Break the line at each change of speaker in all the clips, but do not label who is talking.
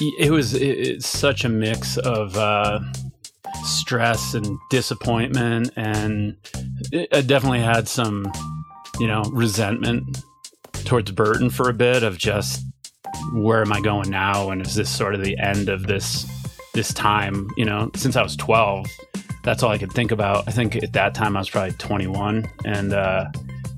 it was it, such a mix of uh, stress and disappointment, and I definitely had some, you know, resentment towards Burton for a bit of just where am I going now, and is this sort of the end of this this time? You know, since I was twelve, that's all I could think about. I think at that time I was probably twenty one, and uh,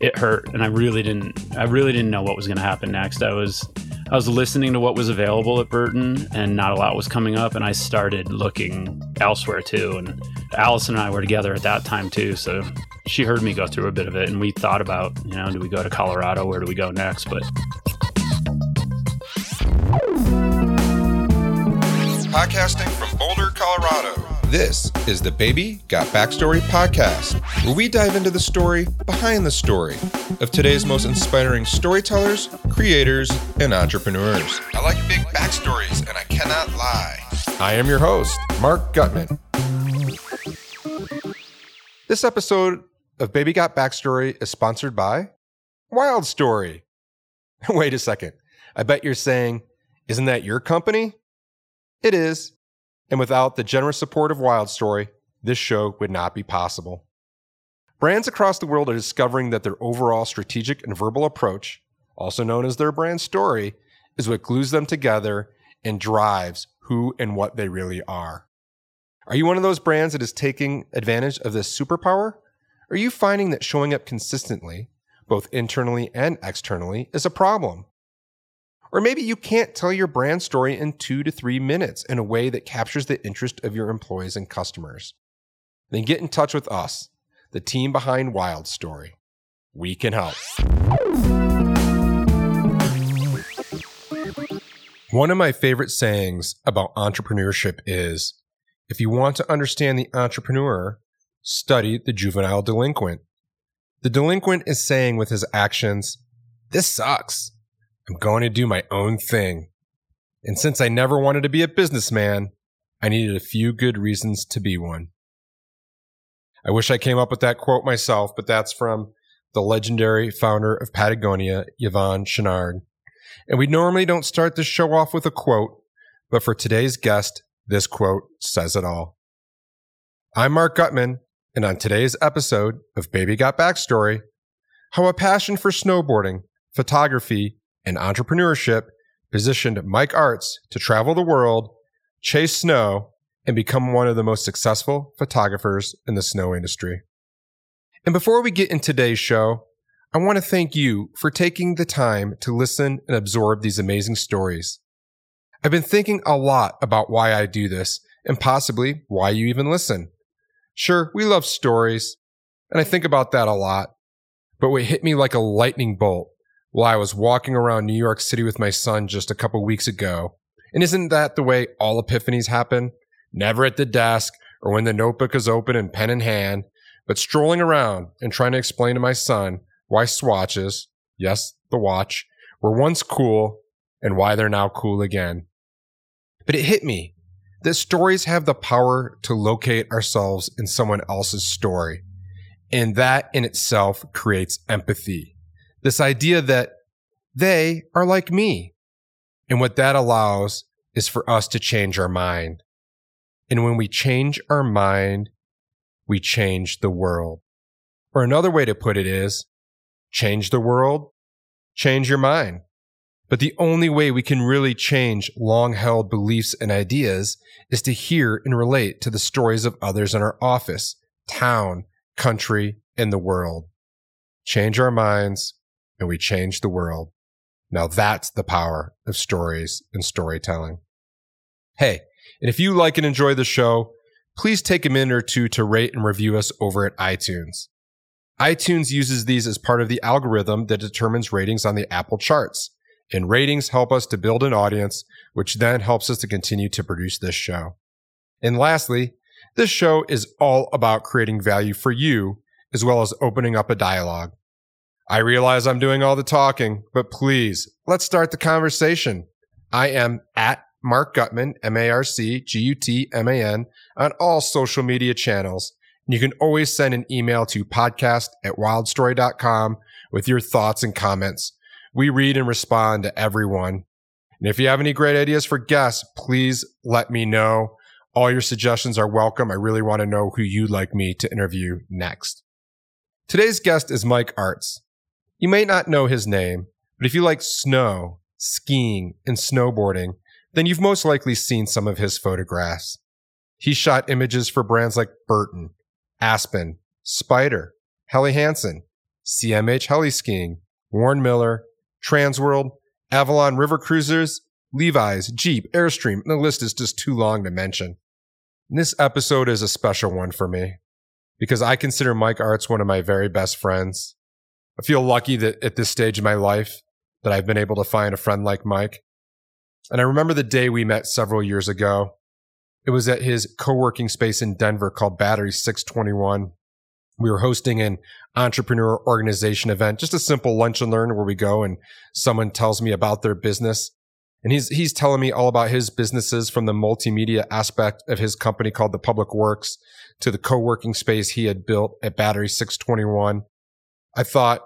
it hurt, and I really didn't I really didn't know what was going to happen next. I was I was listening to what was available at Burton, and not a lot was coming up. And I started looking elsewhere too. And Allison and I were together at that time too, so she heard me go through a bit of it, and we thought about, you know, do we go to Colorado? Where do we go next? But
Podcasting from Boulder, Colorado. This is the Baby Got Backstory podcast, where we dive into the story behind the story of today's most inspiring storytellers, creators, and entrepreneurs. I like big backstories, and I cannot lie. I am your host, Marc Gutman. This episode of Baby Got Backstory is sponsored by Wild Story. Wait a second. I bet you're saying, isn't that your company? It is. And without the generous support of Wild Story, this show would not be possible. Brands across the world are discovering that their overall strategic and verbal approach, also known as their brand story, is what glues them together and drives who and what they really are. Are you one of those brands that is taking advantage of this superpower? Are you finding that showing up consistently, both internally and externally, is a problem? Or maybe you can't tell your brand story in two to three minutes in a way that captures the interest of your employees and customers. Then get in touch with us, the team behind Wild Story. We can help. One of my favorite sayings about entrepreneurship is if you want to understand the entrepreneur, study the juvenile delinquent. The delinquent is saying with his actions, This sucks. I'm going to do my own thing. And since I never wanted to be a businessman, I needed a few good reasons to be one. I wish I came up with that quote myself, but that's from the legendary founder of Patagonia, Yvon Chouinard. And we normally don't start the show off with a quote, but for today's guest, this quote says it all. I'm Marc Gutman, and on today's episode of Baby Got Backstory, how a passion for snowboarding, photography, and entrepreneurship positioned Mike Arzt to travel the world, chase snow, and become one of the most successful photographers in the snow industry. And before we get in today's show, I want to thank you for taking the time to listen and absorb these amazing stories. I've been thinking a lot about why I do this and possibly why you even listen. Sure, we love stories, and I think about that a lot. But what hit me like a lightning bolt while I was walking around New York City with my son just a couple weeks ago. And isn't that the way all epiphanies happen? Never at the desk or when the notebook is open and pen in hand, but strolling around and trying to explain to my son why swatches, yes, the watch, were once cool and why they're now cool again. But it hit me that stories have the power to locate ourselves in someone else's story. And that in itself creates empathy this idea that they are like me. And what that allows is for us to change our mind. And when we change our mind, we change the world. Or another way to put it is change the world, change your mind. But the only way we can really change long held beliefs and ideas is to hear and relate to the stories of others in our office, town, country, and the world. Change our minds, and we change the world. Now that's the power of stories and storytelling. Hey, and if you like and enjoy the show, please take a minute or two to rate and review us over at iTunes. iTunes uses these as part of the algorithm that determines ratings on the Apple charts. And ratings help us to build an audience, which then helps us to continue to produce this show. And lastly, this show is all about creating value for you, as well as opening up a dialogue. I realize I'm doing all the talking, but please, let's start the conversation. I am at Marc Gutman, M-A-R-C, G-U-T-M-A-N, on all social media channels. You can always send an email to podcast at wildstory.com with your thoughts and comments. We read and respond to everyone. And if you have any great ideas for guests, please let me know. All your suggestions are welcome. I really want to know who you'd like me to interview next. Today's guest is Mike Arzt. You may not know his name, but if you like snow, skiing, and snowboarding, then you've most likely seen some of his photographs. He shot images for brands like Burton, Aspen, Spyder, Helly Hansen, CMH Heli Skiing, Warren Miller, Transworld, Avalon River Cruisers, Levi's, Jeep, Airstream, and the list is just too long to mention. And this episode is a special one for me because I consider Mike Arzt one of my very best friends. I feel lucky that at this stage of my life that I've been able to find a friend like Mike. And I remember the day we met several years ago. It was at his co-working space in Denver called Battery 621. We were hosting an entrepreneur organization event, just a simple lunch and learn where we go and someone tells me about their business. And he's, he's telling me all about his businesses from the multimedia aspect of his company called the Public Works to the co-working space he had built at Battery 621. I thought,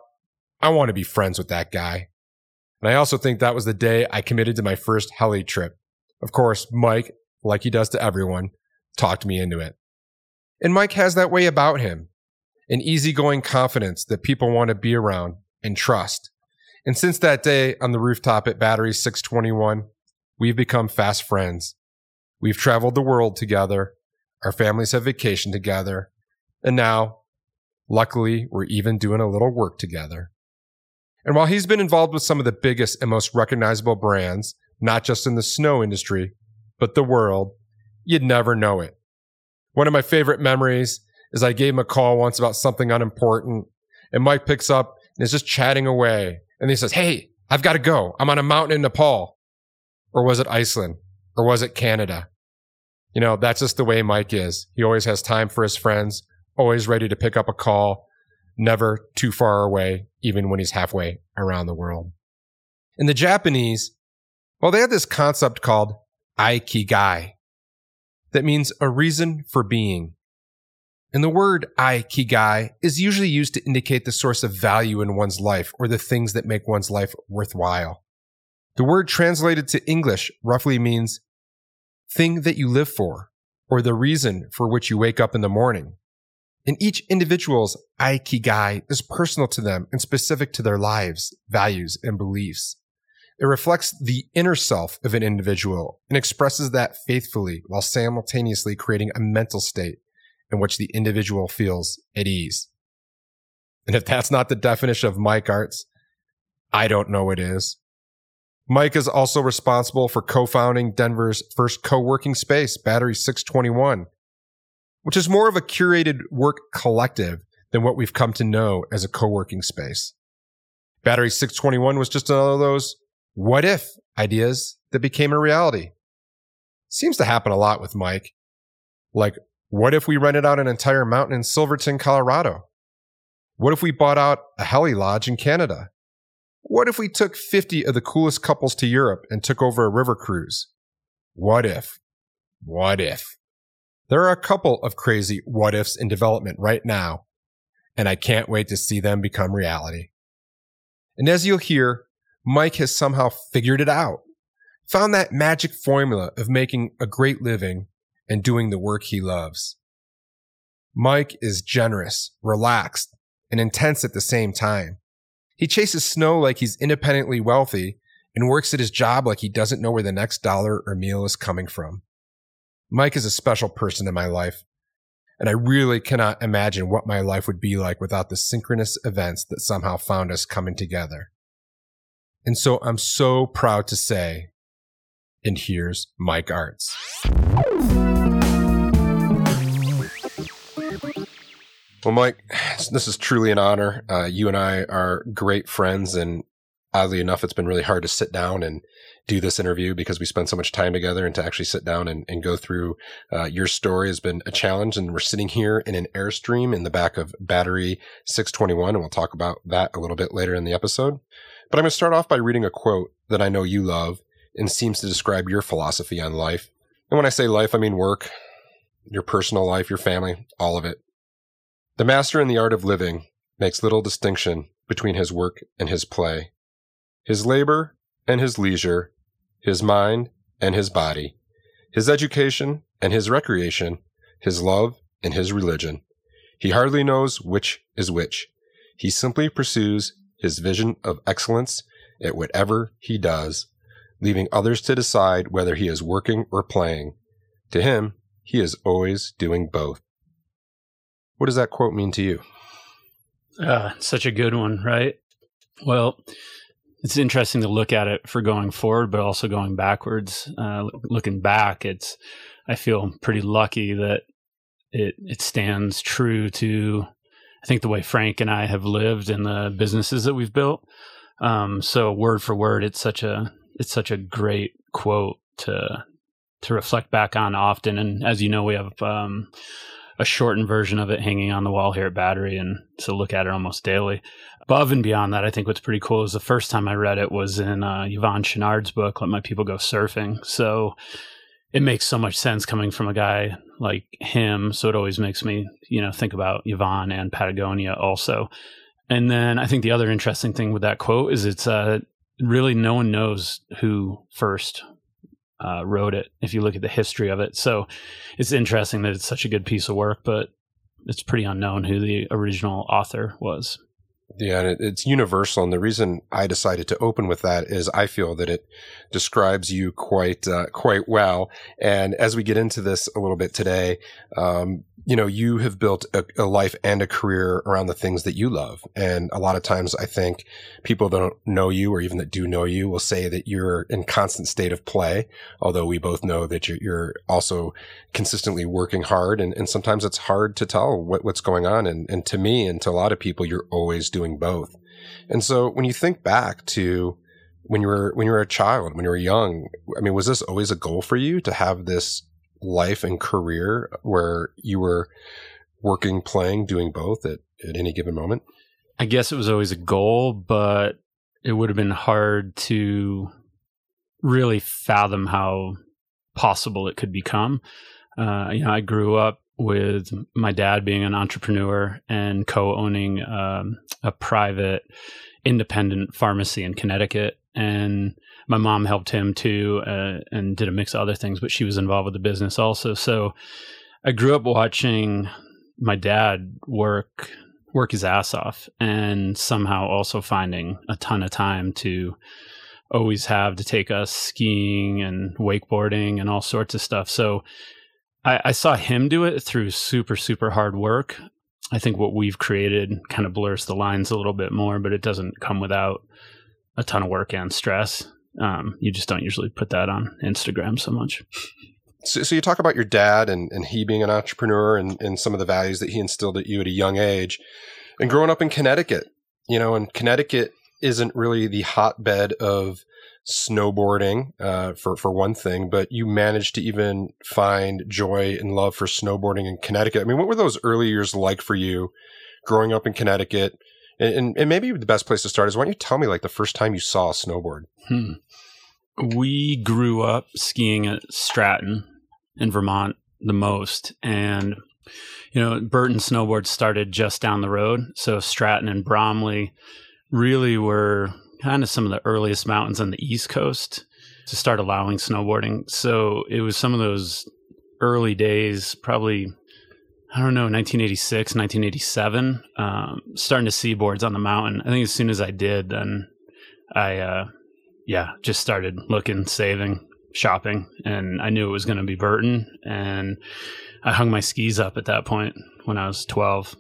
I want to be friends with that guy. And I also think that was the day I committed to my first heli trip. Of course, Mike, like he does to everyone, talked me into it. And Mike has that way about him an easygoing confidence that people want to be around and trust. And since that day on the rooftop at Battery 621, we've become fast friends. We've traveled the world together. Our families have vacationed together. And now, luckily, we're even doing a little work together. And while he's been involved with some of the biggest and most recognizable brands, not just in the snow industry, but the world, you'd never know it. One of my favorite memories is I gave him a call once about something unimportant and Mike picks up and is just chatting away. And he says, Hey, I've got to go. I'm on a mountain in Nepal. Or was it Iceland? Or was it Canada? You know, that's just the way Mike is. He always has time for his friends, always ready to pick up a call, never too far away, even when he's halfway around the world. In the Japanese, well, they have this concept called Aikigai that means a reason for being. And the word Aikigai is usually used to indicate the source of value in one's life or the things that make one's life worthwhile. The word translated to English roughly means thing that you live for or the reason for which you wake up in the morning. And each individual's Aikigai is personal to them and specific to their lives, values, and beliefs. It reflects the inner self of an individual and expresses that faithfully while simultaneously creating a mental state in which the individual feels at ease. And if that's not the definition of Mike Arzt, I don't know what is. Mike is also responsible for co-founding Denver's first co-working space, Battery 621, which is more of a curated work collective than what we've come to know as a co-working space. Battery 621 was just another of those what if ideas that became a reality. Seems to happen a lot with Mike. Like, what if we rented out an entire mountain in Silverton, Colorado? What if we bought out a heli lodge in Canada? What if we took 50 of the coolest couples to Europe and took over a river cruise? What if? What if? There are a couple of crazy what ifs in development right now, and I can't wait to see them become reality. And as you'll hear, Mike has somehow figured it out, found that magic formula of making a great living and doing the work he loves. Mike is generous, relaxed, and intense at the same time. He chases snow like he's independently wealthy and works at his job like he doesn't know where the next dollar or meal is coming from. Mike is a special person in my life, and I really cannot imagine what my life would be like without the synchronous events that somehow found us coming together. And so I'm so proud to say, and here's Mike Arzt. Well, Mike, this is truly an honor. Uh, you and I are great friends, and oddly enough, it's been really hard to sit down and do this interview because we spend so much time together and to actually sit down and, and go through uh, your story has been a challenge. And we're sitting here in an Airstream in the back of battery 621. And we'll talk about that a little bit later in the episode. But I'm going to start off by reading a quote that I know you love and seems to describe your philosophy on life. And when I say life, I mean work, your personal life, your family, all of it. The master in the art of living makes little distinction between his work and his play, his labor and his leisure, his mind and his body, his education and his recreation, his love and his religion. He hardly knows which is which. He simply pursues his vision of excellence at whatever he does, leaving others to decide whether he is working or playing. To him, he is always doing both. What does that quote mean to you?
Uh, such a good one, right? Well, it's interesting to look at it for going forward, but also going backwards. Uh, looking back, it's I feel pretty lucky that it it stands true to I think the way Frank and I have lived and the businesses that we've built. Um, so word for word, it's such a it's such a great quote to to reflect back on often. And as you know, we have um, a shortened version of it hanging on the wall here at Battery, and so look at it almost daily. Above and beyond that, I think what's pretty cool is the first time I read it was in uh, Yvon Chouinard's book, "Let My People Go Surfing." So it makes so much sense coming from a guy like him. So it always makes me, you know, think about Yvon and Patagonia also. And then I think the other interesting thing with that quote is it's uh, really no one knows who first uh, wrote it if you look at the history of it. So it's interesting that it's such a good piece of work, but it's pretty unknown who the original author was.
Yeah, and it, it's universal. And the reason I decided to open with that is I feel that it describes you quite uh, quite well. And as we get into this a little bit today, um, you know, you have built a, a, life and a career around the things that you love. And a lot of times I think people that don't know you or even that do know you will say that you're in constant state of play. Although we both know that you're, you're also consistently working hard. And, and sometimes it's hard to tell what, what's going on. And, and to me and to a lot of people, you're always doing both. And so when you think back to when you were, when you were a child, when you were young, I mean, was this always a goal for you to have this life and career where you were working, playing, doing both at, at any given moment?
I guess it was always a goal, but it would have been hard to really fathom how possible it could become. Uh, you know, I grew up with my dad being an entrepreneur and co-owning um, a private independent pharmacy in Connecticut, and my mom helped him too uh, and did a mix of other things, but she was involved with the business also. So I grew up watching my dad work work his ass off and somehow also finding a ton of time to always have to take us skiing and wakeboarding and all sorts of stuff. So I, I saw him do it through super, super hard work. I think what we've created kind of blurs the lines a little bit more, but it doesn't come without a ton of work and stress. Um, you just don't usually put that on Instagram so much.
So, so you talk about your dad and, and he being an entrepreneur and, and some of the values that he instilled at you at a young age. And growing up in Connecticut, you know, and Connecticut isn't really the hotbed of snowboarding uh, for for one thing, but you managed to even find joy and love for snowboarding in Connecticut. I mean, what were those early years like for you, growing up in Connecticut? And, and, and, maybe the best place to start is why don't you tell me like the first time you saw a snowboard?
Hmm. We grew up skiing at Stratton in Vermont the most, and you know Burton snowboard started just down the road. So Stratton and Bromley really were kind of some of the earliest mountains on the East Coast to start allowing snowboarding. So it was some of those early days, probably I don't know, 1986, 1987, um, starting to see boards on the mountain. I think as soon as I did, then I, uh, yeah, just started looking, saving, shopping, and I knew it was going to be Burton. And I hung my skis up at that point when I was 12.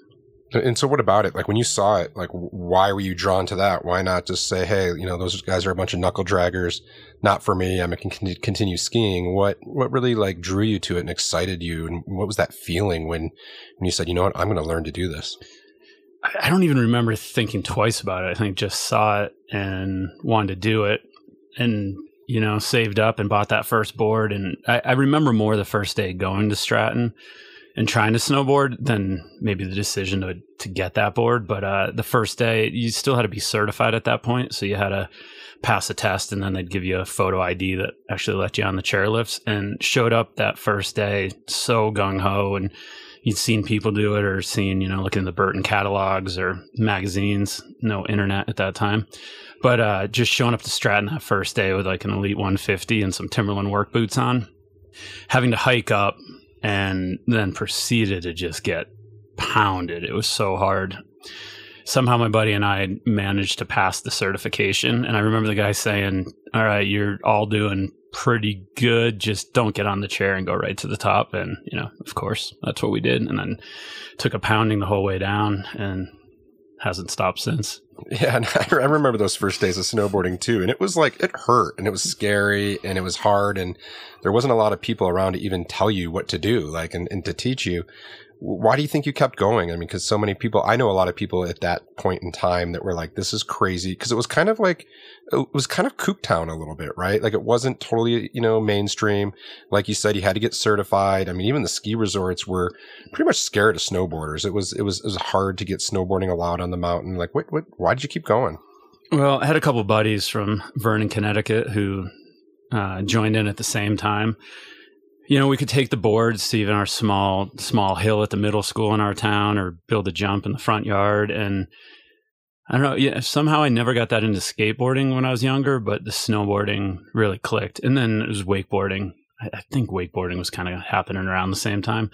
And so, what about it? Like when you saw it, like why were you drawn to that? Why not just say, "Hey, you know, those guys are a bunch of knuckle draggers. Not for me. I'm gonna continue skiing." What what really like drew you to it and excited you? And what was that feeling when when you said, "You know what? I'm going to learn to do this."
I don't even remember thinking twice about it. I think just saw it and wanted to do it, and you know, saved up and bought that first board. And I, I remember more the first day going to Stratton and trying to snowboard than maybe the decision to to get that board. But uh, the first day, you still had to be certified at that point, so you had to pass a test, and then they'd give you a photo ID that actually let you on the chairlifts. And showed up that first day so gung ho, and you'd seen people do it, or seen you know looking at the Burton catalogs or magazines. No internet at that time. But uh, just showing up to Stratton that first day with like an Elite 150 and some Timberland work boots on, having to hike up and then proceeded to just get pounded. It was so hard. Somehow my buddy and I managed to pass the certification. And I remember the guy saying, All right, you're all doing pretty good. Just don't get on the chair and go right to the top. And, you know, of course, that's what we did. And then took a pounding the whole way down and hasn't stopped since.
Yeah, and I remember those first days of snowboarding too, and it was like it hurt and it was scary and it was hard and there wasn't a lot of people around to even tell you what to do, like and, and to teach you why do you think you kept going? I mean, because so many people, I know a lot of people at that point in time that were like, this is crazy. Because it was kind of like, it was kind of kook town a little bit, right? Like it wasn't totally, you know, mainstream. Like you said, you had to get certified. I mean, even the ski resorts were pretty much scared of snowboarders. It was, it was, it was hard to get snowboarding allowed on the mountain. Like, what, what, why did you keep going?
Well, I had a couple buddies from Vernon, Connecticut who uh, joined in at the same time you know, we could take the boards to even our small small hill at the middle school in our town, or build a jump in the front yard. And I don't know, yeah, somehow I never got that into skateboarding when I was younger, but the snowboarding really clicked. And then it was wakeboarding. I, I think wakeboarding was kind of happening around the same time.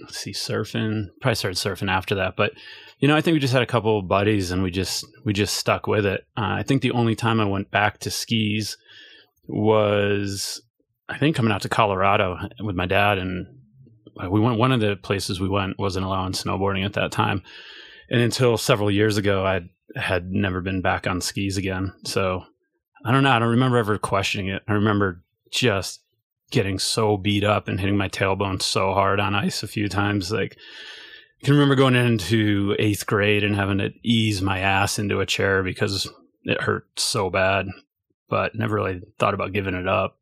Let's see, surfing. Probably started surfing after that, but you know, I think we just had a couple of buddies, and we just we just stuck with it. Uh, I think the only time I went back to skis was I think coming out to Colorado with my dad, and uh, we went. One of the places we went wasn't allowing snowboarding at that time, and until several years ago, I had never been back on skis again. So I don't know. I don't remember ever questioning it. I remember just getting so beat up and hitting my tailbone so hard on ice a few times. Like I can remember going into eighth grade and having to ease my ass into a chair because it hurt so bad, but never really thought about giving it up.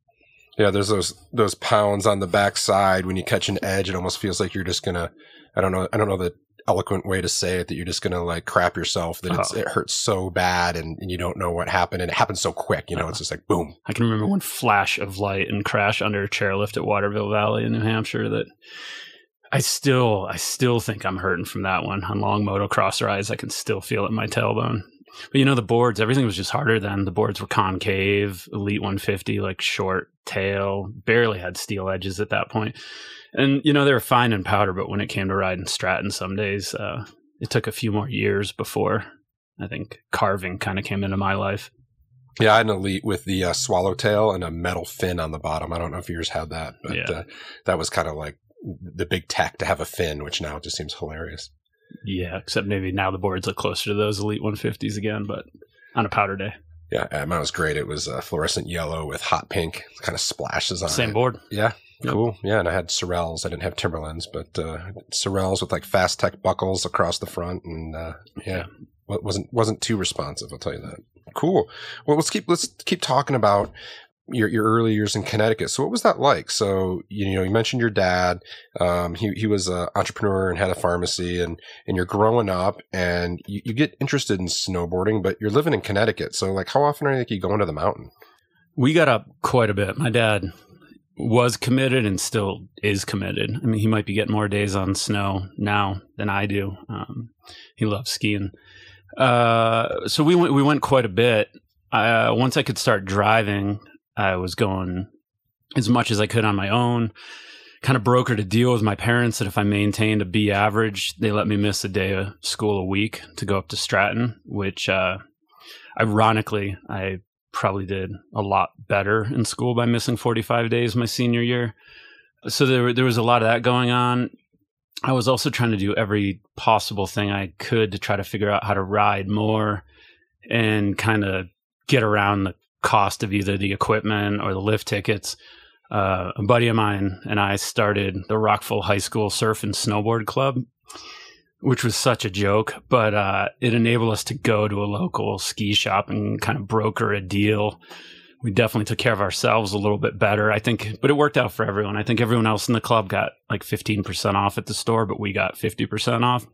Yeah, there's those those pounds on the backside when you catch an edge. It almost feels like you're just gonna. I don't know. I don't know the eloquent way to say it that you're just gonna like crap yourself. That oh. it hurts so bad and, and, you don't know what happened and it happens so quick. You know, uh, it's just like boom.
I can remember one flash of light and crash under a chairlift at Waterville Valley in New Hampshire. That I still I still think I'm hurting from that one on long motocross rides. I can still feel it in my tailbone. But you know, the boards, everything was just harder then. The boards were concave, Elite 150, like short tail, barely had steel edges at that point. And, you know, they were fine in powder, but when it came to riding Stratton some days, uh, it took a few more years before I think carving kind of came into my life.
Yeah, I had an elite with the uh, swallowtail and a metal fin on the bottom. I don't know if yours had that, but yeah. uh, that was kind of like the big tech to have a fin, which now just seems hilarious.
Yeah, except maybe now the boards look closer to those Elite 150s again, but on a powder day.
Yeah, mine was great. It was uh, fluorescent yellow with hot pink kind of splashes on it.
Same
it.
board.
Yeah, yep. cool. Yeah, and I had Sorels. I didn't have Timberlands, but uh, Sorels with like fast tech buckles across the front, and uh, yeah, yeah, wasn't wasn't too responsive. I'll tell you that. Cool. Well, let's keep let's keep talking about your your early years in Connecticut. So what was that like? So you know you mentioned your dad. Um, he he was an entrepreneur and had a pharmacy, and and you're growing up and you, you get interested in snowboarding, but you're living in Connecticut. So like, how often are you going to the mountain?
We got up quite a bit. My dad was committed and still is committed. I mean, he might be getting more days on snow now than I do. Um, he loves skiing. Uh, so we went we went quite a bit. Uh, once I could start driving, I was going as much as I could on my own. Kind of brokered a deal with my parents that if I maintained a B average, they let me miss a day of school a week to go up to Stratton, which uh, ironically, I probably did a lot better in school by missing 45 days my senior year. So there, there was a lot of that going on. I was also trying to do every possible thing I could to try to figure out how to ride more and kind of get around the cost of either the equipment or the lift tickets. Uh, a buddy of mine and I started the Rockville High School Surf and Snowboard Club, which was such a joke, but uh, it enabled us to go to a local ski shop and kind of broker a deal. We definitely took care of ourselves a little bit better, I think, but it worked out for everyone. I think everyone else in the club got like 15% off at the store, but we got 50% off.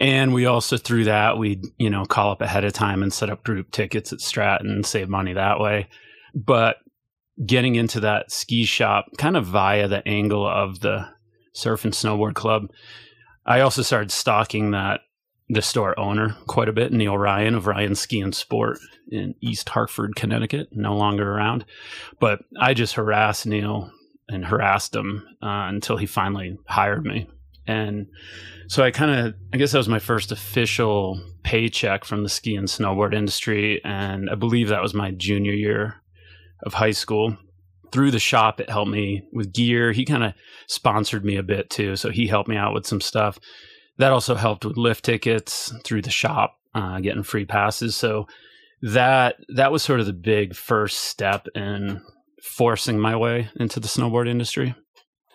And we also through that we'd, you know, call up ahead of time and set up group tickets at Stratton and save money that way. But getting into that ski shop kind of via the angle of the surf and snowboard club, I also started stalking that the store owner quite a bit, Neil Ryan of Ryan Ski and Sport in East Hartford, Connecticut, no longer around. But I just harassed Neil and harassed him uh, until he finally hired me. And so I kind of, I guess that was my first official paycheck from the ski and snowboard industry. And I believe that was my junior year of high school. Through the shop, it helped me with gear. He kind of sponsored me a bit too. So he helped me out with some stuff. That also helped with lift tickets through the shop, uh, getting free passes. So that that was sort of the big first step in forcing my way into the snowboard industry.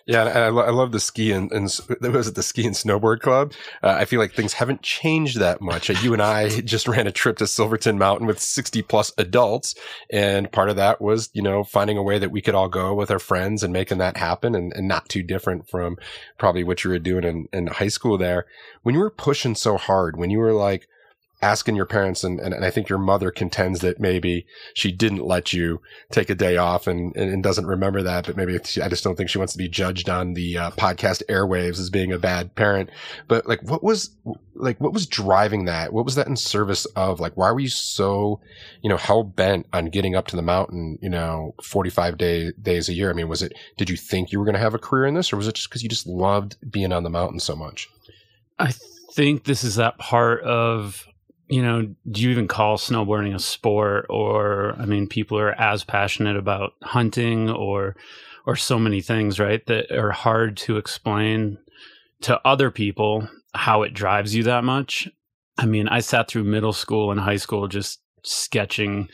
Yeah, and I, I love the ski and, and was it the ski and snowboard club. Uh, I feel like things haven't changed that much. Uh, you and I just ran a trip to Silverton Mountain with sixty plus adults, and part of that was you know finding a way that we could all go with our friends and making that happen, and, and not too different from probably what you were doing in, in high school there. When you were pushing so hard, when you were like asking your parents and, and, and, I think your mother contends that maybe she didn't let you take a day off and, and, and doesn't remember that, but maybe she, I just don't think she wants to be judged on the uh, podcast airwaves as being a bad parent. But like, what was like, what was driving that? What was that in service of? Like, why were you so, you know, hell bent on getting up to the mountain, you know, 45 day, days a year? I mean, was it, did you think you were going to have a career in this or was it just because you just loved being on the mountain so much?
I think this is that part of you know, do you even call snowboarding a sport? Or, I mean, people are as passionate about hunting or, or so many things, right? That are hard to explain to other people how it drives you that much. I mean, I sat through middle school and high school just sketching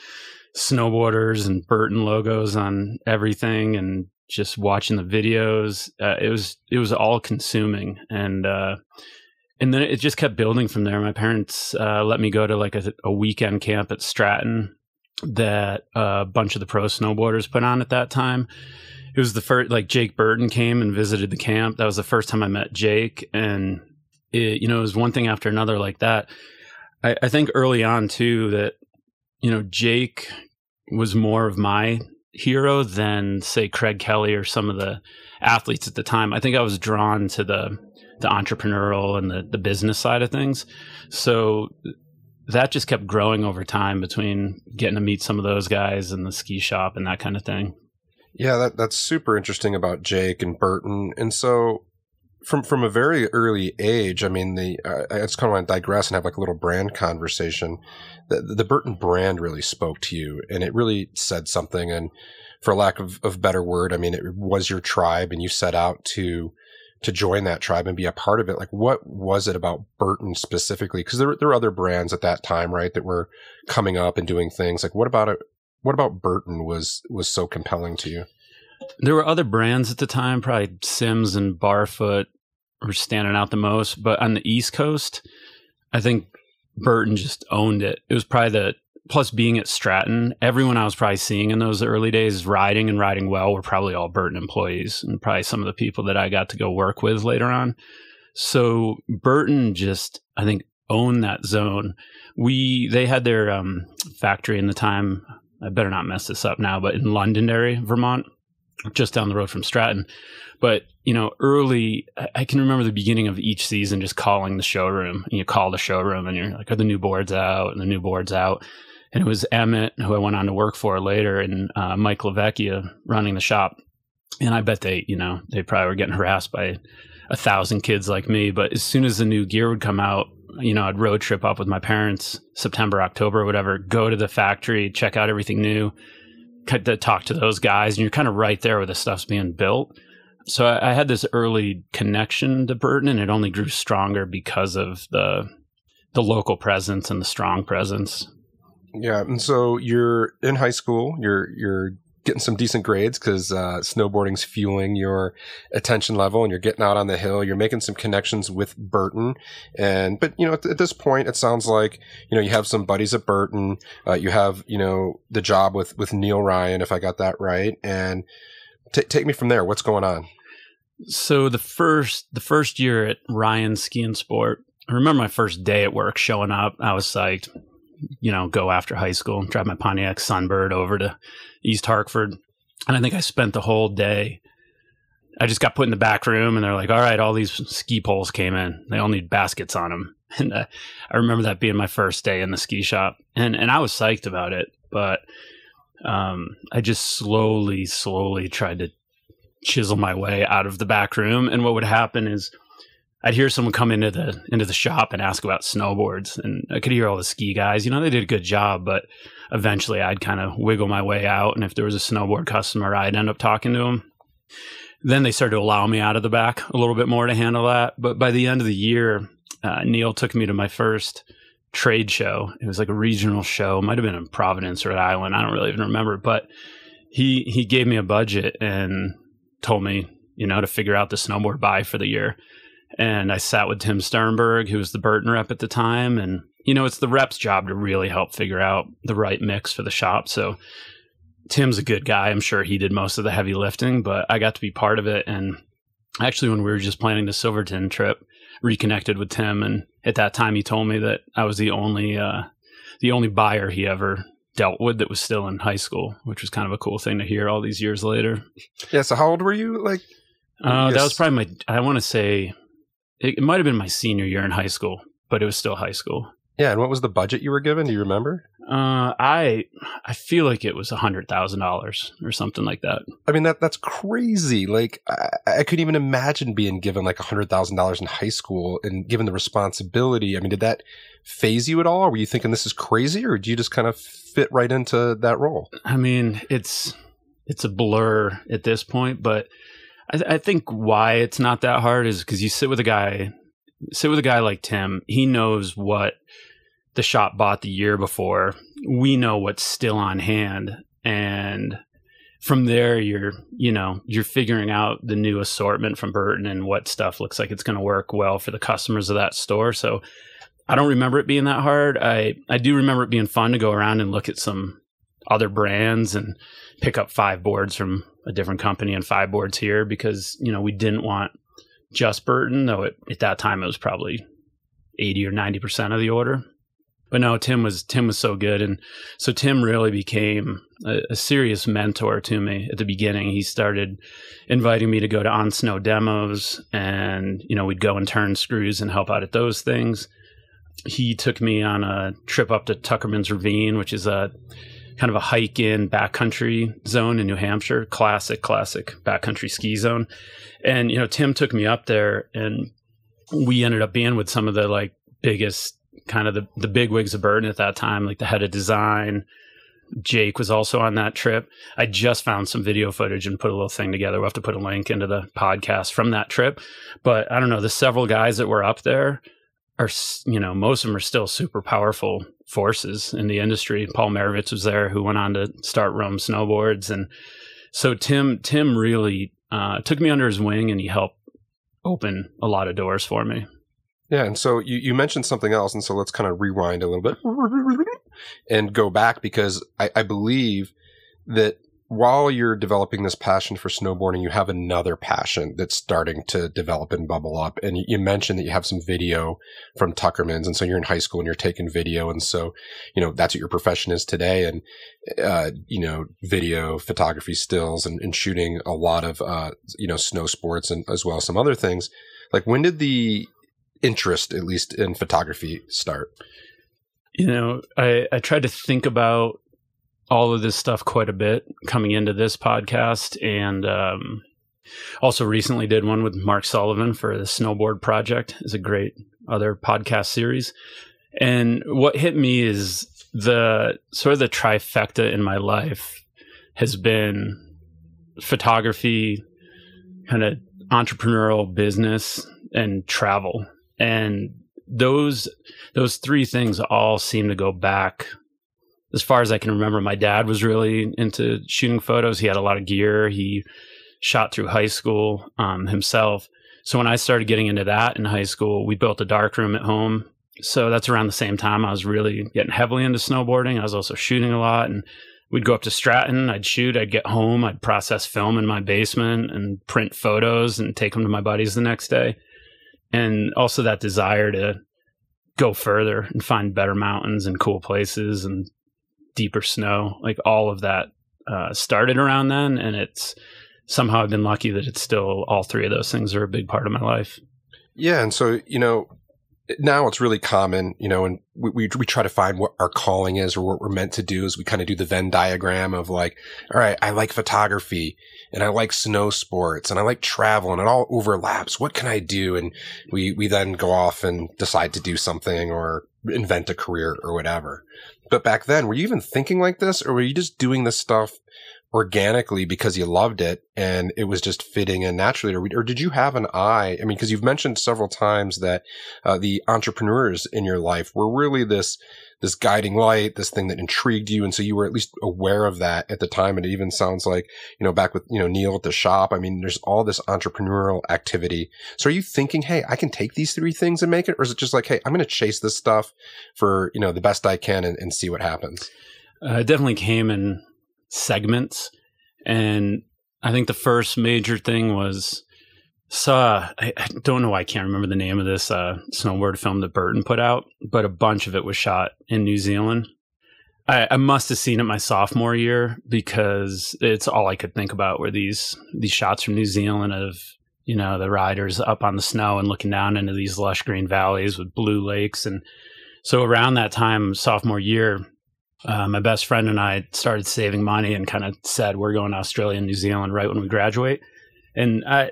snowboarders and Burton logos on everything and just watching the videos. Uh, it was, it was all consuming. And, uh, and then it just kept building from there. My parents uh, let me go to like a, a, weekend camp at Stratton that a bunch of the pro snowboarders put on at that time. It was the first, like Jake Burton came and visited the camp. That was the first time I met Jake, and it, you know, it was one thing after another like that. I, I think early on too that you know Jake was more of my hero than say Craig Kelly or some of the athletes at the time. I think I was drawn to the the entrepreneurial and the, the business side of things. So that just kept growing over time between getting to meet some of those guys in the ski shop and that kind of thing.
Yeah, that, that's super interesting about Jake and Burton. And so from from a very early age, I mean, the uh, I just kind of want to digress and have like a little brand conversation. The, the Burton brand really spoke to you, and it really said something. And for lack of, of better word, I mean, it was your tribe, and you set out to to join that tribe and be a part of it. Like, what was it about Burton specifically? Because there, there were other brands at that time, right, that were coming up and doing things. Like, what about it? What about Burton was was so compelling to you?
There were other brands at the time, probably Sims and Barfoot were standing out the most. But on the East Coast, I think Burton just owned it. It was probably the plus being at Stratton, everyone I was probably seeing in those early days riding and riding well were probably all Burton employees and probably some of the people that I got to go work with later on. So Burton just, I think, owned that zone. We they had their um, factory in the time. I better not mess this up now, but in Londonderry, Vermont, just down the road from Stratton. But you know, early, I can remember the beginning of each season just calling the showroom. And you call the showroom, and you're like, "Are the new boards out?" And the new boards out and it was Emmett, who I went on to work for later, and uh, Mike Lavecchia running the shop. And I bet they, you know, they probably were getting harassed by a thousand kids like me. But as soon as the new gear would come out, you know, I'd road trip up with my parents, September, October, whatever, go to the factory, check out everything new, talk to those guys, and you're kind of right there where the stuff's being built. So I, I had this early connection to Burton, and it only grew stronger because of the the local presence and the strong presence.
Yeah, and so you're in high school. You're you're getting some decent grades because uh, snowboarding's fueling your attention level, and you're getting out on the hill. You're making some connections with Burton, and but you know at, at this point, it sounds like you know you have some buddies at Burton. Uh, you have you know the job with with Neil Ryan, if I got that right, and t- take me from there. What's going on?
So the first the first year at Ryan Ski and Sport, I remember my first day at work showing up. I was psyched you know, go after high school, drive my Pontiac Sunbird over to East Hartford. And I think I spent the whole day. I just got put in the back room and they're like, all right, all these ski poles came in. They all need baskets on them. And uh, I remember that being my first day in the ski shop, and and I was psyched about it, but um, I just slowly, slowly tried to chisel my way out of the back room. And what would happen is I'd hear someone come into the into the shop and ask about snowboards, and I could hear all the ski guys. You know, they did a good job, but eventually I'd kind of wiggle my way out. And if there was a snowboard customer, I'd end up talking to them. Then they started to allow me out of the back a little bit more to handle that. But by the end of the year, uh, Neil took me to my first trade show. It was like a regional show, might have been in Providence or Rhode Island. I don't really even remember, but he he gave me a budget and told me, you know, to figure out the snowboard buy for the year. And I sat with Tim Sternberg, who was the Burton rep at the time, and you know, it's the rep's job to really help figure out the right mix for the shop. So Tim's a good guy. I'm sure he did most of the heavy lifting, but I got to be part of it. And actually, when we were just planning the Silverton trip, reconnected with Tim, and at that time, he told me that I was the only uh, the only buyer he ever dealt with that was still in high school, which was kind of a cool thing to hear all these years later.
Yeah. So how old were you? Like,
uh, that was probably my. I want to say it, it might have been my senior year in high school, but it was still high school.
Yeah, and what was the budget you were given? Do you remember?
Uh, I I feel like it was a hundred thousand dollars or something like that.
I mean that that's crazy. Like I, I couldn't even imagine being given like a hundred thousand dollars in high school and given the responsibility. I mean, did that phase you at all? Or were you thinking this is crazy, or do you just kind of fit right into that role?
I mean, it's it's a blur at this point, but I, I think why it's not that hard is because you sit with a guy sit with a guy like Tim. He knows what the shop bought the year before. We know what's still on hand. And from there, you're, you know, you're figuring out the new assortment from Burton and what stuff looks like it's going to work well for the customers of that store. So I don't remember it being that hard. I, I do remember it being fun to go around and look at some other brands and pick up five boards from a different company and five boards here because, you know, we didn't want just Burton, though it, at that time it was probably 80 or 90% of the order. But no, Tim was Tim was so good, and so Tim really became a, a, serious mentor to me at the beginning. He started inviting me to go to on snow demos, and you know we'd go and turn screws and help out at those things. He took me on a trip up to Tuckerman's Ravine, which is a kind of a hike in backcountry zone in New Hampshire, classic, classic backcountry ski zone. And, you know, Tim took me up there and we ended up being with some of the like biggest kind of the, the big wigs of Burton at that time, like the head of design. Jake was also on that trip. I just found some video footage and put a little thing together. We'll have to put a link into the podcast from that trip. But I don't know, the several guys that were up there are, you know, most of them are still super powerful forces in the industry. Paul Maravetz was there, who went on to start Rome Snowboards, and so Tim Tim really uh, took me under his wing, and he helped open a lot of doors for me.
Yeah, and so you, you mentioned something else, and so let's kind of rewind a little bit and go back because I, I believe that while you're developing this passion for snowboarding, you have another passion that's starting to develop and bubble up. And you mentioned that you have some video from Tuckerman's. And so you're in high school and you're taking video. And so, you know, that's what your profession is today. And, uh, you know, video, photography, stills, and, and shooting a lot of, uh, you know, snow sports and as well as some other things. Like when did the interest, at least in photography, start?
You know, I, I tried to think about all of this stuff quite a bit coming into this podcast. And um, also recently did one with mark sullivan for the snowboard project. Is a great other podcast series. And what hit me is the sort of the trifecta in my life has been photography kind of entrepreneurial business and travel. And those those three things all seem to go back as far as I can remember, my dad was really into shooting photos. He had a lot of gear. He shot through high school um, himself. So when I started getting into that in high school, we built a dark room at home. So that's around the same time I was really getting heavily into snowboarding. I was also shooting a lot and we'd go up to Stratton, I'd shoot, I'd get home, I'd process film in my basement and print photos and take them to my buddies the next day. And also that desire to go further and find better mountains and cool places and deeper snow, like all of that uh, started around then, and it's somehow I've been lucky that it's still all three of those things are a big part of my life.
Yeah, and so you know, now it's really common, you know, and we, we, we try to find what our calling is or what we're meant to do is we kind of do the Venn diagram of like, all right, I like photography and I like snow sports and I like travel and it all overlaps. What can I do? And we, we then go off and decide to do something or invent a career or whatever. But back then, were you even thinking like this or were you just doing this stuff organically because you loved it and it was just fitting in naturally or, or did you have an eye i mean because you've mentioned several times that uh, the entrepreneurs in your life were really this this guiding light this thing that intrigued you. And so you were at least aware of that at the time. And it even sounds like you know back with you know neil at the shop i mean there's all this entrepreneurial activity. So are you thinking hey i can take these three things and make it? Or is it just like hey i'm going to chase this stuff for you know the best i can and, and see what happens?
Uh, it definitely came in segments. And I think the first major thing was saw I, I, don't know why I can't remember the name of this uh, snowboard film that Burton put out, but a bunch of it was shot in New Zealand. I, I, must have seen it my sophomore year because it's all I could think about were these these shots from New Zealand of you know the riders up on the snow and looking down into these lush green valleys with blue lakes and so around that time sophomore year uh, my best friend and I started saving money and kind of said we're going to Australia and New Zealand right when we graduate. And I,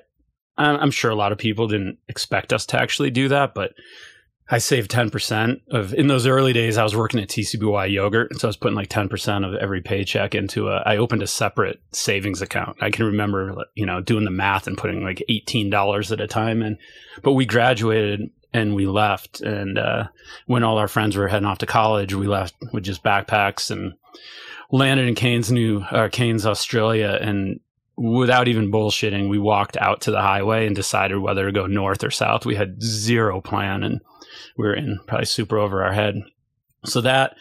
I'm sure a lot of people didn't expect us to actually do that, but I saved 10% of in those early days. I was working at TCBY yogurt. And so I was putting like 10% of every paycheck into a, I opened a separate savings account. I can remember, you know, doing the math and putting like $18 at a time in, but we graduated and we left. And uh, when all our friends were heading off to college, we left with just backpacks and landed in Cairns, New uh, Cairns, Australia, and without even bullshitting, we walked out to the highway and decided whether to go north or south. We had zero plan, and we were in probably super over our head. So that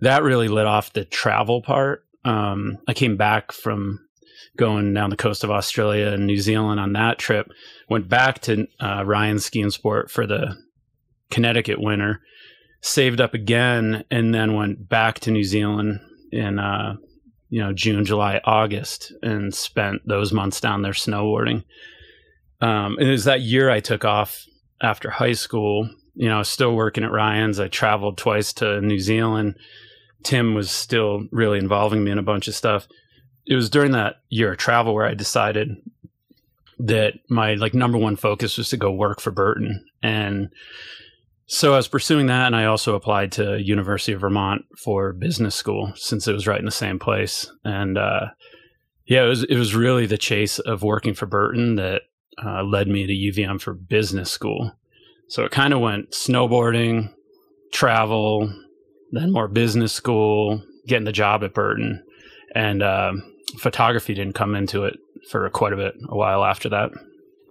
that really lit off the travel part. Um, I came back from going down the coast of Australia and New Zealand on that trip. Went back to uh, Ryan Ski and Sport for the Connecticut winter, saved up again, and then went back to New Zealand in uh, you know June, July, August, and spent those months down there snowboarding. Um, it was that year I took off after high school. You know, I was still working at Ryan's. I traveled twice to New Zealand. Tim was still really involving me in a bunch of stuff it was during that year of travel where I decided that my like number one focus was to go work for Burton. And so I was pursuing that and I also applied to University of Vermont for business school since it was right in the same place. And uh, yeah, it was it was really the chase of working for Burton that uh, led me to UVM for business school. So it kind of went snowboarding, travel, then more business school, getting the job at Burton. And um, photography didn't come into it for quite a bit, a while after that.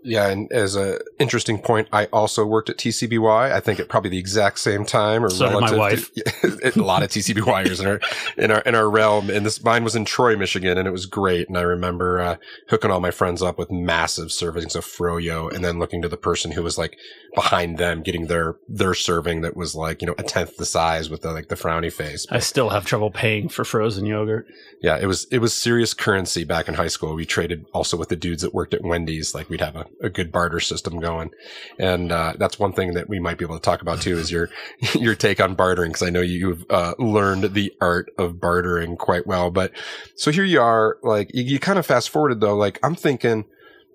Yeah, and as a interesting point, I also worked at TCBY. I think at probably the exact same time, or
so relative my wife.
To, a lot of TCBYers in our in our in our realm. And this mine was in Troy, Michigan, and it was great. And I remember uh, hooking all my friends up with massive servings of froyo, and then looking to the person who was like behind them, getting their their serving that was like you know a tenth the size with the like the frowny face.
But, I still have trouble paying for frozen yogurt.
Yeah, it was it was serious currency back in high school. We traded also with the dudes that worked at Wendy's. Like we'd have a a good barter system going. And uh, that's one thing that we might be able to talk about too is your your take on bartering because I know you've uh, learned the art of bartering quite well. But so here you are, like you, you kind of fast forwarded though. Like I'm thinking,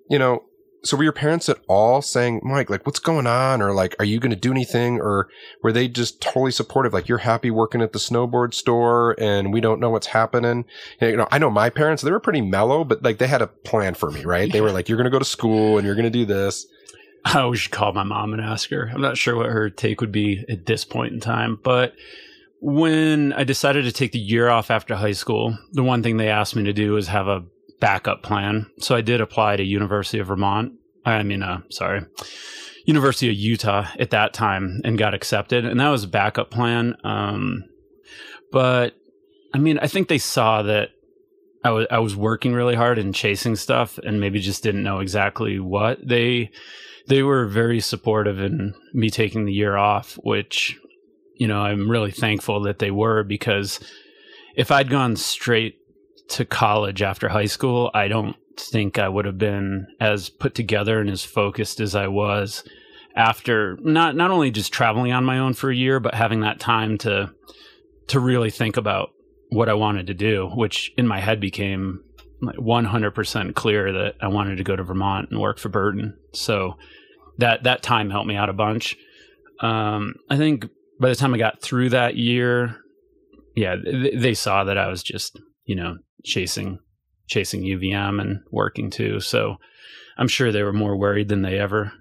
you know, so were your parents at all saying, Mike, like, what's going on? Or like, are you going to do anything? Or were they just totally supportive? Like, you're happy working at the snowboard store and we don't know what's happening. You know, I know my parents, they were pretty mellow, but like they had a plan for me, right? They were like, you're going to go to school and you're going to do this.
I should call my mom and ask her. I'm not sure what her take would be at this point in time, but when I decided to take the year off after high school, the one thing they asked me to do was have a backup plan. So I did apply to University of Vermont. I mean, uh, sorry, University of Utah at that time and got accepted. And that was a backup plan. Um, but I mean, I think they saw that I was I was working really hard and chasing stuff, and maybe just didn't know exactly what they they were very supportive in me taking the year off, which you know I'm really thankful that they were because if I'd gone straight to college after high school, I don't think I would have been as put together and as focused as I was after not not only just traveling on my own for a year, but having that time to to really think about what I wanted to do, which in my head became 100% clear that I wanted to go to Vermont and work for Burton. So that that time helped me out a bunch. Um, I think by the time I got through that year, yeah, th- they saw that I was just you know chasing chasing UVM and working too. So I'm sure they were more worried than they ever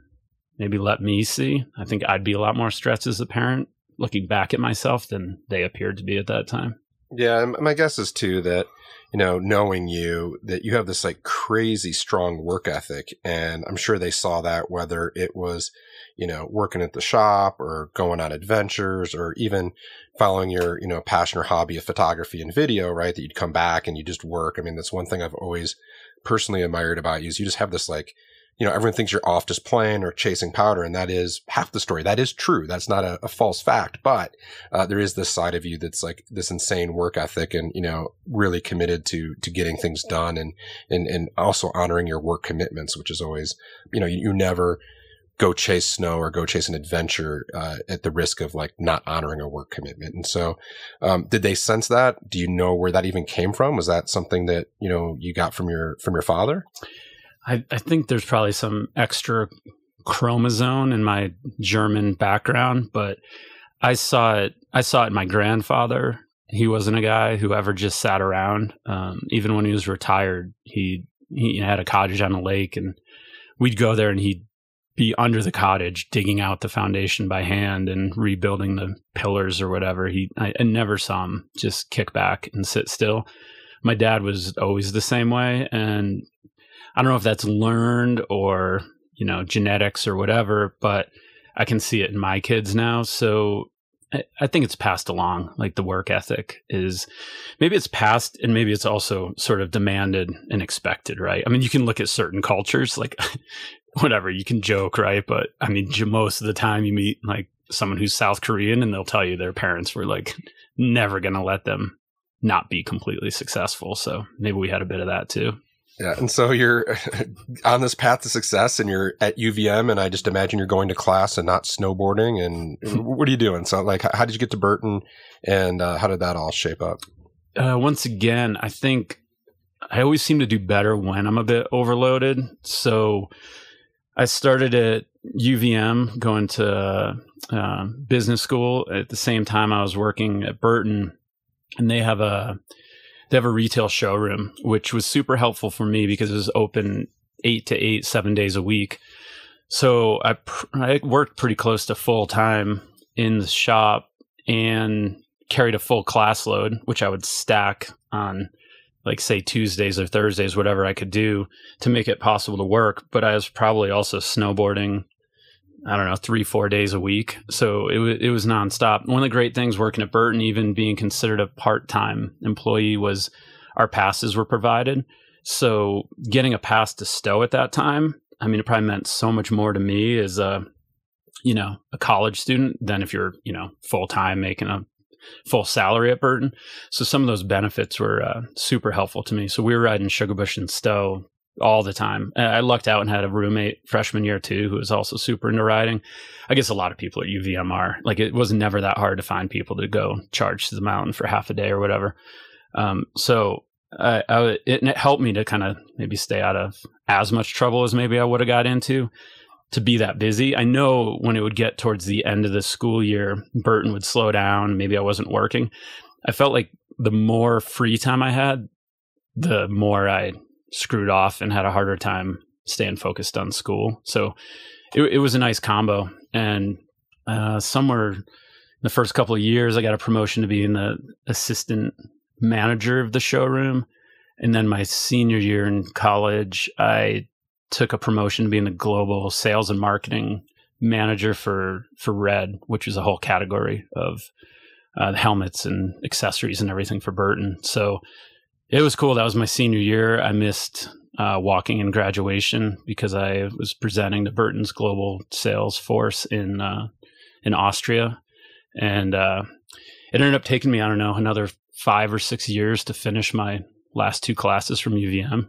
maybe let me see. I think I'd be a lot more stressed as a parent looking back at myself than they appeared to be at that time.
Yeah, my guess is too that you know, knowing you that you have this like crazy strong work ethic, and I'm sure they saw that whether it was you know working at the shop or going on adventures or even following your you know passion or hobby of photography and video, right? That you'd come back and you just work. I mean, that's one thing I've always personally admired about you is you just have this like you know, everyone thinks you're off just playing or chasing powder, and that is half the story. That is true. That's not a, a false fact, but uh, there is this side of you that's like this insane work ethic, and you know, really committed to to getting things done, and and and also honoring your work commitments, which is always, you know, you, you never go chase snow or go chase an adventure uh, at the risk of like not honoring a work commitment. And so, um, did they sense that? Do you know where that even came from? Was that something that you know you got from your from your father?
I, I think there's probably some extra chromosome in my German background, but I saw it. I saw it in my grandfather. He wasn't a guy who ever just sat around. Um, even when he was retired, he he had a cottage on the lake, and we'd go there, and he'd be under the cottage digging out the foundation by hand and rebuilding the pillars or whatever. He I, I never saw him just kick back and sit still. My dad was always the same way, and I don't know if that's learned or, you know, genetics or whatever, but I can see it in my kids now. So I think it's passed along. Like the work ethic is maybe it's passed and maybe it's also sort of demanded and expected, right? I mean, you can look at certain cultures, like whatever, you can joke, right? But I mean, most of the time you meet like someone who's South Korean and they'll tell you their parents were like never going to let them not be completely successful. So maybe we had a bit of that too.
Yeah, and so you're on this path to success, and you're at UVM, and I just imagine you're going to class and not snowboarding. And what are you doing? So, like, how did you get to Burton, and uh, how did that all shape up?
Uh, once again, I think I always seem to do better when I'm a bit overloaded. So, I started at UVM, going to uh, business school at the same time I was working at Burton, and they have a they have a retail showroom, which was super helpful for me because it was open eight to eight, seven days a week. So I pr- I worked pretty close to full time in the shop and carried a full class load, which I would stack on like say Tuesdays or Thursdays, whatever I could do to make it possible to work. But I was probably also snowboarding I don't know, three, four days a week. So it, w- it was nonstop. One of the great things working at Burton, even being considered a part time employee, was our passes were provided. So getting a pass to Stowe at that time, I mean, it probably meant so much more to me as a, you know, a college student than if you're, you know, full time making a full salary at Burton. So some of those benefits were uh, super helpful to me. So we were riding Sugarbush and Stowe all the time. I lucked out and had a roommate freshman year too who was also super into riding. I guess a lot of people at UVMR like it was never that hard to find people to go charge to the mountain for half a day or whatever. Um, so I, I, it, it helped me to kind of maybe stay out of as much trouble as maybe I would have got into to be that busy. I know when it would get towards the end of the school year, Burton would slow down. Maybe I wasn't working. I felt like the more free time I had, the more I screwed off and had a harder time staying focused on school. So it, it was a nice combo. And uh, somewhere in the first couple of years, I got a promotion to being the assistant manager of the showroom. And then my senior year in college, I took a promotion being the global sales and marketing manager for for Red, which is a whole category of uh, helmets and accessories and everything for Burton. So it was cool. That was my senior year. I missed uh, walking in graduation because I was presenting to Burton's global sales force in uh, in Austria, and uh, it ended up taking me I don't know another five or six years to finish my last two classes from UVM.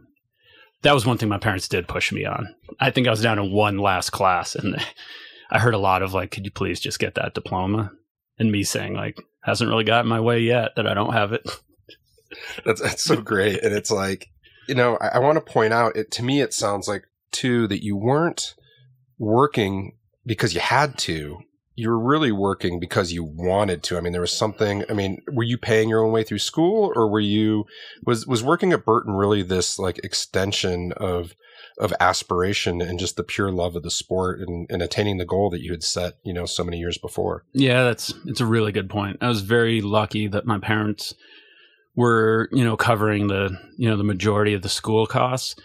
That was one thing my parents did push me on. I think I was down to one last class, and I heard a lot of like, could you please just get that diploma? And me saying like, hasn't really gotten my way yet that I don't have it.
That's that's so great, and it's like you know I, I want to point out it to me. It sounds like too that you weren't working because you had to. You were really working because you wanted to. I mean, there was something. I mean, were you paying your own way through school, or were you was was working at Burton really this like extension of of aspiration and just the pure love of the sport and, and attaining the goal that you had set, you know, so many years before?
Yeah, that's it's a really good point. I was very lucky that my parents were you know covering the you know the majority of the school costs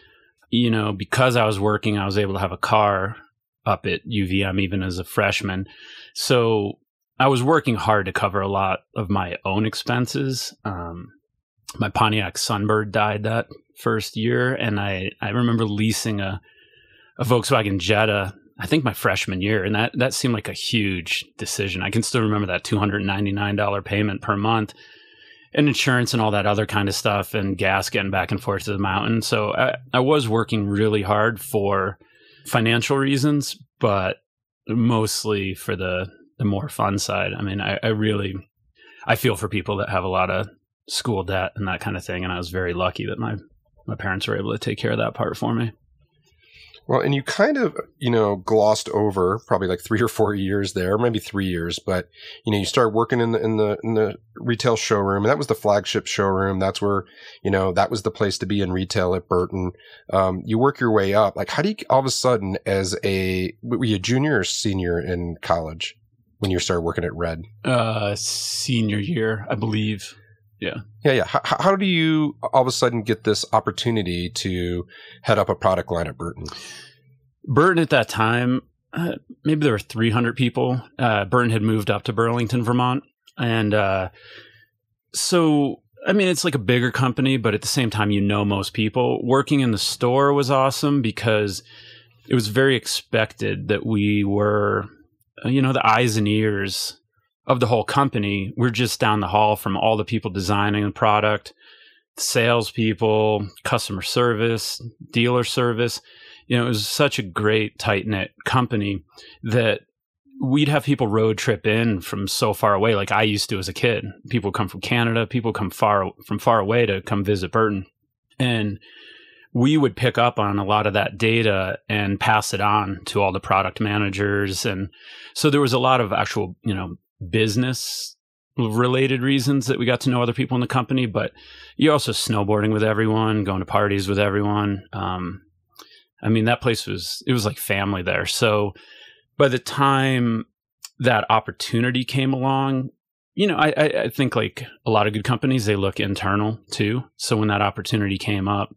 you know because i was working i was able to have a car up at uvm even as a freshman so i was working hard to cover a lot of my own expenses um, my pontiac sunbird died that first year and i i remember leasing a a volkswagen jetta I think my freshman year, and that that seemed like a huge decision. I can still remember that two hundred ninety nine dollar payment per month, and insurance and all that other kind of stuff and gas getting back and forth to the mountain. So I, I was working really hard for financial reasons, but mostly for the the more fun side. I mean, I, I really I feel for people that have a lot of school debt and that kind of thing, and I was very lucky that my my parents were able to take care of that part for me.
Well, and you kind of, you know, glossed over probably like three or four years there, maybe three years, but you know, you started working in the in the in the retail showroom, and that was the flagship showroom. That's where, you know, that was the place to be in retail at Burton. Um, you work your way up. Like, how do you all of a sudden, as a were you a junior or senior in college when you started working at Red?
Uh, senior year, I believe. Yeah.
Yeah. Yeah. How, how do you all of a sudden get this opportunity to head up a product line at Burton?
Burton at that time, uh, maybe there were 300 people. Uh, Burton had moved up to Burlington, Vermont. And uh, so, I mean, it's like a bigger company, but at the same time, you know most people. Working in the store was awesome because it was very expected that we were, uh, you know, the eyes and ears of the whole company. We're just down the hall from all the people designing the product, salespeople, customer service, dealer service. You know, it was such a great, tight knit company that we'd have people road trip in from so far away, like I used to as a kid. People come from Canada, people come far from far away to come visit Burton. And we would pick up on a lot of that data and pass it on to all the product managers. And so there was a lot of actual, you know, business related reasons that we got to know other people in the company, but you're also snowboarding with everyone, going to parties with everyone. Um, I mean, that place was, it was like family there. So by the time that opportunity came along, you know, I, I think like a lot of good companies, they look internal too. So when that opportunity came up,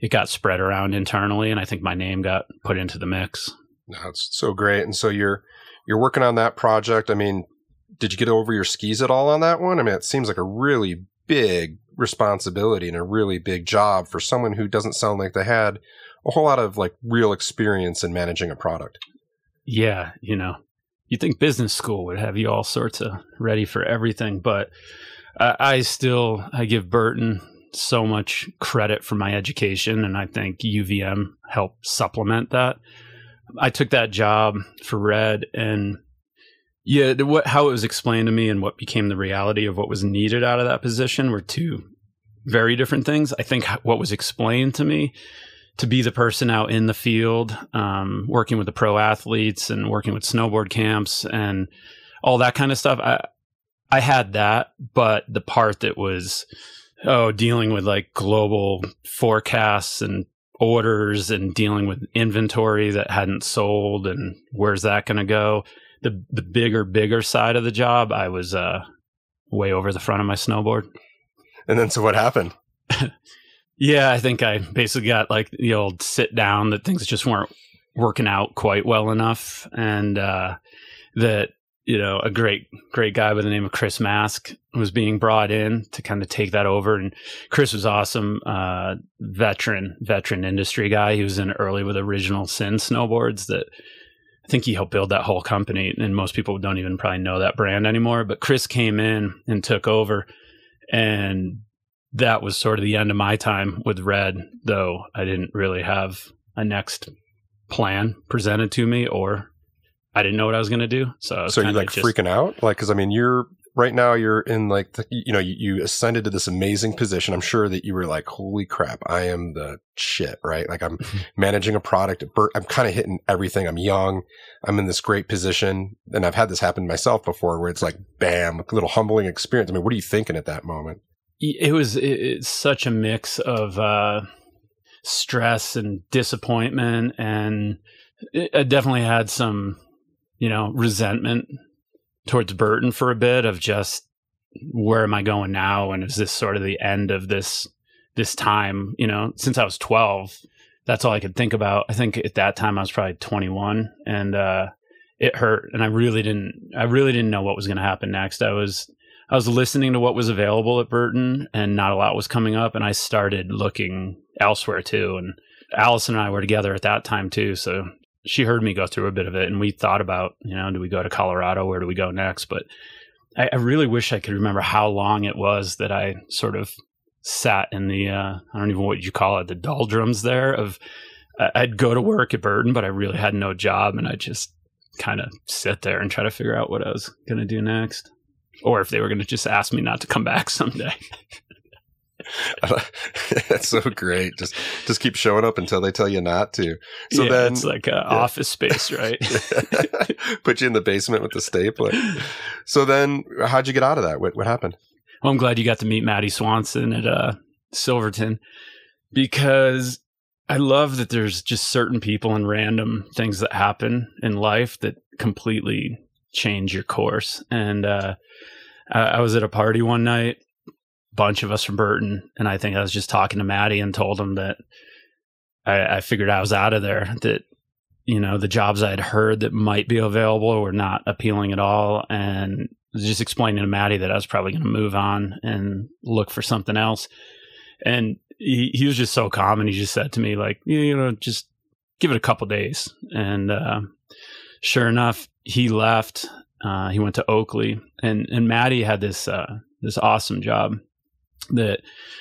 it got spread around internally, and I think my name got put into the mix.
That's so great. And so you're you're working on that project. I mean, did you get over your skis at all on that one? I mean, it seems like a really big responsibility and a really big job for someone who doesn't sound like they had a whole lot of like real experience in managing a product.
Yeah, you know, you think business school would have you all sorts of ready for everything, but I, I still I give Burton so much credit for my education, and I think UVM helped supplement that. I took that job for Red, and yeah, what how it was explained to me and what became the reality of what was needed out of that position were two very different things. I think what was explained to me to be the person out in the field, um, working with the pro athletes and working with snowboard camps and all that kind of stuff. I I had that, but the part that was oh dealing with like global forecasts and orders and dealing with inventory that hadn't sold and where's that going to go the the bigger bigger side of the job, I was uh, way over the front of my snowboard.
And then so what happened?
yeah, I think I basically got like the old sit down that things just weren't working out quite well enough, and uh, that you know a great great guy by the name of Chris Mask was being brought in to kind of take that over, and Chris was awesome, uh, veteran veteran industry guy. He was in early with Original Sin snowboards that I think he helped build that whole company, and most people don't even probably know that brand anymore. But Chris came in and took over, and that was sort of the end of my time with Red. Though I didn't really have a next plan presented to me, or I didn't know what I was going to do. So,
so you like just, freaking out? Like, cause I mean, you're right now, you're in like, the, you know, you, you, ascended to this amazing position. I'm sure that you were like, holy crap, I am the shit, right? Like I'm managing a product. I'm kind of hitting everything. I'm young. I'm in this great position. And I've had this happen myself before where it's like, bam, a little humbling experience. I mean, what are you thinking at that moment?
It was, it's such a mix of, uh, stress and disappointment and I definitely had some you know, resentment towards Burton for a bit of just where am I going now? And is this sort of the end of this this time? You know, since I was twelve, that's all I could think about. I think at that time I was probably twenty one, and uh, it hurt, and I really didn't. I really didn't know what was going to happen next. I was I was listening to what was available at Burton, and not a lot was coming up, and I started looking elsewhere too. And Allison and I were together at that time too, so she heard me go through a bit of it and we thought about, you know, do we go to Colorado? Where do we go next? But I, I really wish I could remember how long it was that I sort of sat in the, uh, I don't even know what you call it, the doldrums there of, I'd go to work at Burton, but I really had no job and I just kind of sit there and try to figure out what I was going to do next. Or if they were going to just ask me not to come back someday.
That's so great. Just just keep showing up until they tell you not to. So
yeah,
then
it's like yeah. office space, right?
Put you in the basement with the stapler. So then, how'd you get out of that? What what happened?
Well, I'm glad you got to meet Maddie Swanson at uh, Silverton because I love that there's just certain people and random things that happen in life that completely change your course. And uh, I was at a party one night bunch of us from Burton, and I think I was just talking to Maddie and told him that I, I figured I was out of there. That you know the jobs I had heard that might be available were not appealing at all, and just explaining to Maddie that I was probably going to move on and look for something else. And he, he was just so calm, and he just said to me like, you know, just give it a couple days. And uh, sure enough, he left. Uh, he went to Oakley, and and Maddie had this uh, this awesome job that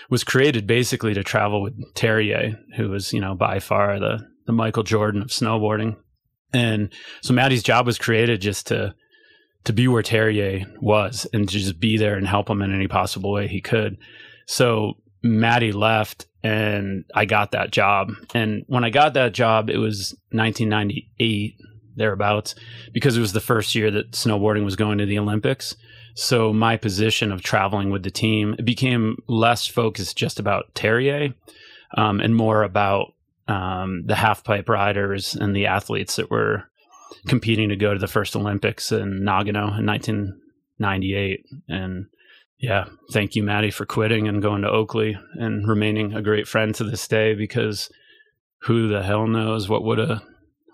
was created basically to travel with Terje, who was, you know, by far the, the Michael Jordan of snowboarding. And so Maddie's job was created just to to be where Terje was and to just be there and help him in any possible way he could. So Maddie left and I got that job. And when I got that job, it was 1998 thereabouts because it was the first year that snowboarding was going to the Olympics. So my position of traveling with the team became less focused just about Terje um, and more about um, the half pipe riders and the athletes that were competing to go to the first Olympics in Nagano in 1998. And yeah, thank you, Maddie, for quitting and going to Oakley and remaining a great friend to this day because who the hell knows what would have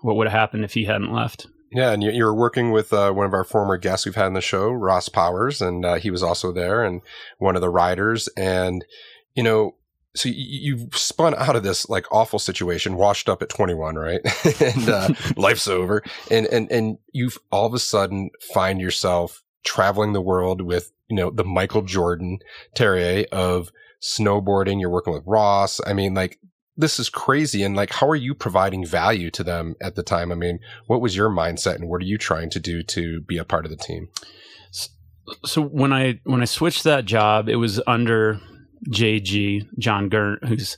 what would have happened if he hadn't left.
Yeah, and you, were working with uh, one of our former guests we've had on the show, Ross Powers, and uh, he was also there, and one of the riders. And you know, so you, you spun out of this like awful situation, washed up at 21, right? and uh, life's over, and and and you all of a sudden find yourself traveling the world with you know the Michael Jordan Terje of snowboarding. You're working with Ross. I mean, like this is crazy. And like, how are you providing value to them at the time? I mean, what was your mindset and what are you trying to do to be a part of the team?
So when I, when I switched that job, it was under JG, John Gert, who's,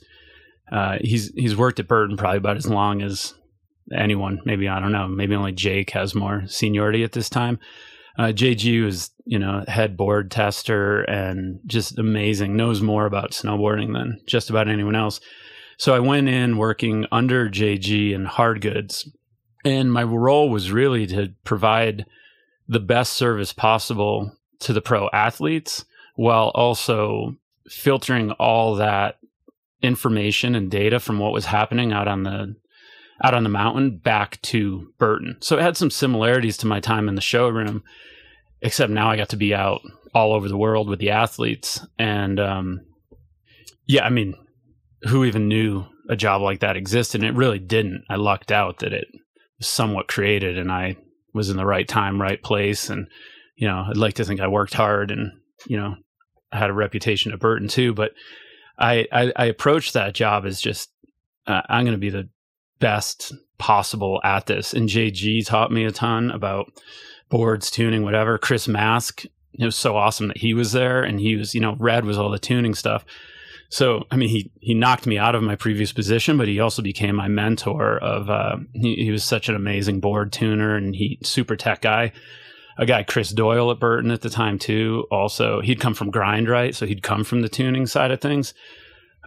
uh, he's, he's worked at Burton probably about as long as anyone. Maybe, I don't know, maybe only Jake has more seniority at this time. Uh, JG was, you know, head board tester and just amazing, knows more about snowboarding than just about anyone else. So I went in working under JG in hard goods. And my role was really to provide the best service possible to the pro athletes while also filtering all that information and data from what was happening out on the out on the mountain back to Burton. So it had some similarities to my time in the showroom, except now I got to be out all over the world with the athletes. And um, yeah, I mean, who even knew a job like that existed? And it really didn't. I lucked out that it was somewhat created and I was in the right time, right place. And, you know, I'd like to think I worked hard and, you know, I had a reputation at Burton too. But I, I, I approached that job as just, uh, I'm going to be the best possible at this. And JG taught me a ton about boards, tuning, whatever. Chris Mask, it was so awesome that he was there and he was, you know, red was all the tuning stuff. So, I mean, he, he knocked me out of my previous position, but he also became my mentor of, uh, he, he was such an amazing board tuner and he super tech guy. A guy, Chris Doyle at Burton at the time too. Also, he'd come from grind, right? So he'd come from the tuning side of things.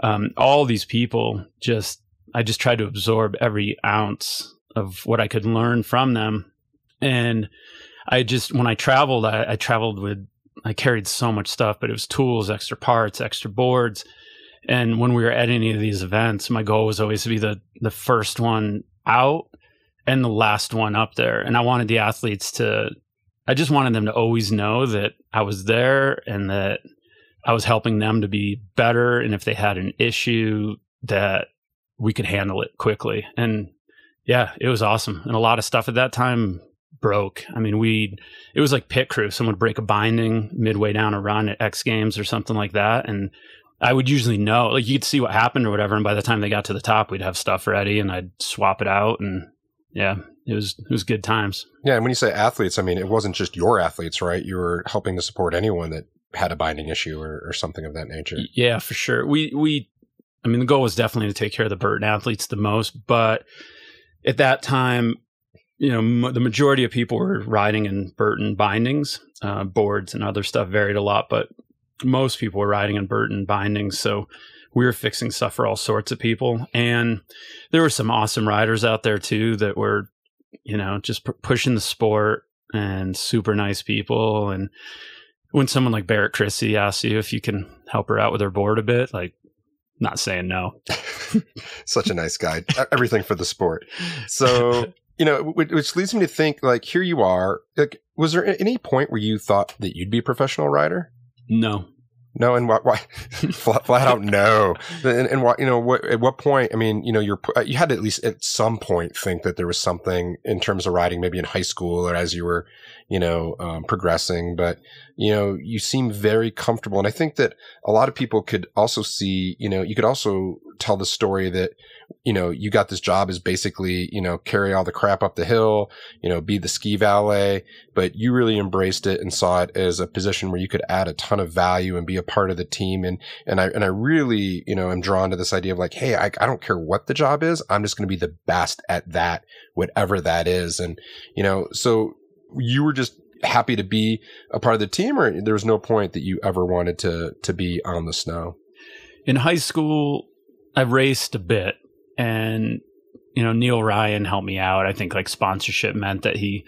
Um, all these people just, I just tried to absorb every ounce of what I could learn from them. And I just, when I traveled, I, I traveled with, I carried so much stuff, but it was tools, extra parts, extra boards and when we were at any of these events, my goal was always to be the the first one out and the last one up there. And I wanted the athletes to I just wanted them to always know that I was there and that I was helping them to be better and if they had an issue that we could handle it quickly. And yeah, it was awesome. And a lot of stuff at that time broke. I mean, we it was like pit crew. Someone would break a binding midway down a run at X Games or something like that, and I would usually know, like you could see what happened or whatever, and by the time they got to the top, we'd have stuff ready, and I'd swap it out, and yeah, it was it was good times.
Yeah, and when you say athletes, I mean it wasn't just your athletes, right? You were helping to support anyone that had a binding issue or, or something of that nature.
Yeah, for sure. We we, I mean, the goal was definitely to take care of the Burton athletes the most, but at that time, you know, m- the majority of people were riding in Burton bindings, uh, boards, and other stuff varied a lot, but most people were riding in Burton bindings. So we were fixing stuff for all sorts of people. And there were some awesome riders out there too that were, you know, just p- pushing the sport and super nice people. And when someone like Barrett Christy asks you if you can help her out with her board a bit, like, not saying no.
Such a nice guy. Everything for the sport. So, you know, which leads me to think like, here you are. Like, was there any point where you thought that you'd be a professional rider?
No.
No, and why? why flat, flat, out no. And, and why? You know, what, at what point? I mean, you know, you're you had to at least at some point think that there was something in terms of writing, maybe in high school or as you were, you know, um, progressing. But you know, you seem very comfortable, and I think that a lot of people could also see. You know, you could also tell the story that you know, you got this job as basically, you know, carry all the crap up the hill, you know, be the ski valet, but you really embraced it and saw it as a position where you could add a ton of value and be a part of the team. And, and I, and I really, you know, am drawn to this idea of like, Hey, I, I don't care what the job is. I'm just going to be the best at that, whatever that is. And, you know, so you were just happy to be a part of the team or there was no point that you ever wanted to, to be on the snow?
In high school, I raced a bit and you know Neil Ryan helped me out. I think like sponsorship meant that he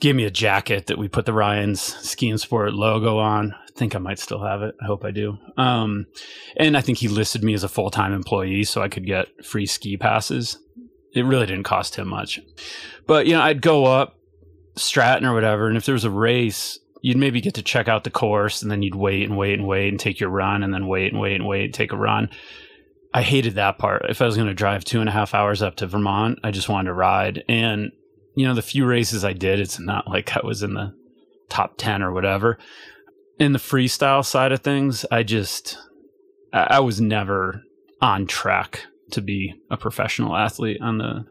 gave me a jacket that we put the Ryan's Ski and Sport logo on. I think I might still have it. I hope I do. Um, and I think he listed me as a full time employee so I could get free ski passes. It really didn't cost him much, but you know I'd go up Stratton or whatever, and if there was a race. You'd maybe get to check out the course and then you'd wait and wait and wait and take your run and then wait and wait and wait and take a run I hated that part. If I was going to drive two and a half hours up to Vermont, I just wanted to ride. And, you know, the few races I did, it's not like I was in the top 10 or whatever. In the freestyle side of things, I just, I was never on track to be a professional athlete on the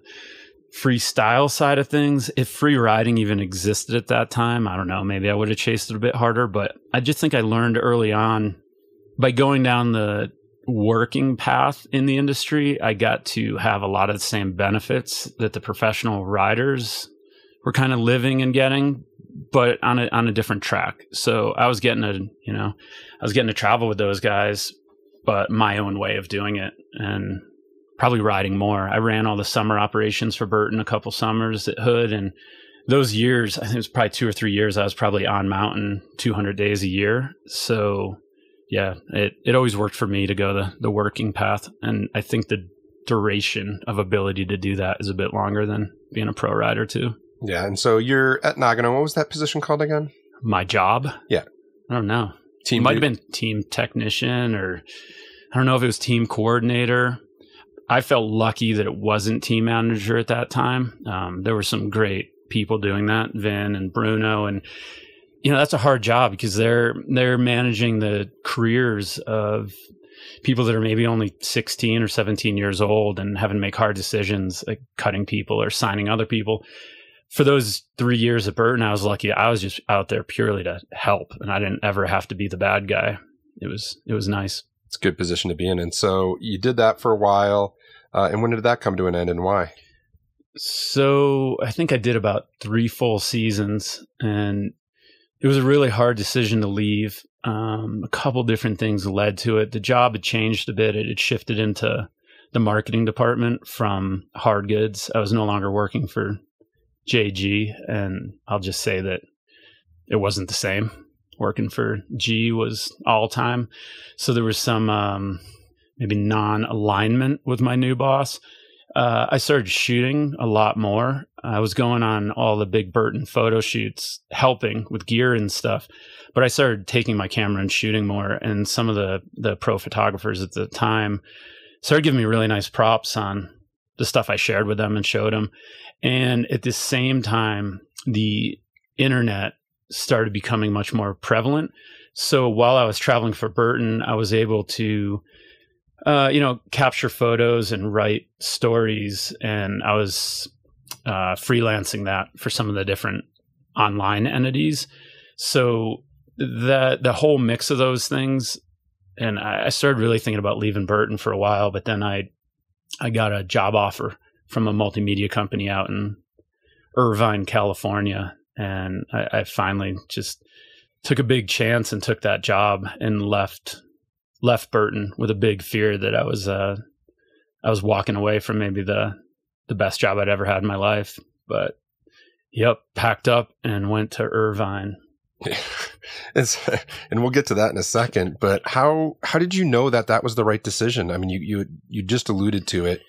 freestyle side of things. If free riding even existed at that time, I don't know, maybe I would have chased it a bit harder, but I just think I learned early on by going down the working path in the industry, I got to have a lot of the same benefits that the professional riders were kind of living and getting, but on a on a different track. So I was getting a you know, I was getting to travel with those guys, but my own way of doing it and probably riding more. I ran all the summer operations for Burton a couple summers at Hood and those years, I think it was probably two or three years, I was probably on mountain 200 days a year. So yeah, it, it always worked for me to go the, the working path. And I think the duration of ability to do that is a bit longer than being a pro rider too.
Yeah. And so you're at Nagano. What was that position called again?
My job?
Yeah.
I don't know. Team it might have been team technician or I don't know if it was team coordinator. I felt lucky that it wasn't team manager at that time. Um, there were some great people doing that, Vin and Bruno, and you know that's a hard job because they're they're managing the careers of people that are maybe only 16 or 17 years old and having to make hard decisions like cutting people or signing other people. For those three years at burton i was lucky. I was just out there purely to help and i didn't ever have to be the bad guy. It was it was nice.
It's a good position to be in. And so you did that for a while uh, and when did that come to an end and why?
So i think i did about three full seasons and it was a really hard decision to leave um, a couple different things led to it. The job had changed a bit. It had shifted into the marketing department from hard goods. I was no longer working for JG, and I'll just say that it wasn't the same. Working for G was all time, so there was some um, maybe non-alignment with my new boss. Uh, I started shooting a lot more. I was going on all the big Burton photo shoots, helping with gear and stuff but I started taking my camera and shooting more. And some of the the pro photographers at the time started giving me really nice props on the stuff I shared with them and showed them. And at the same time, the internet started becoming much more prevalent. So while I was traveling for Burton, I was able to, uh, you know, capture photos and write stories, and I was uh, freelancing that for some of the different online entities. So the the whole mix of those things, and I, I started really thinking about leaving Burton for a while, but then I I got a job offer from a multimedia company out in Irvine, California, and I, I finally just took a big chance and took that job and left left Burton with a big fear that I was uh, I was walking away from maybe the the best job I'd ever had in my life. But yep, packed up and went to Irvine
and we'll get to that in a second. But how how did you know that that was the right decision? I mean, you you you just alluded to it.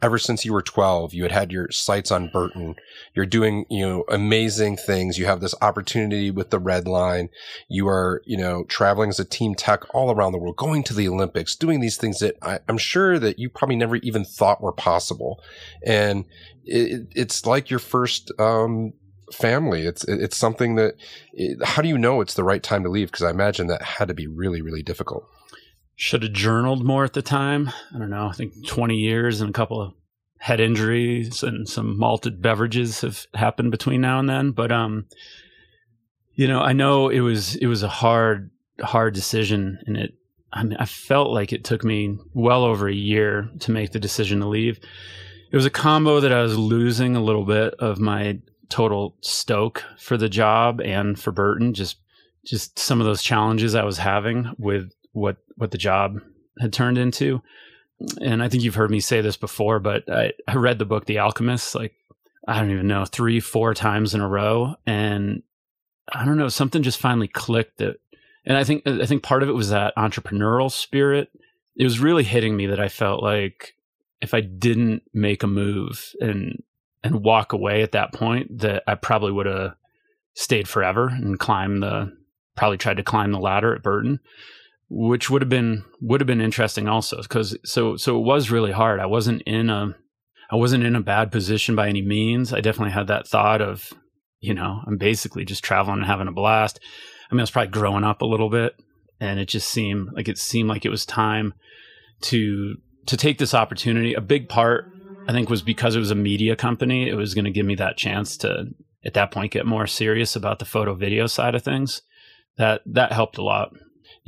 Ever since you were 12, you had had your sights on Burton. You're doing, you know, amazing things. You have this opportunity with the red line. You are, you know, traveling as a team tech all around the world, going to the Olympics, doing these things that I, am sure that you probably never even thought were possible. And it, it's like your first, um, family. It's it's something that. It, how do you know it's the right time to leave? Because I imagine that had to be really really difficult.
Should have journaled more at the time. I don't know. I think twenty years and a couple of head injuries and some malted beverages have happened between now and then. But um, you know, I know it was it was a hard hard decision, and it. I, mean, I felt like it took me well over a year to make the decision to leave. It was a combo that I was losing a little bit of my total stoke for the job and for Burton. Just just some of those challenges I was having with what what the job had turned into. And I think you've heard me say this before, but I, I read the book The Alchemist like I don't even know three four times in a row, and I don't know something just finally clicked that. And I think I think part of it was that entrepreneurial spirit. It was really hitting me that I felt like if I didn't make a move and and walk away at that point that I probably would have stayed forever and climbed the probably tried to climb the ladder at Burton, which would have been would have been interesting also because so so it was really hard. I wasn't in a I wasn't in a bad position by any means. I definitely had that thought of, you know, I'm basically just traveling and having a blast. I mean, I was probably growing up a little bit, and it just seemed like it seemed like it was time to to take this opportunity. A big part I think was because it was a media company, it was going to give me that chance to at that point get more serious about the photo video side of things. That that helped a lot.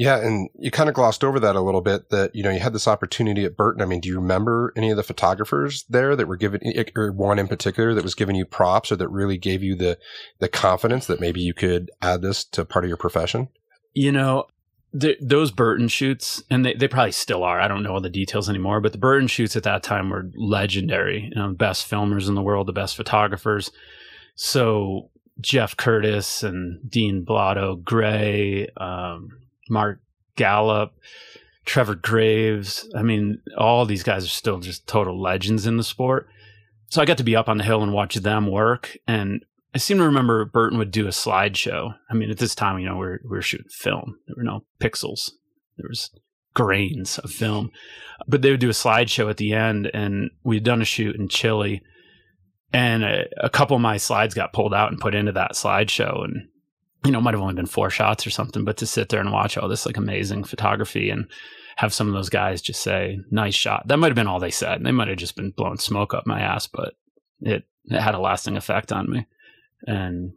Yeah, and you kind of glossed over that a little bit. That you know you had this opportunity at Burton. I mean, do you remember any of the photographers there that were given, or one in particular that was giving you props, or that really gave you the the confidence that maybe you could add this to part of your profession?
You know, the, those Burton shoots, and they, they probably still are. I don't know all the details anymore, but the Burton shoots at that time were legendary. You know, the best filmers in the world, the best photographers. So Jeff Curtes and Dean Blotto, Gray, um, Mark Gallup, Trevor Graves. I mean, all these guys are still just total legends in the sport. So I got to be up on the hill and watch them work. And I seem to remember Burton would do a slideshow. I mean, at this time, you know, we are we are shooting film. There were no pixels. There was grains of film, but they would do a slideshow at the end, and we'd done a shoot in Chile, and a, a couple of my slides got pulled out and put into that slideshow, and you know, might have only been four shots or something, but to sit there and watch all this like amazing photography and have some of those guys just say, nice shot. That might have been all they said. They might have just been blowing smoke up my ass, but it, it had a lasting effect on me. And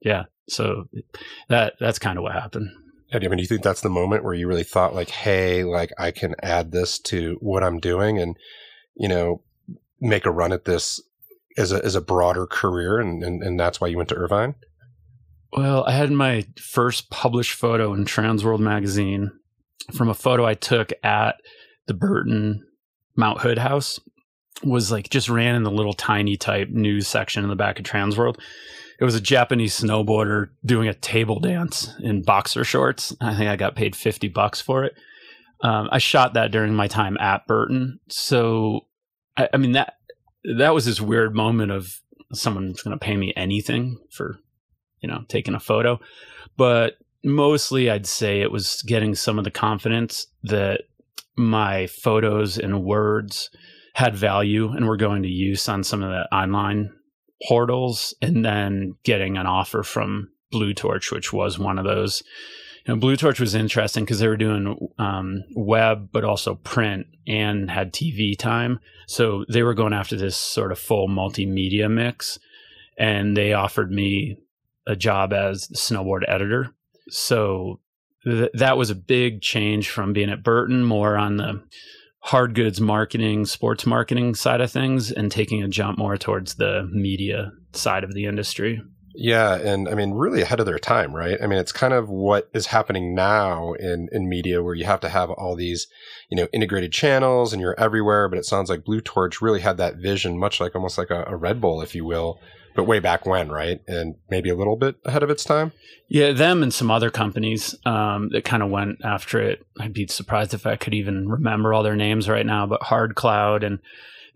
yeah, so that that's kind of what happened.
And I mean, do you think that's the moment where you really thought like, hey, like I can add this to what I'm doing and, you know, make a run at this as a, as a broader career. And, and, and that's why you went to Irvine?
Well, I had my first published photo in Transworld magazine from a photo I took at the Burton Mount Hood house was like just ran in the little tiny type news section in the back of Transworld it was a Japanese snowboarder doing a table dance in boxer shorts. I think I got paid 50 bucks for it. Um, I shot that during my time at Burton. So, I, I mean, that, that was this weird moment of someone's going to pay me anything for, you know, taking a photo. But mostly I'd say it was getting some of the confidence that my photos and words had value and were going to use on some of the online portals and then getting an offer from Blue Torch, which was one of those. You know, Blue Torch was interesting because they were doing um, web, but also print and had TV time. So they were going after this sort of full multimedia mix. And they offered me a job as snowboard editor. So th- that was a big change from being at Burton, more on the hard goods marketing, sports marketing side of things, and taking a jump more towards the media side of the industry.
Yeah, and I mean, really ahead of their time, right? I mean, it's kind of what is happening now in in media, where you have to have all these, you know, integrated channels, and you're everywhere. But it sounds like Blue Torch really had that vision, much like almost like a, a Red Bull, if you will, but way back when, right? And maybe a little bit ahead of its time.
Yeah, them and some other companies um, that kind of went after it. I'd be surprised if I could even remember all their names right now. But Hard Cloud and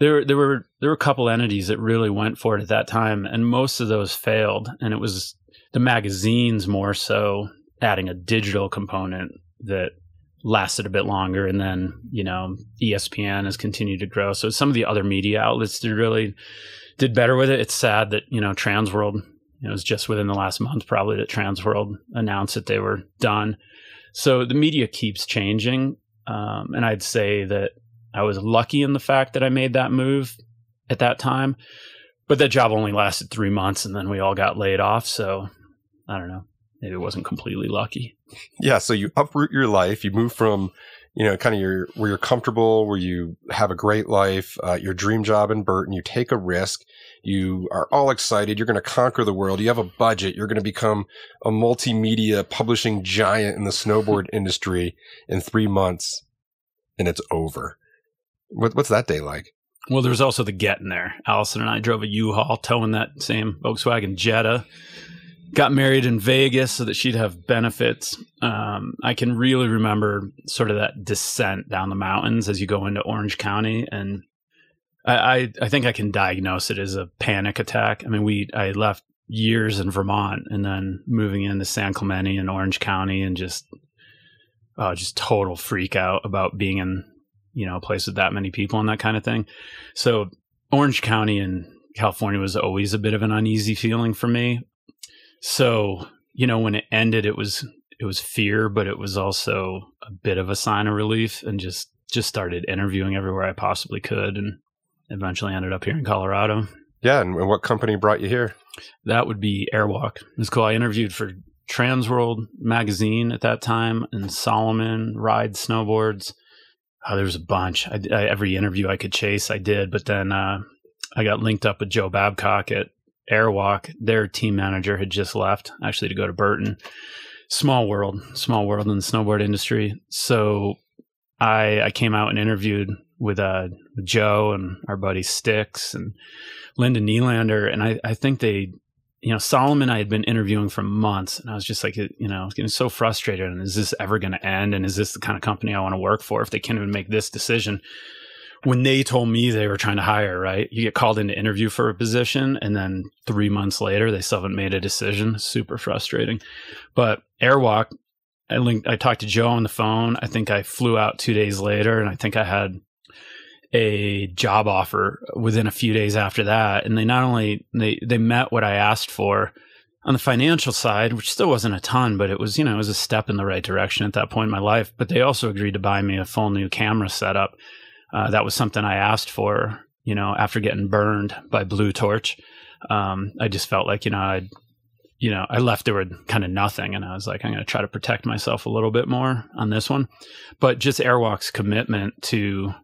there there were there were a couple entities that really went for it at that time, and most of those failed. And it was the magazines more so adding a digital component that lasted a bit longer and then you know espn has continued to grow so some of the other media outlets did really did better with it. It's sad that you know Transworld. You know, it was just within the last month probably that Transworld announced that they were done. So the media keeps changing, um, and I'd say that I was lucky in the fact that I made that move at that time. But that job only lasted three months, and then we all got laid off. So I don't know. Maybe it wasn't completely lucky.
Yeah. So you uproot your life. You move from you know, kind of your where you're comfortable, where you have a great life, uh, your dream job in Burton. You take a risk. You are all excited. You're going to conquer the world. You have a budget. You're going to become a multimedia publishing giant in the snowboard industry in three months, and it's over. What, what's that day like?
Well, there's also the getting there. Allison and I drove a U-Haul towing that same Volkswagen Jetta got married in Vegas so that she'd have benefits. Um, I can really remember sort of that descent down the mountains as you go into Orange County, and I, I, think I can diagnose it as a panic attack. I mean, we I left years in Vermont and then moving into San Clemente and Orange County, and just uh, just total freak out about being in you know a place with that many people and that kind of thing. So Orange County in California was always a bit of an uneasy feeling for me. So, you know, when it ended, it was it was fear, but it was also a bit of a sign of relief, and just just started interviewing everywhere I possibly could, and eventually ended up here in Colorado.
Yeah, and what company brought you here?
That would be Airwalk. It's cool. I interviewed for Transworld magazine at that time, and Salomon Ride Snowboards. Oh, there was a bunch. I, I, every interview I could chase, I did. But then uh, I got linked up with Joe Babcock at Airwalk, their team manager had just left actually to go to Burton. Small world, small world in the snowboard industry. So I I came out and interviewed with uh Joe and our buddy Sticks and Linda Nylander, and I I think they you know Salomon I had been interviewing for months, and I was just like you know I was getting so frustrated. And is this ever going to end? And is this the kind of company I want to work for if they can't even make this decision? when they told me they were trying to hire, right? You get called in to interview for a position, and then three months later, they still haven't made a decision. Super frustrating. But Airwalk, I linked, I talked to Joe on the phone. I think I flew out two days later, and I think I had a job offer within a few days after that. And they not only they they met what I asked for, on the financial side, which still wasn't a ton, but it was, you know, it was a step in the right direction at that point in my life. But they also agreed to buy me a full new camera setup. Uh, that was something I asked for, you know, after getting burned by Blue Torch. Um, I just felt like, you know, I'd, you know, I left there with kind of nothing. And I was like, I'm going to try to protect myself a little bit more on this one. But just Airwalk's commitment to,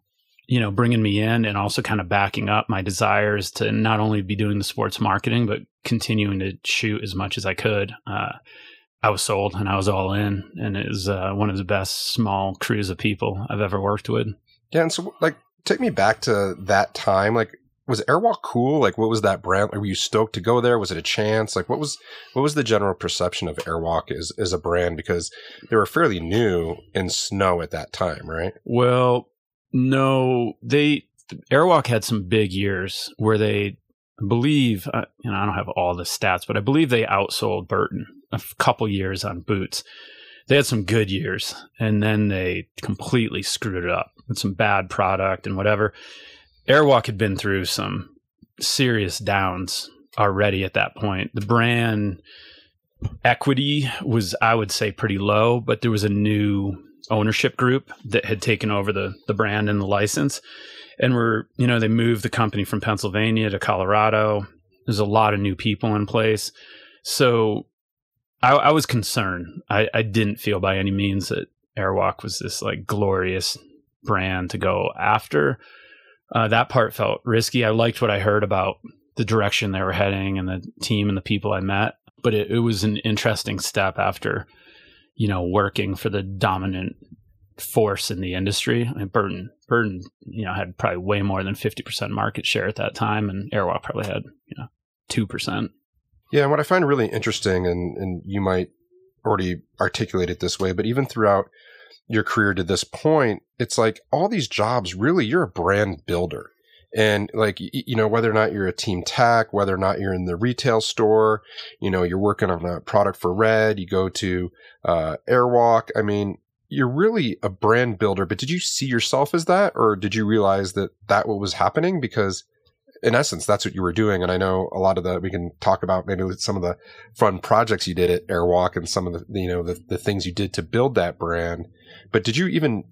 you know, bringing me in and also kind of backing up my desires to not only be doing the sports marketing, but continuing to shoot as much as I could. Uh, I was sold and I was all in, and it was uh, one of the best small crews of people I've ever worked with.
Yeah, and so like, take me back to that time. Like, was Airwalk cool? Like, what was that brand? Like, were you stoked to go there? Was it a chance? Like, what was what was the general perception of Airwalk as as a brand? Because they were fairly new in snow at that time, right?
Well, no, they Airwalk had some big years where they believe, uh, you know, I don't have all the stats, but I believe they outsold Burton a couple years on boots. They had some good years, and then they completely screwed it up with some bad product and whatever. Airwalk had been through some serious downs already at that point. The brand equity was, I would say, pretty low, but there was a new ownership group that had taken over the the brand and the license and we're you know they moved the company from Pennsylvania to Colorado. There's a lot of new people in place, so I, I was concerned. I, I didn't feel by any means that Airwalk was this like glorious brand to go after. Uh, that part felt risky. I liked what I heard about the direction they were heading and the team and the people I met, but it, it was an interesting step after, you know, working for the dominant force in the industry. I mean, Burton, Burton, you know, had probably way more than fifty percent market share at that time, and Airwalk probably had you know two percent.
Yeah, and what I find really interesting, and and you might already articulate it this way, but even throughout your career to this point, it's like all these jobs. Really, you're a brand builder. And like, you know, whether or not you're a team tech, whether or not you're in the retail store, you know, you're working on a product for red, you go to, uh, Airwalk. I mean, you're really a brand builder, but did you see yourself as that, or did you realize that that what was happening? Because in essence, that's what you were doing. And I know a lot of the, we can talk about maybe some of the fun projects you did at Airwalk and some of the, you know, the, the things you did to build that brand. But did you even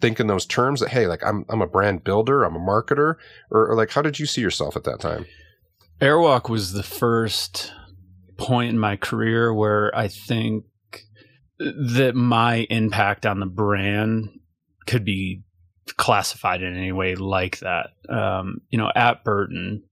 think in those terms that, hey, like I'm, I'm a brand builder, I'm a marketer, or, or like, how did you see yourself at that time?
Airwalk was the first point in my career where I think that my impact on the brand could be classified in any way like that. Um, you know, at Burton,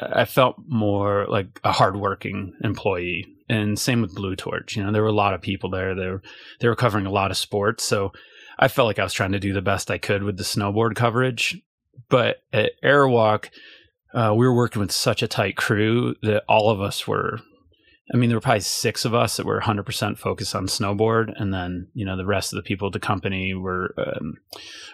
I felt more like a hardworking employee, and same with Blue Torch. You know, there were a lot of people there. They were they were covering a lot of sports, so I felt like I was trying to do the best I could with the snowboard coverage. But at Airwalk, uh, we were working with such a tight crew that all of us were I mean, there were probably six of us that were 100% focused on snowboard. And then, you know, the rest of the people at the company were um,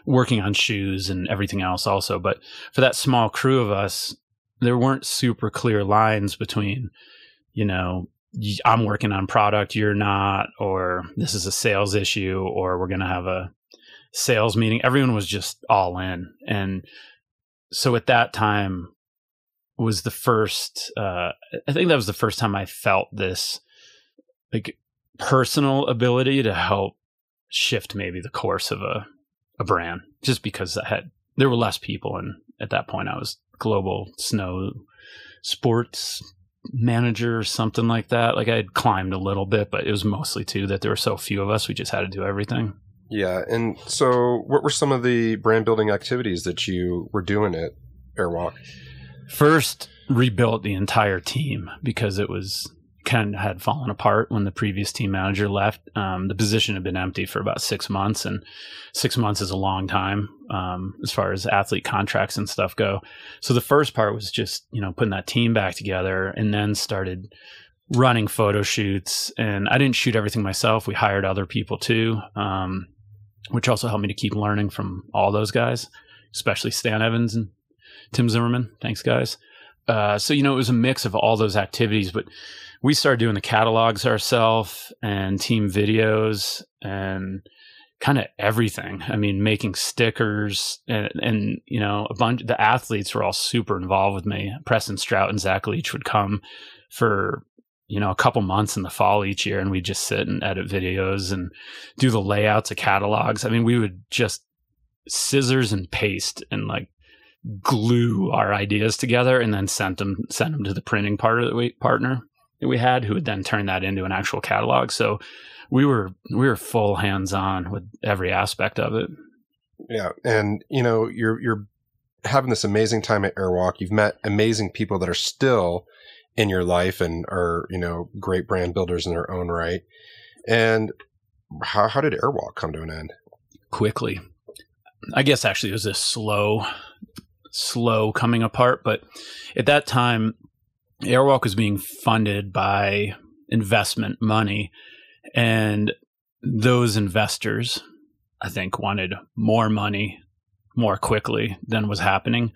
working on shoes and everything else also. But for that small crew of us, there weren't super clear lines between, you know, I'm working on product, you're not, or this is a sales issue, or we're going to have a sales meeting. Everyone was just all in. And so at that time, was the first uh, i think that was the first time i felt this like personal ability to help shift maybe the course of a, a brand just because i had there were less people and at that point i was global snow sports manager or something like that. Like i had climbed a little bit but it was mostly too that there were so few of us we just had to do everything.
Yeah and so what were some of the brand building activities that you were doing at airwalk?
First, rebuilt the entire team because it was kind of had fallen apart when the previous team manager left. Um, the position had been empty for about six months, and six months is a long time um, as far as athlete contracts and stuff go. So the first part was just you know putting that team back together, and then started running photo shoots. And I didn't shoot everything myself; we hired other people too, um, which also helped me to keep learning from all those guys, especially Stan Evans and Tim Zimmerman. Thanks, guys. Uh, so, you know, it was a mix of all those activities, but we started doing the catalogs ourselves and team videos and kind of everything. I mean, making stickers and, and, you know, a bunch, the athletes were all super involved with me. Preston Strout and Zach Leach would come for, you know, a couple months in the fall each year and we'd just sit and edit videos and do the layouts of catalogs. I mean, we would just scissors and paste and like glue our ideas together and then send them send them to the printing part that we, partner that we had who would then turn that into an actual catalog. So we were we were full hands on with every aspect of it.
Yeah, and you know, you're you're having this amazing time at Airwalk. You've met amazing people that are still in your life and are, you know, great brand builders in their own right. And how, how did Airwalk come to an end?
Quickly. I guess actually it was a slow, slow coming apart. But at that time, Airwalk was being funded by investment money. And those investors, I think, wanted more money more quickly than was happening.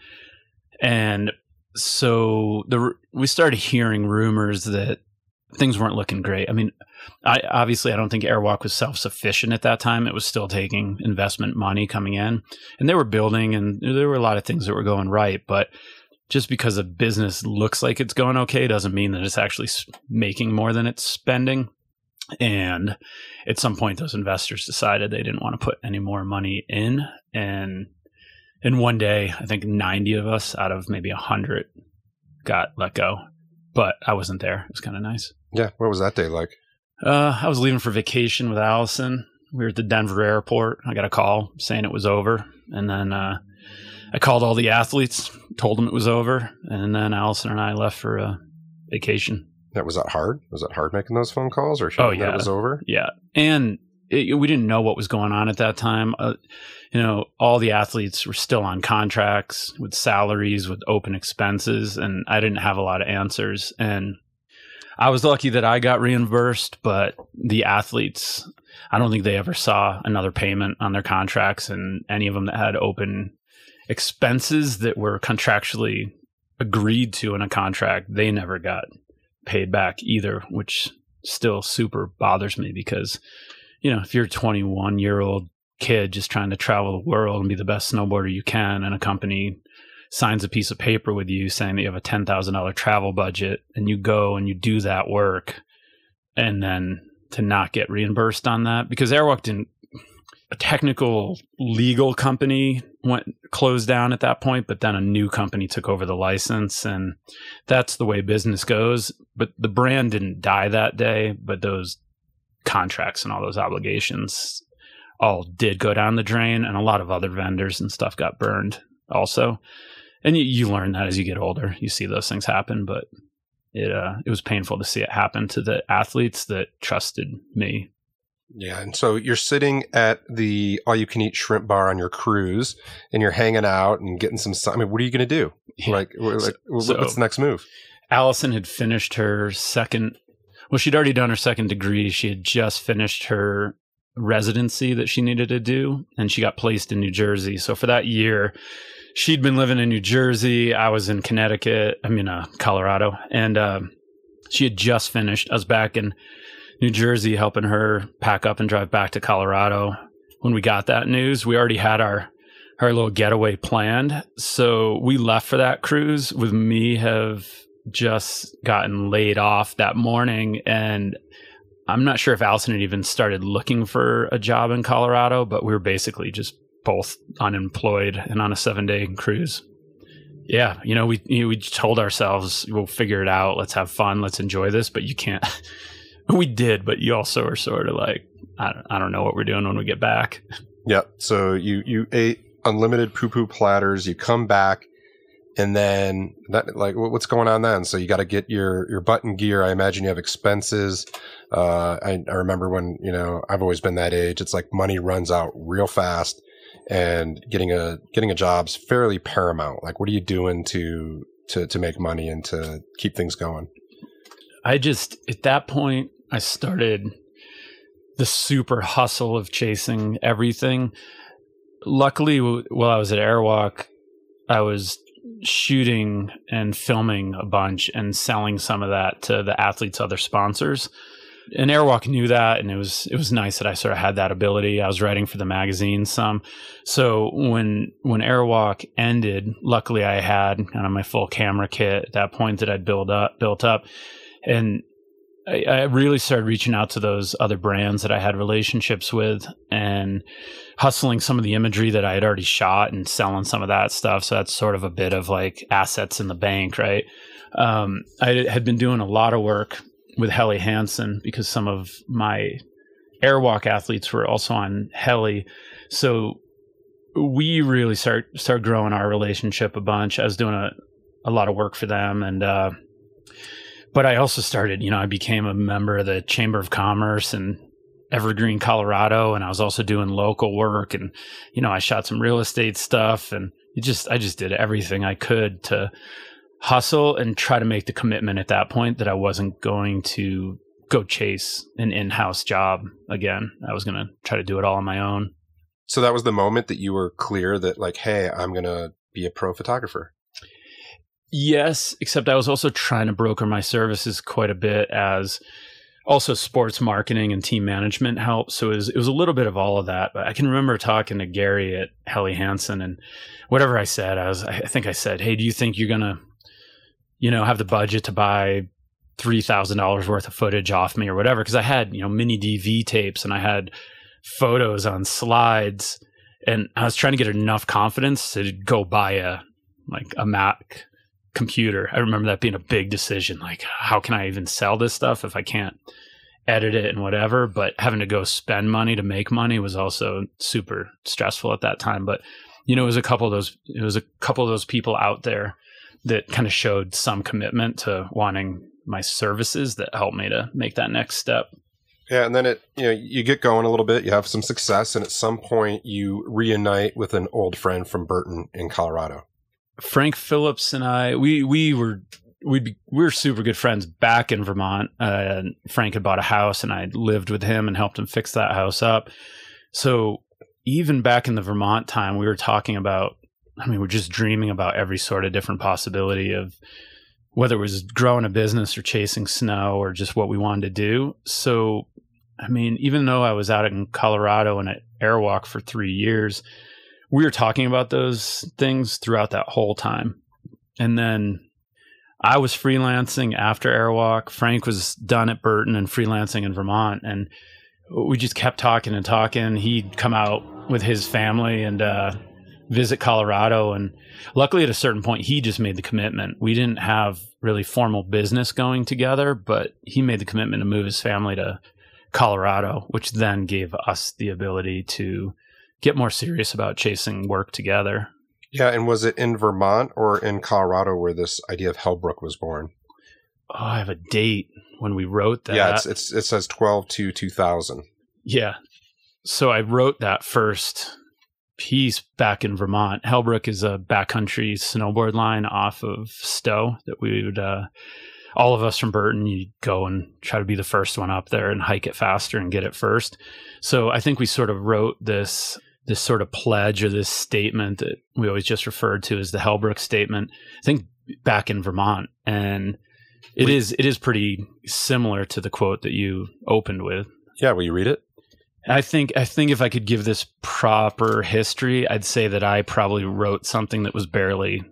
And so the we started hearing rumors that things weren't looking great. I mean, I obviously I don't think Airwalk was self sufficient at that time. It was still taking investment money coming in, and they were building, and there were a lot of things that were going right. But just because a business looks like it's going okay doesn't mean that it's actually making more than it's spending. And at some point, those investors decided they didn't want to put any more money in, and in one day, I think 90 of us out of maybe 100 got let go. But I wasn't there. It was kind of nice.
Yeah. What was that day like?
Uh, I was leaving for vacation with Allison. We were at the Denver airport. I got a call saying it was over. And then uh, I called all the athletes, told them it was over. And then Allison and I left for a vacation.
That was that hard? Was it hard making those phone calls or
oh, yeah.
it was over?
Yeah. And it, we didn't know what was going on at that time. Uh, you know, all the athletes were still on contracts with salaries, with open expenses, and I didn't have a lot of answers. And I was lucky that I got reimbursed, but the athletes, I don't think they ever saw another payment on their contracts, and any of them that had open expenses that were contractually agreed to in a contract, they never got paid back either, which still super bothers me because you know, if you're a 21 year old kid just trying to travel the world and be the best snowboarder you can, and a company signs a piece of paper with you saying that you have a $10,000 travel budget and you go and you do that work and then to not get reimbursed on that because Airwalk didn't a technical legal company went closed down at that point but then a new company took over the license and that's the way business goes. But the brand didn't die that day but those contracts and all those obligations all did go down the drain and a lot of other vendors and stuff got burned also. And you, you learn that as you get older. You see those things happen but it uh it was painful to see it happen to the athletes that trusted me
yeah and so you're sitting at the all you can eat shrimp bar on your cruise and you're hanging out and getting some i mean what are you going to do like, like so, what's the next move
allison had finished her second well, she'd already done her second degree. She had just finished her residency that she needed to do, and she got placed in New Jersey. So for that year, she'd been living in New Jersey. I was in Connecticut. I mean, uh, Colorado, and uh, she had just finished. I was back in New Jersey helping her pack up and drive back to Colorado. When we got that news, we already had our our little getaway planned. So we left for that cruise with me have just gotten laid off that morning and I'm not sure if Allison had even started looking for a job in Colorado, but we were basically just both unemployed and on a seven day cruise. Yeah, you know, we you know, we told ourselves we'll figure it out. Let's have fun. Let's enjoy this. But you can't. we did, but you also are sort of like, I don't, I don't know what we're doing when we get back.
Yep. So you you ate unlimited poo poo platters. You come back and then that like what's going on then so you got to get your your button gear i imagine you have expenses uh, I, I, remember when you know i've always been that age it's like money runs out real fast and getting a getting a job's fairly paramount like what are you doing to to to make money and to keep things going
i just at that point i started the super hustle of chasing everything luckily while i was at airwalk i was shooting and filming a bunch and selling some of that to the athletes' other sponsors. And Airwalk knew that, and it was it was nice that I sort of had that ability. I was writing for the magazine some, so when when Airwalk ended, luckily I had kind of my full camera kit at that point that I'd built up built up, and I, I, really started reaching out to those other brands that I had relationships with and hustling some of the imagery that I had already shot and selling some of that stuff. So that's sort of a bit of like assets in the bank, right? Um, I had been doing a lot of work with Helly Hansen because some of my airwalk athletes were also on Helly. So we really start start growing our relationship a bunch. I was doing a, a lot of work for them and uh, but I also started, you know, I became a member of the Chamber of Commerce and Evergreen, Colorado, and I was also doing local work and you know, I shot some real estate stuff and just I just did everything I could to hustle and try to make the commitment at that point that I wasn't going to go chase an in-house job again. I was going to try to do it all on my own.
So that was the moment that you were clear that like, hey, I'm going to be a pro photographer.
Yes, except I was also trying to broker my services quite a bit as also sports marketing and team management help. So it was, it was a little bit of all of that. But I can remember talking to Gary at Helly Hansen and whatever I said, I was, I think I said, Hey, do you think you're to, you know, have the budget to buy $3,000 worth of footage off me or whatever? Cause I had, you know, mini DV tapes and I had photos on slides and I was trying to get enough confidence to go buy a, like a Mac computer. I remember that being a big decision. Like, how can I even sell this stuff if I can't edit it and whatever? But having to go spend money to make money was also super stressful at that time. But you know, it was a couple of those. It was a couple of those people out there that kind of showed some commitment to wanting my services that helped me to make that next step.
Yeah, and then it you know you get going a little bit, you have some success, and at some point you reunite with an old friend from Burton in Colorado.
Frank Phillips and I, we we were we'd be we were super good friends back in Vermont. Uh, Frank had bought a house, and I lived with him and helped him fix that house up. So even back in the Vermont time, we were talking about. I mean, we're just dreaming about every sort of different possibility of whether it was growing a business or chasing snow or just what we wanted to do. So, I mean, even though I was out in Colorado and at Airwalk for three years, we were talking about those things throughout that whole time. And then I was freelancing after Airwalk. Frank was done at Burton and freelancing in Vermont. And we just kept talking and talking. He'd come out with his family and uh, visit Colorado. And luckily, at a certain point, he just made the commitment. We didn't have really formal business going together, but he made the commitment to move his family to Colorado, which then gave us the ability to get more serious about chasing work together.
Yeah, and was it in Vermont or in Colorado where this idea of Hellbrook was born?
Oh, I have a date when we wrote that.
Yeah, it's, it's it says 12 to 2000.
Yeah. So I wrote that first piece back in Vermont. Hellbrook is a backcountry snowboard line off of Stowe that we would uh, all of us from Burton, you go and try to be the first one up there and hike it faster and get it first. So I think we sort of wrote this this sort of pledge or this statement that we always just referred to as the Hellbrook statement. I think back in Vermont, and it we, is it is pretty similar to the quote that you opened with.
Yeah, will you read it?
I think I think if I could give this proper history, I'd say that I probably wrote something that was barely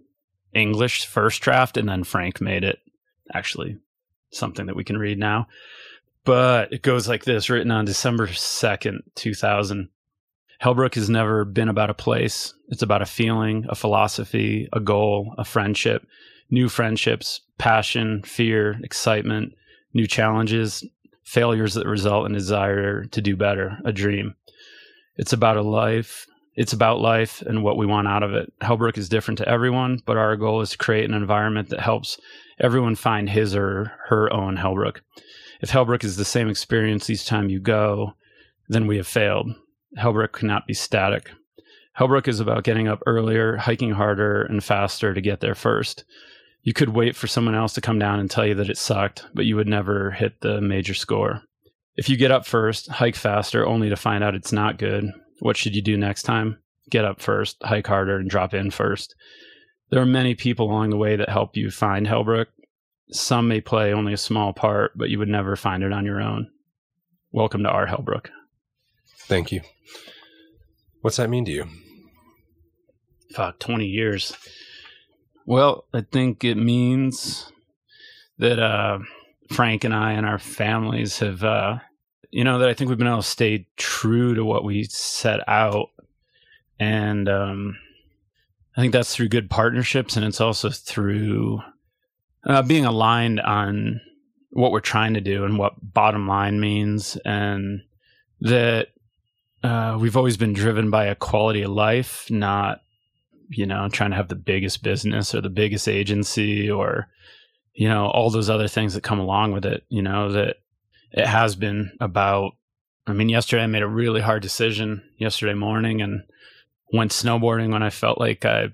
English first draft, and then Frank made it actually something that we can read now. But it goes like this written on December 2nd, 2000. Hellbrook has never been about a place. It's about a feeling, a philosophy, a goal, a friendship, new friendships, passion, fear, excitement, new challenges, failures that result in desire to do better, a dream. It's about a life. It's about life and what we want out of it. Hellbrook is different to everyone, but our goal is to create an environment that helps everyone find his or her own Hellbrook. If Hellbrook is the same experience each time you go, then we have failed. Hellbrook cannot be static. Hellbrook is about getting up earlier, hiking harder and faster to get there first. You could wait for someone else to come down and tell you that it sucked, but you would never hit the major score. If you get up first, hike faster only to find out it's not good, what should you do next time? Get up first, hike harder, and drop in first. There are many people along the way that help you find Hellbrook. Some may play only a small part, but you would never find it on your own. Welcome to our Hellbrook.
Thank you. What's that mean to you?
Fuck, 20 years. Well, I think it means that uh, Frank and I and our families have, uh, you know, that I think we've been able to stay true to what we set out. And um, I think that's through good partnerships and it's also through uh, being aligned on what we're trying to do and what bottom line means. And that uh, we've always been driven by a quality of life, not, you know, trying to have the biggest business or the biggest agency or, you know, all those other things that come along with it, you know, that it has been about. I mean, yesterday I made a really hard decision yesterday morning and went snowboarding when I felt like I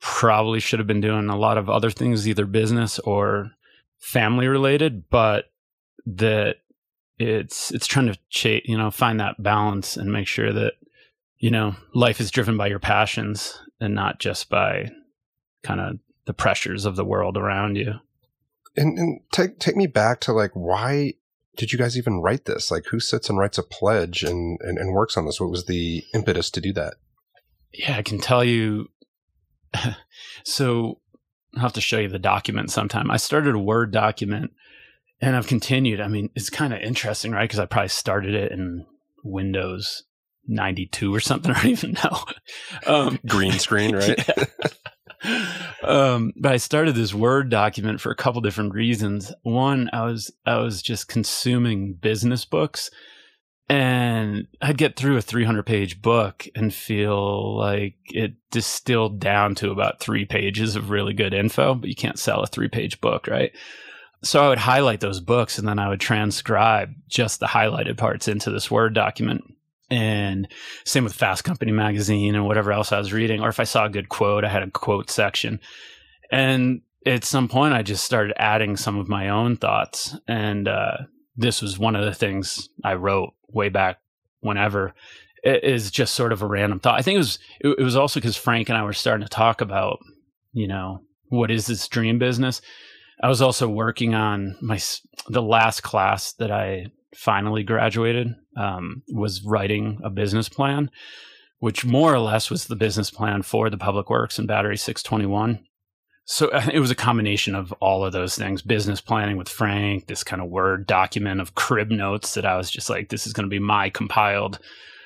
probably should have been doing a lot of other things, either business or family related, but that it's it's trying to cha- you know find that balance and make sure that you know life is driven by your passions and not just by kind of the pressures of the world around you.
And, and take take me back to like why did you guys even write this? Like who sits and writes a pledge and, and, and works on this? What was the impetus to do that?
Yeah, I can tell you. so I'll have to show you the document sometime. I started a Word document and I've continued. I mean, it's kind of interesting, right? Because I probably started it in Windows 92 or something. I don't even know.
Um, Green screen, right?
um, but I started this Word document for a couple different reasons. One, I was I was just consuming business books, and I'd get through a 300 page book and feel like it distilled down to about three pages of really good info. But you can't sell a three page book, right? So I would highlight those books and then I would transcribe just the highlighted parts into this Word document and same with Fast Company magazine and whatever else I was reading. Or if I saw a good quote, I had a quote section. And at some point, I just started adding some of my own thoughts. And uh, this was one of the things I wrote way back whenever. It is just sort of a random thought. I think it was it, it was also because Frank and I were starting to talk about, you know, what is this dream business. I was also working on my the last class that I finally graduated um, was writing a business plan, which more or less was the business plan for the Public Works and Battery 621. So it was a combination of all of those things business planning with Frank, this kind of Word document of crib notes that I was just like, this is going to be my compiled,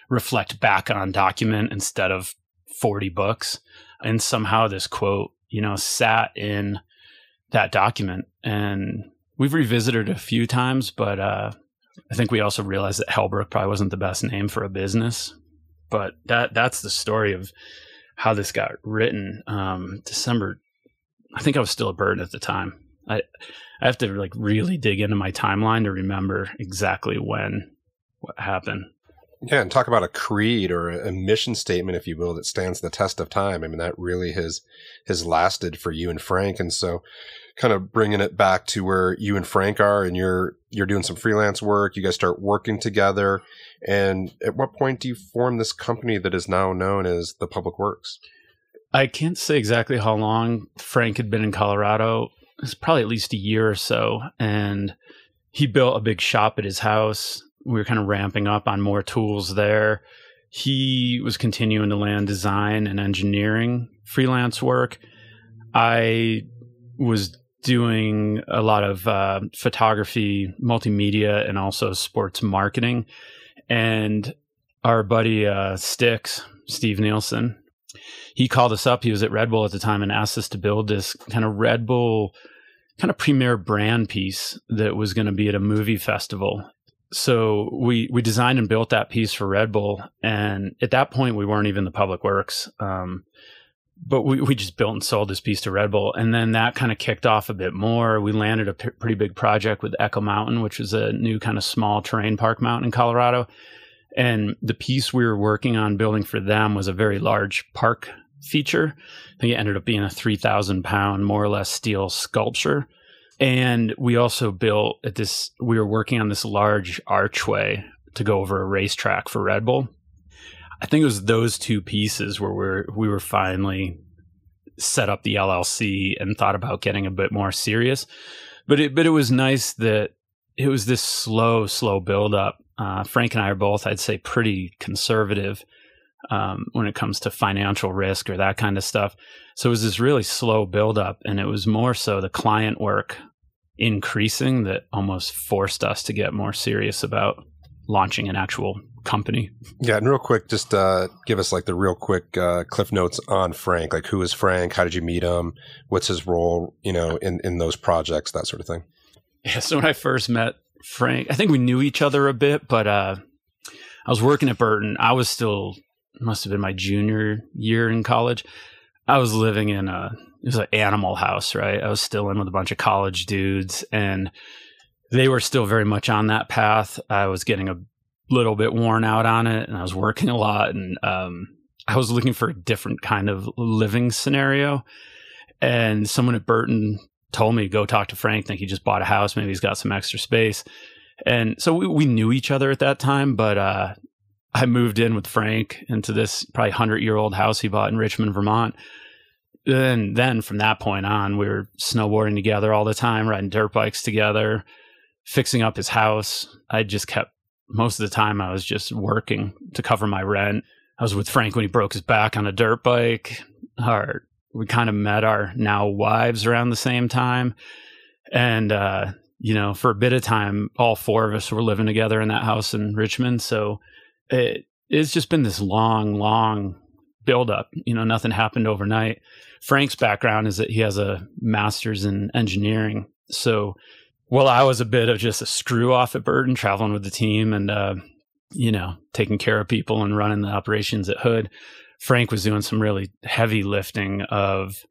reflect back on document instead of 40 books. And somehow this quote, you know, sat in that document. And we've revisited it a few times, but uh, I think we also realized that Hellbrook probably wasn't the best name for a business, but that that's the story of how this got written. Um, December, I think I was still a bird at the time. I I have to like really dig into my timeline to remember exactly when what happened.
Yeah, and talk about a creed or a mission statement, if you will, that stands the test of time. I mean, that really has has lasted for you and Frank, and so kind of bringing it back to where you and Frank are, and you're you're doing some freelance work. You guys start working together, and at what point do you form this company that is now known as the Public Works?
I can't say exactly how long Frank had been in Colorado. It's probably at least a year or so, and he built a big shop at his house. We were kind of ramping up on more tools there. He was continuing to land design and engineering freelance work. I was doing a lot of uh, photography, multimedia, and also sports marketing. And our buddy uh, Sticks, Steve Nielsen, he called us up. He was at Red Bull at the time and asked us to build this kind of Red Bull kind of premier brand piece that was going to be at a movie festival. So we we designed and built that piece for Red Bull, and at that point we weren't even the public works. Um, but we, we just built and sold this piece to Red Bull. And then that kind of kicked off a bit more. We landed a p- pretty big project with Echo Mountain, which is a new kind of small terrain park mountain in Colorado. And the piece we were working on building for them was a very large park feature. I think it ended up being a 3,000 pound, more or less steel sculpture. And we also built at this, we were working on this large archway to go over a racetrack for Red Bull. I think it was those two pieces where we're, we were finally set up the LLC and thought about getting a bit more serious. But it, but it was nice that it was this slow, slow build up. Uh, Frank and I are both, I'd say, pretty conservative um, when it comes to financial risk or that kind of stuff. So it was this really slow build up, and it was more so the client work increasing that almost forced us to get more serious about launching an actual company.
Yeah, and real quick, just uh, give us like the real quick uh, cliff notes on Frank. Like, who is Frank? How did you meet him? What's his role? You know, in in those projects, that sort of thing.
Yeah. So when I first met Frank, I think we knew each other a bit, but uh, I was working at Burton. I was still must have been my junior year in college. I was living in a it was an animal house, right? I was still in with a bunch of college dudes, and they were still very much on that path. I was getting a little bit worn out on it, and I was working a lot, and um, I was looking for a different kind of living scenario. And someone at Burton told me to go talk to Frank. I think he just bought a house. Maybe he's got some extra space. And so we, we knew each other at that time, but uh, I moved in with Frank into this probably hundred year old house he bought in Richmond, Vermont. And then from that point on, we were snowboarding together all the time, riding dirt bikes together, fixing up his house. I just kept most of the time I was just working to cover my rent. I was with Frank when he broke his back on a dirt bike. Our, we kind of met our now wives around the same time. And, uh, you know, for a bit of time, all four of us were living together in that house in Richmond. So it, it's just been this long, long buildup. You know, nothing happened overnight. Frank's background is that he has a master's in engineering. So while I was a bit of just a screw off at Burton, traveling with the team and, uh, you know, taking care of people and running the operations at Hood. Frank was doing some really heavy lifting of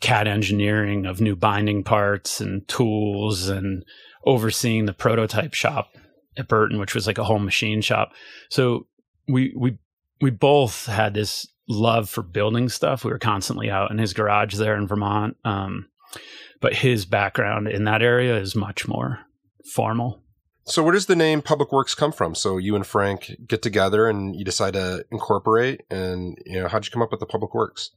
CAD engineering, of new binding parts and tools, and overseeing the prototype shop at Burton, which was like a whole machine shop. So we we we both had this love for building stuff. We were constantly out in his garage there in Vermont. Um, but his background in that area is much more formal.
So, where does the name Public Works come from? So, you and Frank get together and you decide to incorporate, and you know, how'd you come up with the Public Works?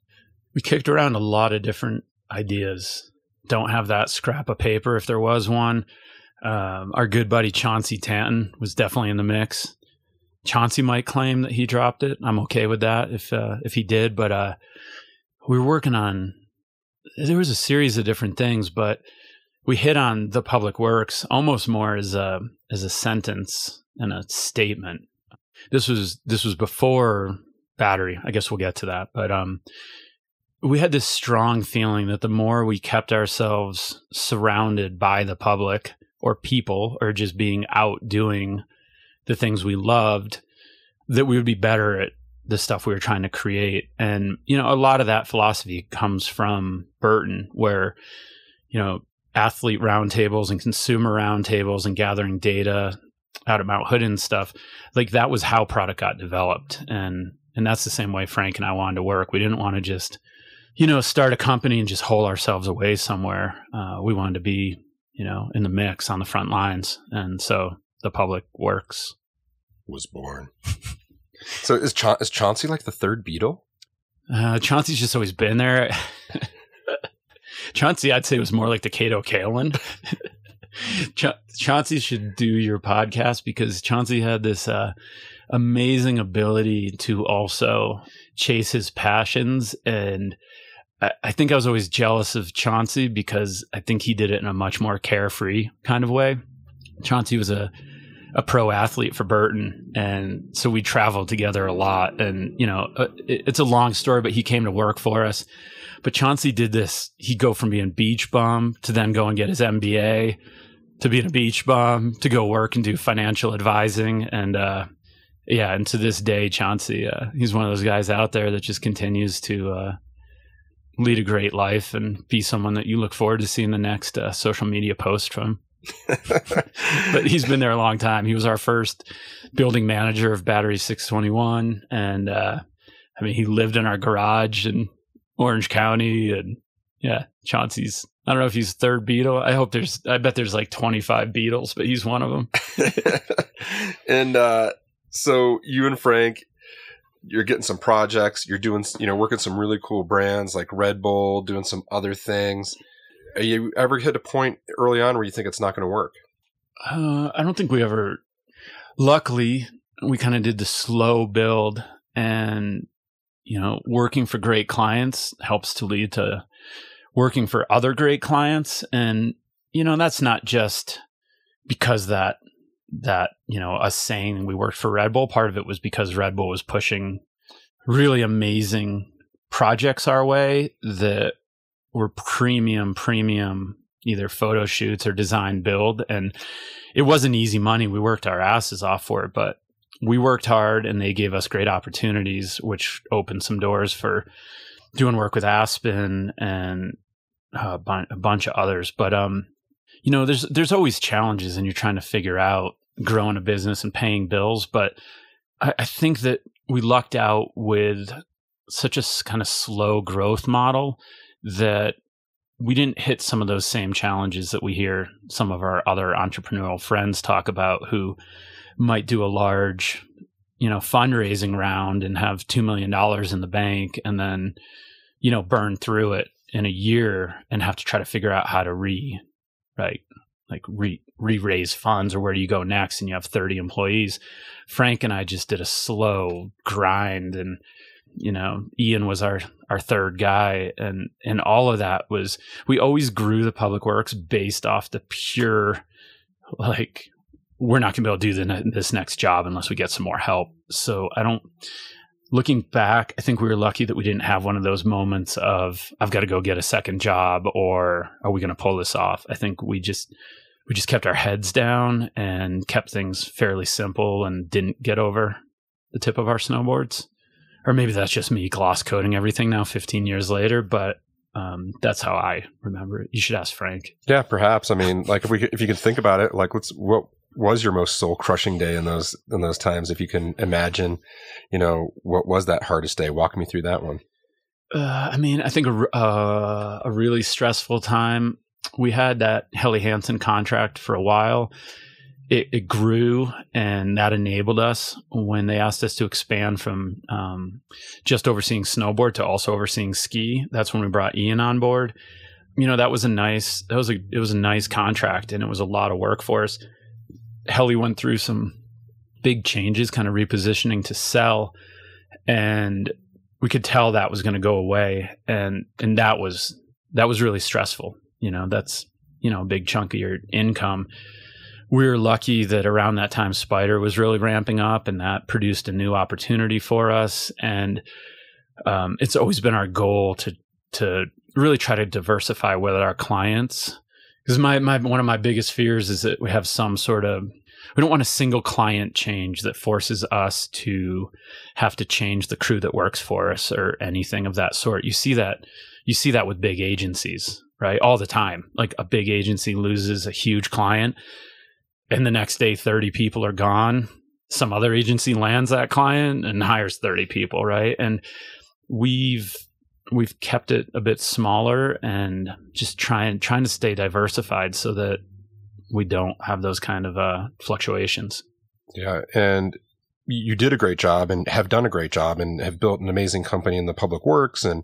We kicked around a lot of different ideas. Don't have that scrap of paper if there was one. Um, our good buddy Chauncey Tanton was definitely in the mix. Chauncey might claim that he dropped it. I'm okay with that if uh, if he did, but uh, we were working on there was a series of different things, but we hit on the public works almost more as a as a sentence and a statement. This was this was before battery. I guess we'll get to that, but um, we had this strong feeling that the more we kept ourselves surrounded by the public or people or just being out doing the things we loved, that we would be better at the stuff we were trying to create. And, you know, a lot of that philosophy comes from Burton, where, you know, athlete roundtables and consumer roundtables and gathering data out of Mount Hood and stuff, like that was how product got developed. And and that's the same way Frank and I wanted to work. We didn't want to just, you know, start a company and just hole ourselves away somewhere. Uh, we wanted to be, you know, in the mix on the front lines. And so the public works
was born. So is Cha- is Chauncey like the third Beatle?
Uh, Chauncey's just always been there. Chauncey, I'd say, was more like the Kato Kaelin. Cha- Chauncey should do your podcast because Chauncey had this uh, amazing ability to also chase his passions. And I-, I think I was always jealous of Chauncey because I think he did it in a much more carefree kind of way. Chauncey was a a pro athlete for Burton, and so we traveled together a lot. And you know, uh, it's a long story, but he came to work for us. But Chauncey did this. He'd go from being beach bum to then go and get his MBA, to being a beach bum, to go work and do financial advising, and uh, yeah, and to this day, Chauncey, uh, he's one of those guys out there that just continues to uh, lead a great life and be someone that you look forward to seeing the next uh, social media post from. but he's been there a long time. He was our first building manager of Battery 621. And uh, I mean, he lived in our garage in Orange County. And yeah, Chauncey's, I don't know if he's third Beatle. I hope there's, I bet there's like 25 Beatles, but he's one of them.
and uh, so you and Frank, you're getting some projects, you're doing, you know, working some really cool brands like Red Bull, doing some other things you ever hit a point early on where you think it's not going to work?
Uh, I don't think we ever. Luckily, we kind of did the slow build, and you know, working for great clients helps to lead to working for other great clients. And you know, that's not just because that that you know us saying we worked for Red Bull. Part of it was because Red Bull was pushing really amazing projects our way that were premium, premium either photo shoots or design build. And it wasn't easy money. We worked our asses off for it, but we worked hard and they gave us great opportunities, which opened some doors for doing work with Aspen and a, a bunch of others. But, um, you know, there's, there's always challenges and you're trying to figure out growing a business and paying bills. But I, I think that we lucked out with such a kind of slow growth model that we didn't hit some of those same challenges that we hear some of our other entrepreneurial friends talk about who might do a large you know fundraising round and have 2 million dollars in the bank and then you know burn through it in a year and have to try to figure out how to re right like re re-raise funds or where do you go next and you have 30 employees. Frank and i just did a slow grind and you know ian was our our third guy and and all of that was we always grew the public works based off the pure like we're not going to be able to do the, this next job unless we get some more help. So i don't looking back i think we were lucky that we didn't have one of those moments of i've got to go get a second job or are we going to pull this off? I think we just we just kept our heads down and kept things fairly simple and didn't get over the tip of our snowboards or maybe that's just me gloss coding everything now 15 years later but um, that's how i remember it. You should ask frank.
Yeah perhaps. I mean like if we if you can think about it like what's what was your most soul crushing day in those in those times if you can imagine you know what was that hardest day? Walk me through that one.
Uh, i mean i think a, uh, a really stressful time. We had that helly hansen contract for a while it, it, grew and that enabled us when they asked us to expand from um, just overseeing snowboard to also overseeing ski. That's when we brought ian on board. You know that was a nice that was a it was a nice contract and it was a lot of work for us. Helly went through some big changes kind of repositioning to sell and we could tell that was going to go away and and that was that was really stressful. You know that's you know a big chunk of your income we were lucky that around that time Spyder was really ramping up and that produced a new opportunity for us. And um, it's always been our goal to to really try to diversify with our clients. Because my, my one of my biggest fears is that we have some sort of we don't want a single client change that forces us to have to change the crew that works for us or anything of that sort. You see that you see that with big agencies right? All the time. Like a big agency loses a huge client and the next day 30 people are gone some other agency lands that client and hires 30 people right? And we've we've kept it a bit smaller and just trying trying to stay diversified so that we don't have those kind of uh, fluctuations.
Yeah and you did a great job and have done a great job and have built an amazing company in the public works and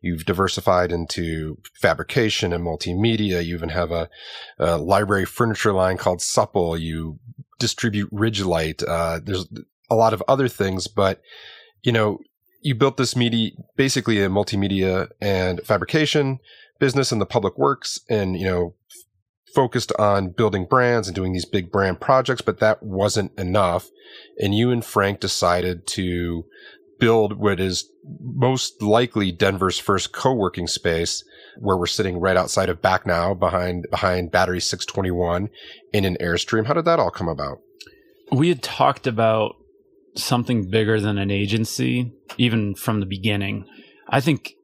you've diversified into fabrication and multimedia. You even have a, a library furniture line called Supple. You distribute Ridgelite. Uh, there's a lot of other things, but you know, you built this media, basically a multimedia and fabrication business in the public works and, you know, focused on building brands and doing these big brand projects, but that wasn't enough. And you and Frank decided to build what is most likely Denver's first co-working space where we're sitting right outside of back now behind behind battery 621 in an airstream. How did that all come about?
We had talked about something bigger than an agency even from the beginning. I think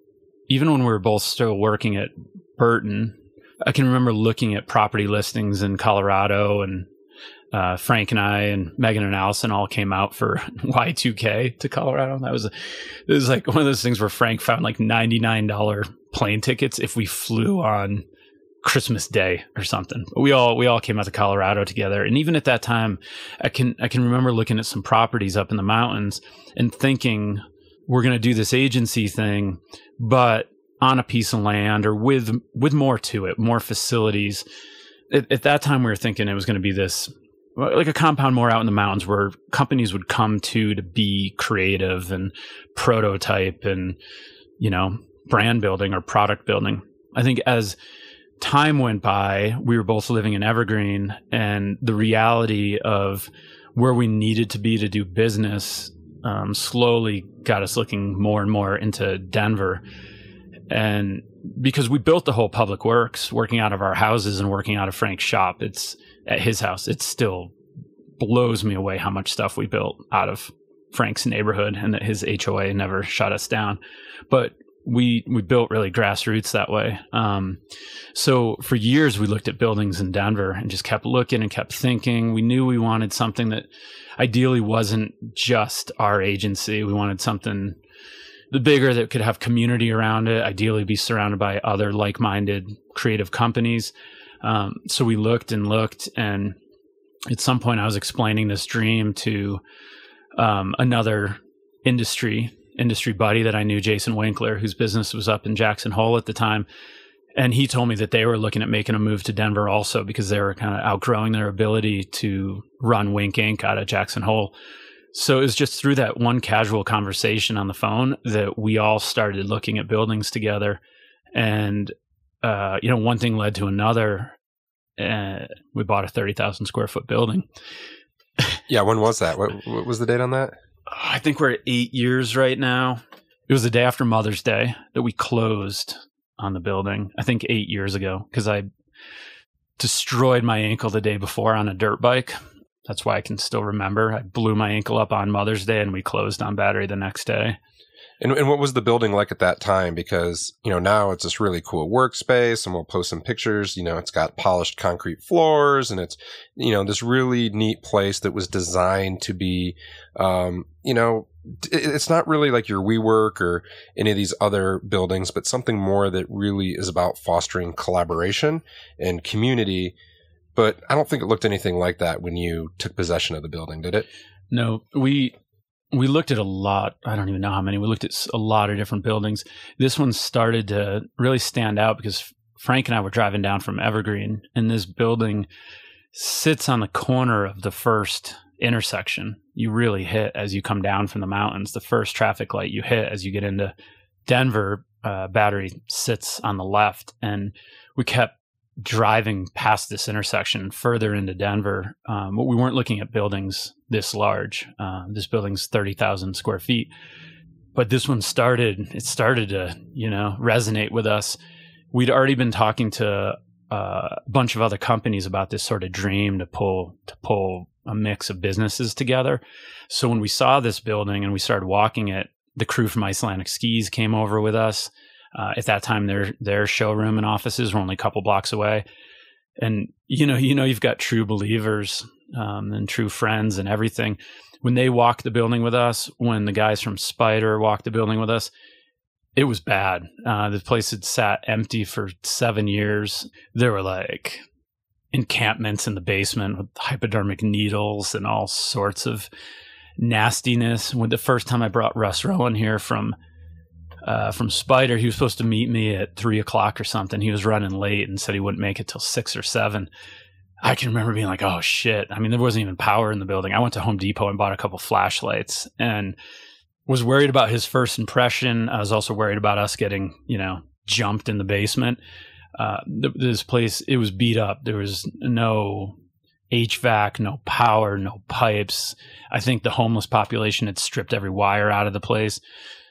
even when we were both still working at Burton, I can remember looking at property listings in Colorado and uh, Frank and I and Megan and Allison all came out for Y2K to Colorado. That was, it was like one of those things where Frank found like $99 plane tickets if we flew on Christmas Day or something. We all, we all came out to Colorado together. And even at that time, I can, I can remember looking at some properties up in the mountains and thinking, we're going to do this agency thing, but on a piece of land or with with more to it, more facilities. At, at that time, we were thinking it was going to be this like a compound more out in the mountains where companies would come to to be creative and prototype and you know brand building or product building. I think as time went by, we were both living in Evergreen, and the reality of where we needed to be to do business um, slowly got us looking more and more into Denver. And because we built the whole public works, working out of our houses and working out of Frank's shop, it's at his house. It still blows me away how much stuff we built out of Frank's neighborhood and that his HOA never shut us down. But we we built really grassroots that way. Um, so for years we looked at buildings in Denver and just kept looking and kept thinking. We knew we wanted something that ideally wasn't just our agency. We wanted something the bigger that could have community around it. Ideally, be surrounded by other like minded creative companies. Um, so we looked and looked, and at some point I was explaining this dream to um, another industry industry buddy that I knew, Jason Winkler, whose business was up in Jackson Hole at the time. And he told me that they were looking at making a move to Denver also because they were kind of outgrowing their ability to run Wink Inc. out of Jackson Hole. So it was just through that one casual conversation on the phone that we all started looking at buildings together. And, uh, you know, one thing led to another. And we bought a 30,000 square foot building.
yeah. When was that? What, what was the date on that?
I think we're at eight years right now. It was the day after Mother's Day that we closed on the building. I think eight years ago because I destroyed my ankle the day before on a dirt bike. That's why I can still remember. I blew my ankle up on Mother's Day and we closed on battery the next day.
And, and what was the building like at that time? Because, you know, now it's this really cool workspace and we'll post some pictures. You know, it's got polished concrete floors and it's, you know, this really neat place that was designed to be, um, you know, it's not really like your WeWork or any of these other buildings, but something more that really is about fostering collaboration and community. But I don't think it looked anything like that when you took possession of the building, did it?
No, we we looked at a lot. I don't even know how many. We looked at a lot of different buildings. This one started to really stand out because Frank and I were driving down from Evergreen, and this building sits on the corner of the first intersection you really hit as you come down from the mountains. The first traffic light you hit as you get into Denver, uh, battery sits on the left, and we kept driving past this intersection further into Denver, um, we weren't looking at buildings this large. Uh, this building's thirty thousand square feet, but this one started. It started to you know resonate with us. We'd already been talking to uh, a bunch of other companies about this sort of dream to pull to pull a mix of businesses together. So when we saw this building and we started walking it, the crew from Icelandic Skis came over with us. Uh, at that time, their their showroom and offices were only a couple blocks away, and you know, you know, you've got true believers um, and true friends and everything. When they walked the building with us, when the guys from Spyder walked the building with us, it was bad. Uh, the place had sat empty for seven years. There were like encampments in the basement with hypodermic needles and all sorts of nastiness. When the first time I brought Russ Rowan here from uh, from Spyder. He was supposed to meet me at three o'clock or something. He was running late and said he wouldn't make it till six or seven. I can remember being like, "Oh shit!" I mean, there wasn't even power in the building. I went to Home Depot and bought a couple flashlights and was worried about his first impression. I was also worried about us getting, you know, jumped in the basement. Uh, this place it was beat up. There was no HVAC, no power, no pipes. I think the homeless population had stripped every wire out of the place.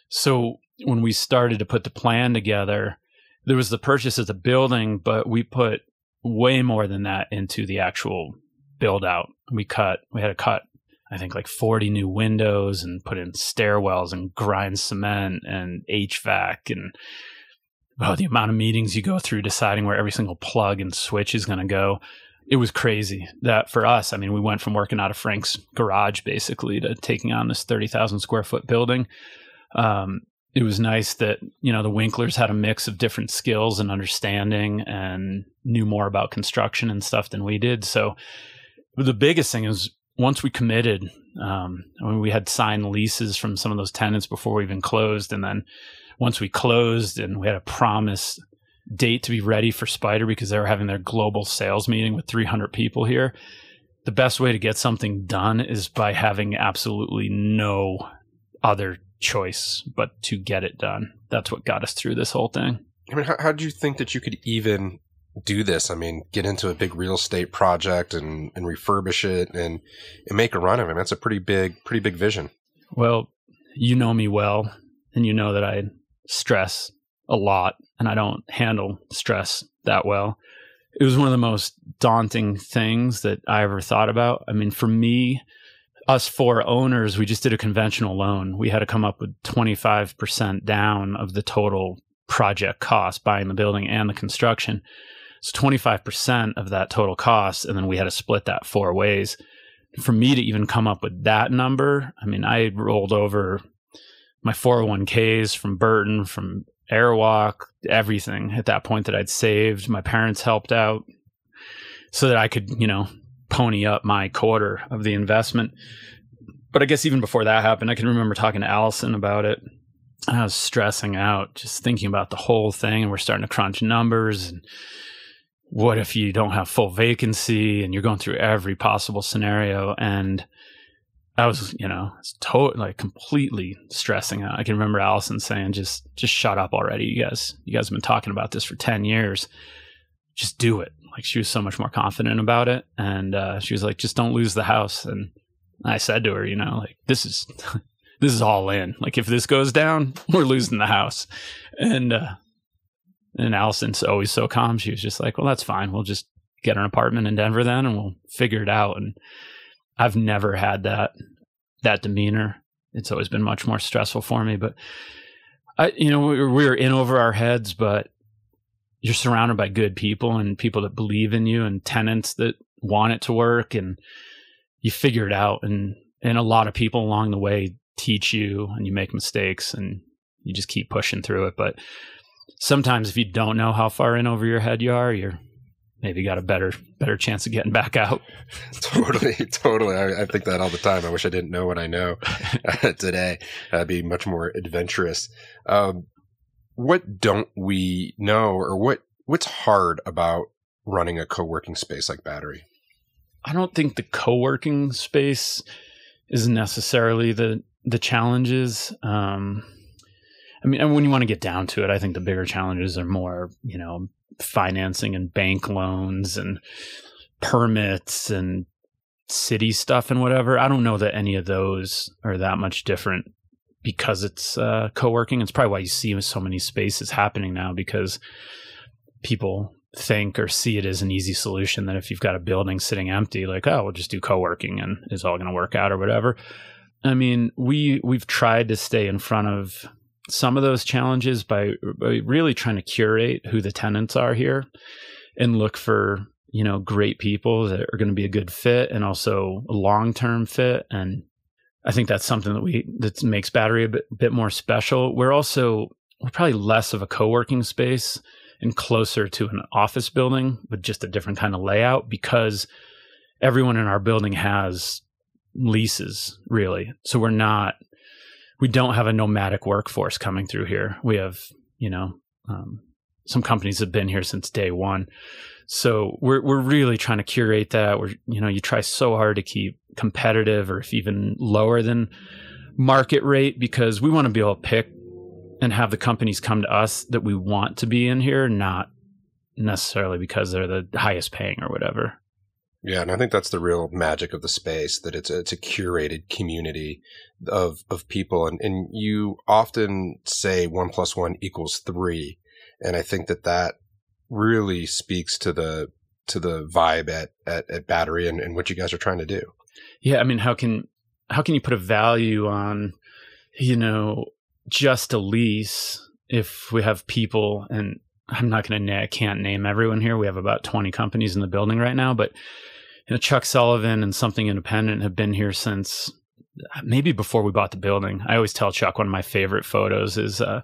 So when we started to put the plan together, there was the purchase of the building, but we put way more than that into the actual build out. We cut, we had to cut, I think like 40 new windows and put in stairwells and grind cement and HVAC and oh, the amount of meetings you go through deciding where every single plug and switch is going to go. It was crazy that for us, I mean, we went from working out of Frank's garage basically to taking on this 30,000 square foot building. Um, it was nice that you know the Winklers had a mix of different skills and understanding and knew more about construction and stuff than we did. So the biggest thing is once we committed, um, I mean, we had signed leases from some of those tenants before we even closed, and then once we closed and we had a promise date to be ready for Spyder because they were having their global sales meeting with 300 people here. The best way to get something done is by having absolutely no other choice but to get it done. That's what got us through this whole thing.
I mean, how, how do you think that you could even do this? I mean, get into a big real estate project and, and refurbish it and, and make a run of it. That's a pretty big, pretty big vision.
Well, you know me well, and you know that I stress a lot and I don't handle stress that well. It was one of the most daunting things that I ever thought about. I mean, for me, us four owners, we just did a conventional loan. We had to come up with 25% down of the total project cost, buying the building and the construction. So 25% of that total cost. And then we had to split that four ways. For me to even come up with that number, I mean, I rolled over my 401ks from Burton, from Airwalk, everything at that point that I'd saved. My parents helped out so that I could, you know, pony up my quarter of the investment. But I guess even before that happened, I can remember talking to Allison about it. I was stressing out, just thinking about the whole thing, and we're starting to crunch numbers. And what if you don't have full vacancy, and you're going through every possible scenario? And I was, you know, totally like completely stressing out. I can remember Allison saying, "Just, just shut up already, you guys. You guys have been talking about this for ten years. Just do it." Like she was so much more confident about it, and uh, she was like, "Just don't lose the house." And I said to her, you know, like this is this is all in. Like if this goes down, we're losing the house. And uh, and Allison's always so calm. She was just like, "Well, that's fine. We'll just get an apartment in Denver then, and we'll figure it out." And I've never had that that demeanor. It's always been much more stressful for me. But I, you know, we, we were in over our heads, but you're surrounded by good people and people that believe in you and tenants that want it to work, and you figure it out. And and a lot of people along the way teach you, and you make mistakes, and you just keep pushing through it. But sometimes, if you don't know how far in over your head you are, you're maybe got a better better chance of getting back out.
totally, totally. I, I, think that all the time. I wish I didn't know what I know uh, today. I'd be much more adventurous. Um, what don't we know, or what what's hard about running a co-working space like Battery?
I don't think the co-working space is necessarily the the challenges. Um, I mean, when you want to get down to it, I think the bigger challenges are more, you know, financing and bank loans and permits and city stuff and whatever. I don't know that any of those are that much different because it's uh, co-working. It's probably why you see so many spaces happening now because people think or see it as an easy solution that if you've got a building sitting empty, like, oh, we'll just do co-working and it's all going to work out or whatever. I mean, we we've tried to stay in front of some of those challenges by, by really trying to curate who the tenants are here and look for you know great people that are going to be a good fit and also a long-term fit and i think that's something that we that makes battery a bit, bit more special we're also we're probably less of a co-working space and closer to an office building with just a different kind of layout because everyone in our building has leases really so we're not we don't have a nomadic workforce coming through here. We have, you know, um, some companies have been here since day one. So we're we're really trying to curate that. We're you know you try so hard to keep competitive or if even lower than market rate because we want to be able to pick and have the companies come to us that we want to be in here, not necessarily because they're the highest paying or whatever.
Yeah, and I think that's the real magic of the space that it's a, it's a curated community of of people, and and you often say one plus one equals three, and I think that that really speaks to the to the vibe at at, at Battery and, and what you guys are trying to do.
Yeah, I mean, how can how can you put a value on you know just a lease if we have people and I'm not going to I can't name everyone here. We have about 20 companies in the building right now, but you know, Chuck Sullivan and Something Independent have been here since maybe before we bought the building. I always tell Chuck one of my favorite photos is uh,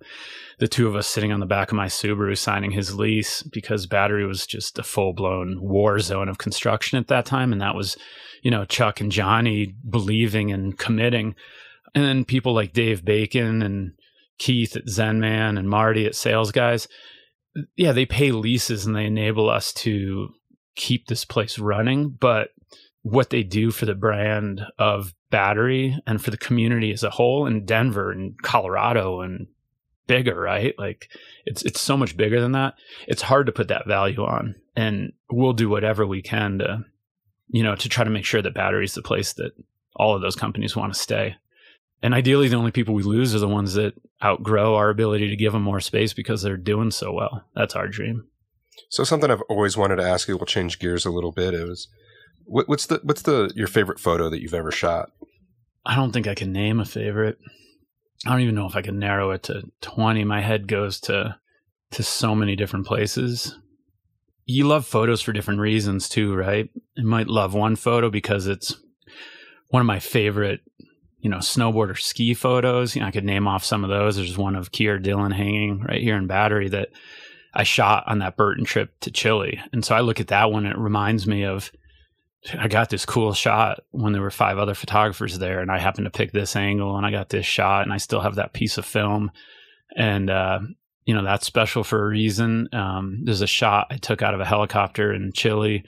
the two of us sitting on the back of my Subaru signing his lease because Battery was just a full blown war zone of construction at that time. And that was, you know, Chuck and Johnny believing and committing. And then people like Dave Bacon and Keith at Zenman and Marty at Sales Guys, yeah, they pay leases and they enable us to keep this place running, but what they do for the brand of battery and for the community as a whole in Denver and Colorado and bigger, right? Like it's it's so much bigger than that. It's hard to put that value on, and we'll do whatever we can to, you know, to try to make sure that battery is the place that all of those companies want to stay. And ideally, the only people we lose are the ones that outgrow our ability to give them more space because they're doing so well. That's our dream.
So something I've always wanted to ask you. We'll change gears a little bit. Is what, what's the what's the your favorite photo that you've ever shot?
I don't think I can name a favorite. I don't even know if I can narrow it to 20. My head goes to to so many different places. You love photos for different reasons too, right? You might love one photo because it's one of my favorite, you know, snowboarder ski photos. You know, I could name off some of those. There's one of Keir Dillon hanging right here in Battery that I shot on that Burton trip to Chile. And so I look at that one and it reminds me of I got this cool shot when there were five other photographers there, and I happened to pick this angle, and I got this shot, and I still have that piece of film, and uh, you know that's special for a reason. Um, there's a shot I took out of a helicopter in Chile,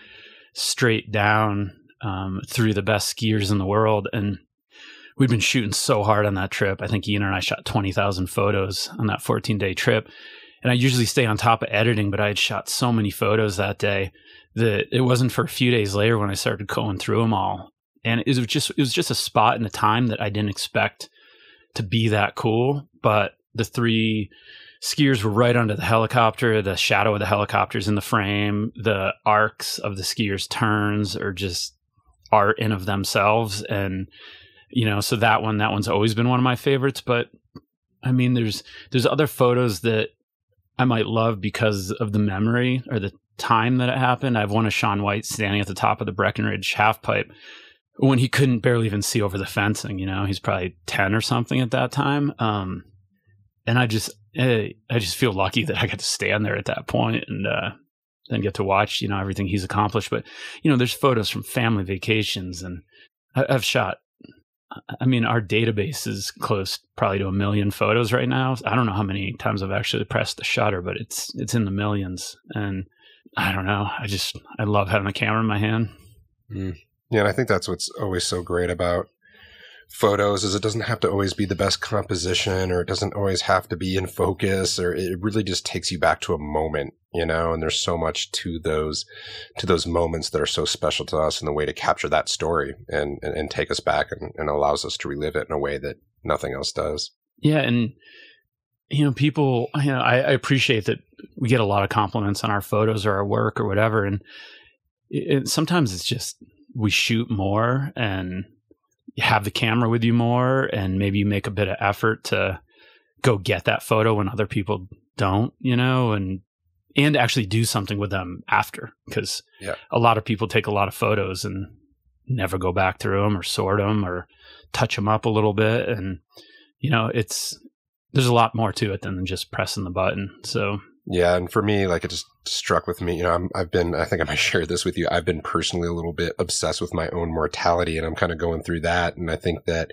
straight down um, through the best skiers in the world, and we'd been shooting so hard on that trip. I think Ian and I shot twenty thousand photos on that fourteen day trip, and I usually stay on top of editing, but I had shot so many photos that day that it wasn't for a few days later when I started going through them all. And it was just it was just a spot in the time that I didn't expect to be that cool. But the three skiers were right under the helicopter. The shadow of the helicopter's in the frame. The arcs of the skiers' turns are just art in of themselves. And you know, so that one that one's always been one of my favorites. But I mean, there's there's other photos that I might love because of the memory or the time that it happened. I have one of Shaun White standing at the top of the Breckenridge half pipe when he couldn't barely even see over the fencing. You know, he's probably ten or something at that time. Um, and I just, eh, I just feel lucky that I got to stand there at that point and uh, then get to watch, you know, everything he's accomplished. But you know, there's photos from family vacations, and I, I've shot I mean, our database is close probably to a million photos right now. I don't know how many times I've actually pressed the shutter, but it's it's in the millions. And I don't know. I just I love having a camera in my hand.
Mm. Yeah, and I think that's what's always so great about photos is it doesn't have to always be the best composition or it doesn't always have to be in focus or it really just takes you back to a moment you know and there's so much to those to those moments that are so special to us and the way to capture that story and and, and take us back and, and allows us to relive it in a way that nothing else does
yeah and you know, people, you know, I, I, appreciate that we get a lot of compliments on our photos or our work or whatever. And it, it, sometimes it's just we shoot more and have the camera with you more, and maybe you make a bit of effort to go get that photo when other people don't, you know, and and actually do something with them after because yeah. a lot of people take a lot of photos and never go back through them or sort them or touch them up a little bit and you know it's there's a lot more to it than just pressing the button. So
yeah, and for me, like it just struck with me. You know, i have been, I think I might share this with you. I've been personally a little bit obsessed with my own mortality, and I'm kind of going through that. And I think that,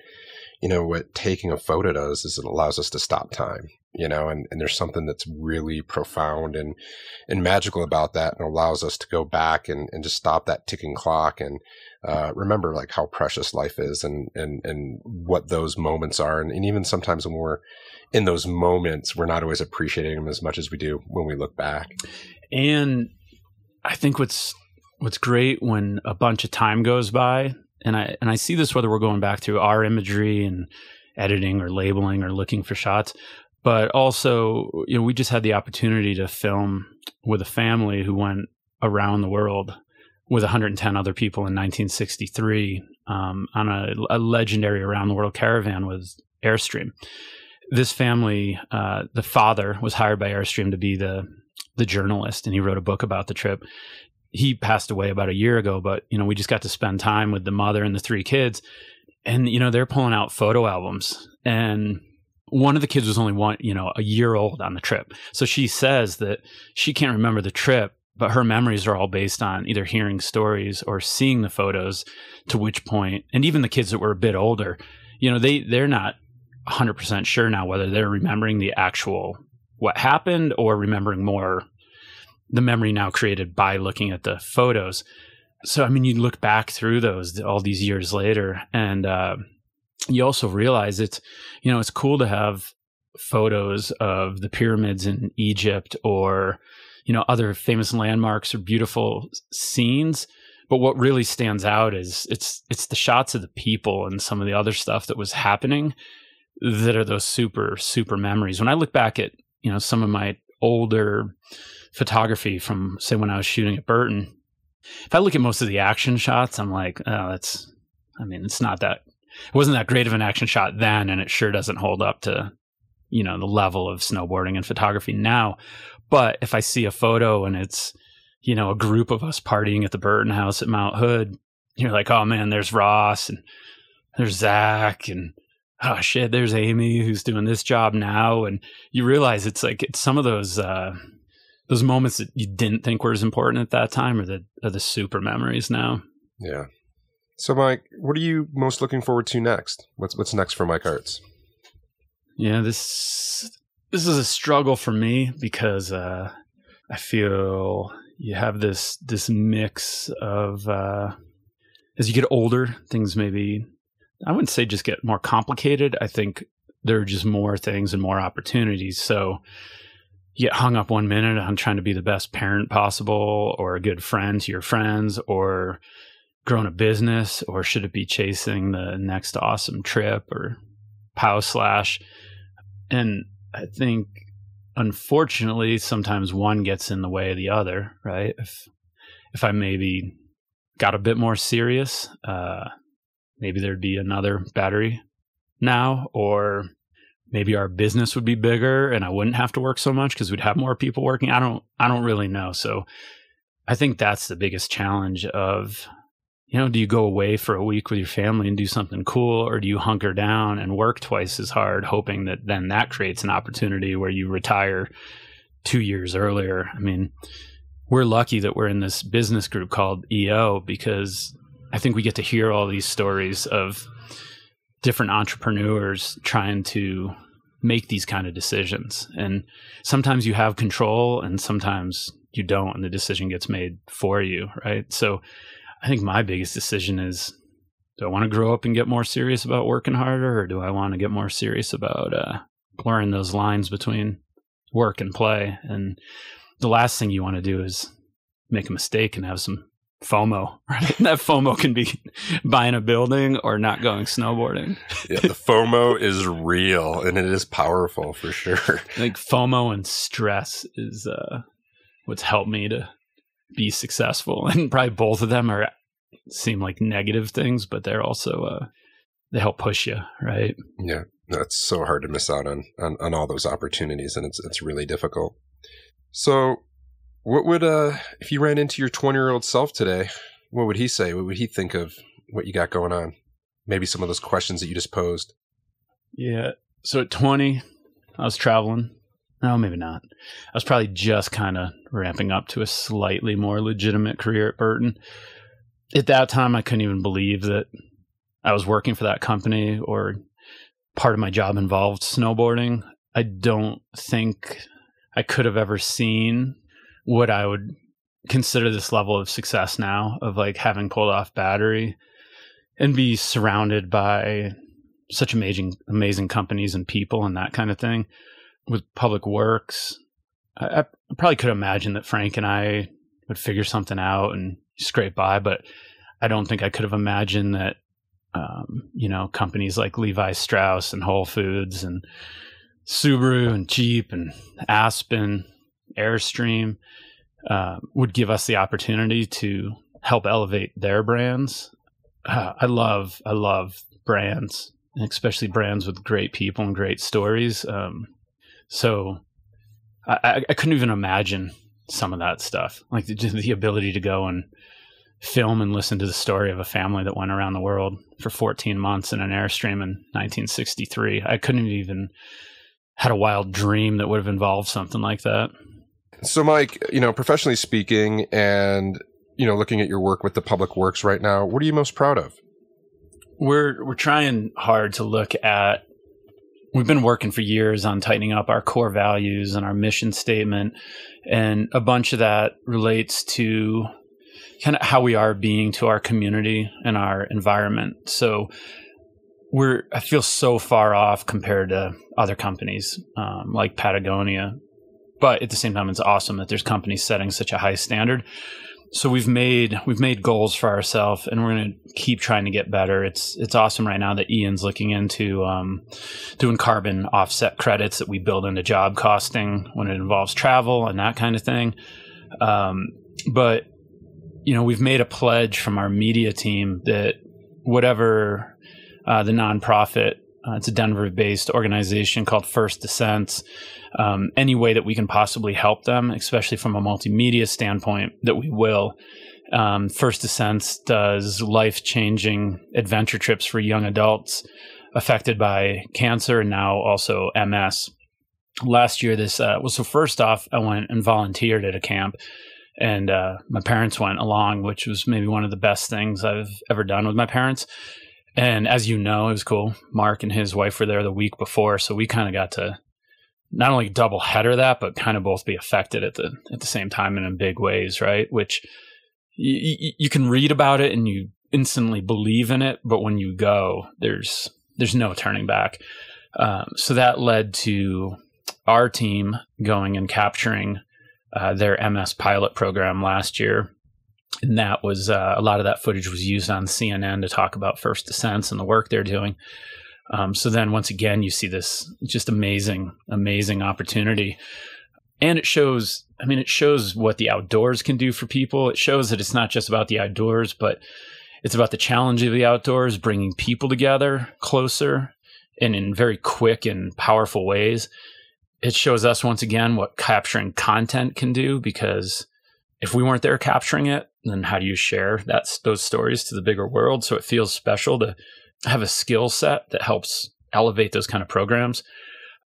you know, what taking a photo does is it allows us to stop time. You know, and, and there's something that's really profound and and magical about that, and allows us to go back and, and just stop that ticking clock and uh, remember like how precious life is and and and what those moments are, and, and even sometimes when we're in those moments, we're not always appreciating them as much as we do when we look back.
And I think what's what's great when a bunch of time goes by, and I and I see this whether we're going back through our imagery and editing or labeling or looking for shots, but also you know we just had the opportunity to film with a family who went around the world with 110 other people in 1963 um, on a, a legendary around the world caravan with Airstream this family, uh, the father was hired by Airstream to be the the journalist, and he wrote a book about the trip. He passed away about a year ago, but you know we just got to spend time with the mother and the three kids, and you know they're pulling out photo albums, and one of the kids was only one, you know, a year old on the trip. So she says that she can't remember the trip, but her memories are all based on either hearing stories or seeing the photos. To which point, and even the kids that were a bit older, you know, they they're not 100% sure now whether they're remembering the actual what happened or remembering more the memory now created by looking at the photos. So, I mean, you look back through those all these years later, and uh, you also realize it's, you know, it's cool to have photos of the pyramids in Egypt or you know other famous landmarks or beautiful scenes but what really stands out is it's it's the shots of the people and some of the other stuff that was happening that are those super super memories. When i look back at you know some of my older photography from say when i was shooting at burton if i look at most of the action shots i'm like oh that's i mean it's not that it wasn't that great of an action shot then and it sure doesn't hold up to you know the level of snowboarding and photography now. But if i see a photo and it's you know, a group of us partying at the Burton House at Mount Hood, you're like, oh man, there's Ross and there's Zach and oh shit, there's Amy who's doing this job now, and you realize it's like it's some of those uh, those moments that you didn't think were as important at that time, are the are the super memories now.
Yeah. So, Mike, what are you most looking forward to next? What's what's next for Mike Arzt?
Yeah, this this is a struggle for me because uh, I feel you have this this mix of uh, as you get older, things maybe I wouldn't say just get more complicated. I think there are just more things and more opportunities. So you get hung up one minute on trying to be the best parent possible or a good friend to your friends or growing a business or should it be chasing the next awesome trip or pow slash and i think unfortunately, sometimes one gets in the way of the other, right? If if I maybe got a bit more serious, uh, maybe there'd be another battery now, or maybe our business would be bigger and I wouldn't have to work so much because we'd have more people working. I don't I don't really know. So I think that's the biggest challenge of you know, do you go away for a week with your family and do something cool, or do you hunker down and work twice as hard, hoping that then that creates an opportunity where you retire two years earlier? I mean, we're lucky that we're in this business group called EO because I think we get to hear all these stories of different entrepreneurs trying to make these kind of decisions. And sometimes you have control and sometimes you don't, and the decision gets made for you, right? So I think my biggest decision is do I want to grow up and get more serious about working harder or do I want to get more serious about uh, blurring those lines between work and play? And the last thing you want to do is make a mistake and have some FOMO, right? that FOMO can be buying a building or not going snowboarding.
yeah, the FOMO is real and it is powerful for sure.
Think FOMO and stress is uh, what's helped me to be successful and probably both of them are seem like negative things but they're also uh they help push you right
yeah that's so hard to miss out on, on on all those opportunities and it's it's really difficult so what would uh if you ran into your 20 year old self today what would he say what would he think of what you got going on maybe some of those questions that you just posed
yeah so at 20 i was traveling no, maybe not. I was probably just kind of ramping up to a slightly more legitimate career at Burton. At that time, I couldn't even believe that I was working for that company or part of my job involved snowboarding. I don't think I could have ever seen what I would consider this level of success now of like having pulled off battery and be surrounded by such amazing amazing companies and people and that kind of thing with public works, I, I probably could imagine that Frank and I would figure something out and scrape by, but I don't think I could have imagined that, um, you know, companies like Levi Strauss and Whole Foods and Subaru and Jeep and Aspen, Airstream uh, would give us the opportunity to help elevate their brands. Uh, I love, I love brands, especially brands with great people and great stories. Um, so I, I couldn't even imagine some of that stuff, like the, the ability to go and film and listen to the story of a family that went around the world for 14 months in an airstream in 1963. I couldn't even had a wild dream that would have involved something like that.
So, Mike, you know, professionally speaking, and you know, looking at your work with the public works right now, what are you most proud of?
We're we're trying hard to look at we've been working for years on tightening up our core values and our mission statement. And a bunch of that relates to kind of how we are being to our community and our environment. So we're I feel so far off compared to other companies um, like Patagonia, but at the same time, it's awesome that there's companies setting such a high standard. So we've made we've made goals for ourselves, and we're going to keep trying to get better. It's it's awesome right now that Ian's looking into um, doing carbon offset credits that we build into job costing when it involves travel and that kind of thing. Um, but you know, we've made a pledge from our media team that whatever uh, the nonprofit, uh, it's a Denver-based organization called First Descents um, any way that we can possibly help them, especially from a multimedia standpoint, that we will. Um, First Descents does life changing adventure trips for young adults affected by cancer and now also MS. Last year, this uh, was so. First off, I went and volunteered at a camp, and uh, my parents went along, which was maybe one of the best things I've ever done with my parents. And as you know, it was cool. Marc and his wife were there the week before, so we kind of got to not only double header that, but kind of both be affected at the at the same time and in big ways, right? Which you, you can read about it and you instantly believe in it, but when you go, there's there's no turning back. Um, so that led to our team going and capturing uh, their MS pilot program last year. And that was uh, a lot of that footage was used on CNN to talk about First Descents and the work they're doing. Um, so then once again, you see this just amazing, amazing opportunity. And it shows, I mean, it shows what the outdoors can do for people. It shows that it's not just about the outdoors, but it's about the challenge of the outdoors, bringing people together closer and in very quick and powerful ways. It shows us once again what capturing content can do because if we weren't there capturing it, then how do you share that those stories to the bigger world? So it feels special to have a skill set that helps elevate those kind of programs.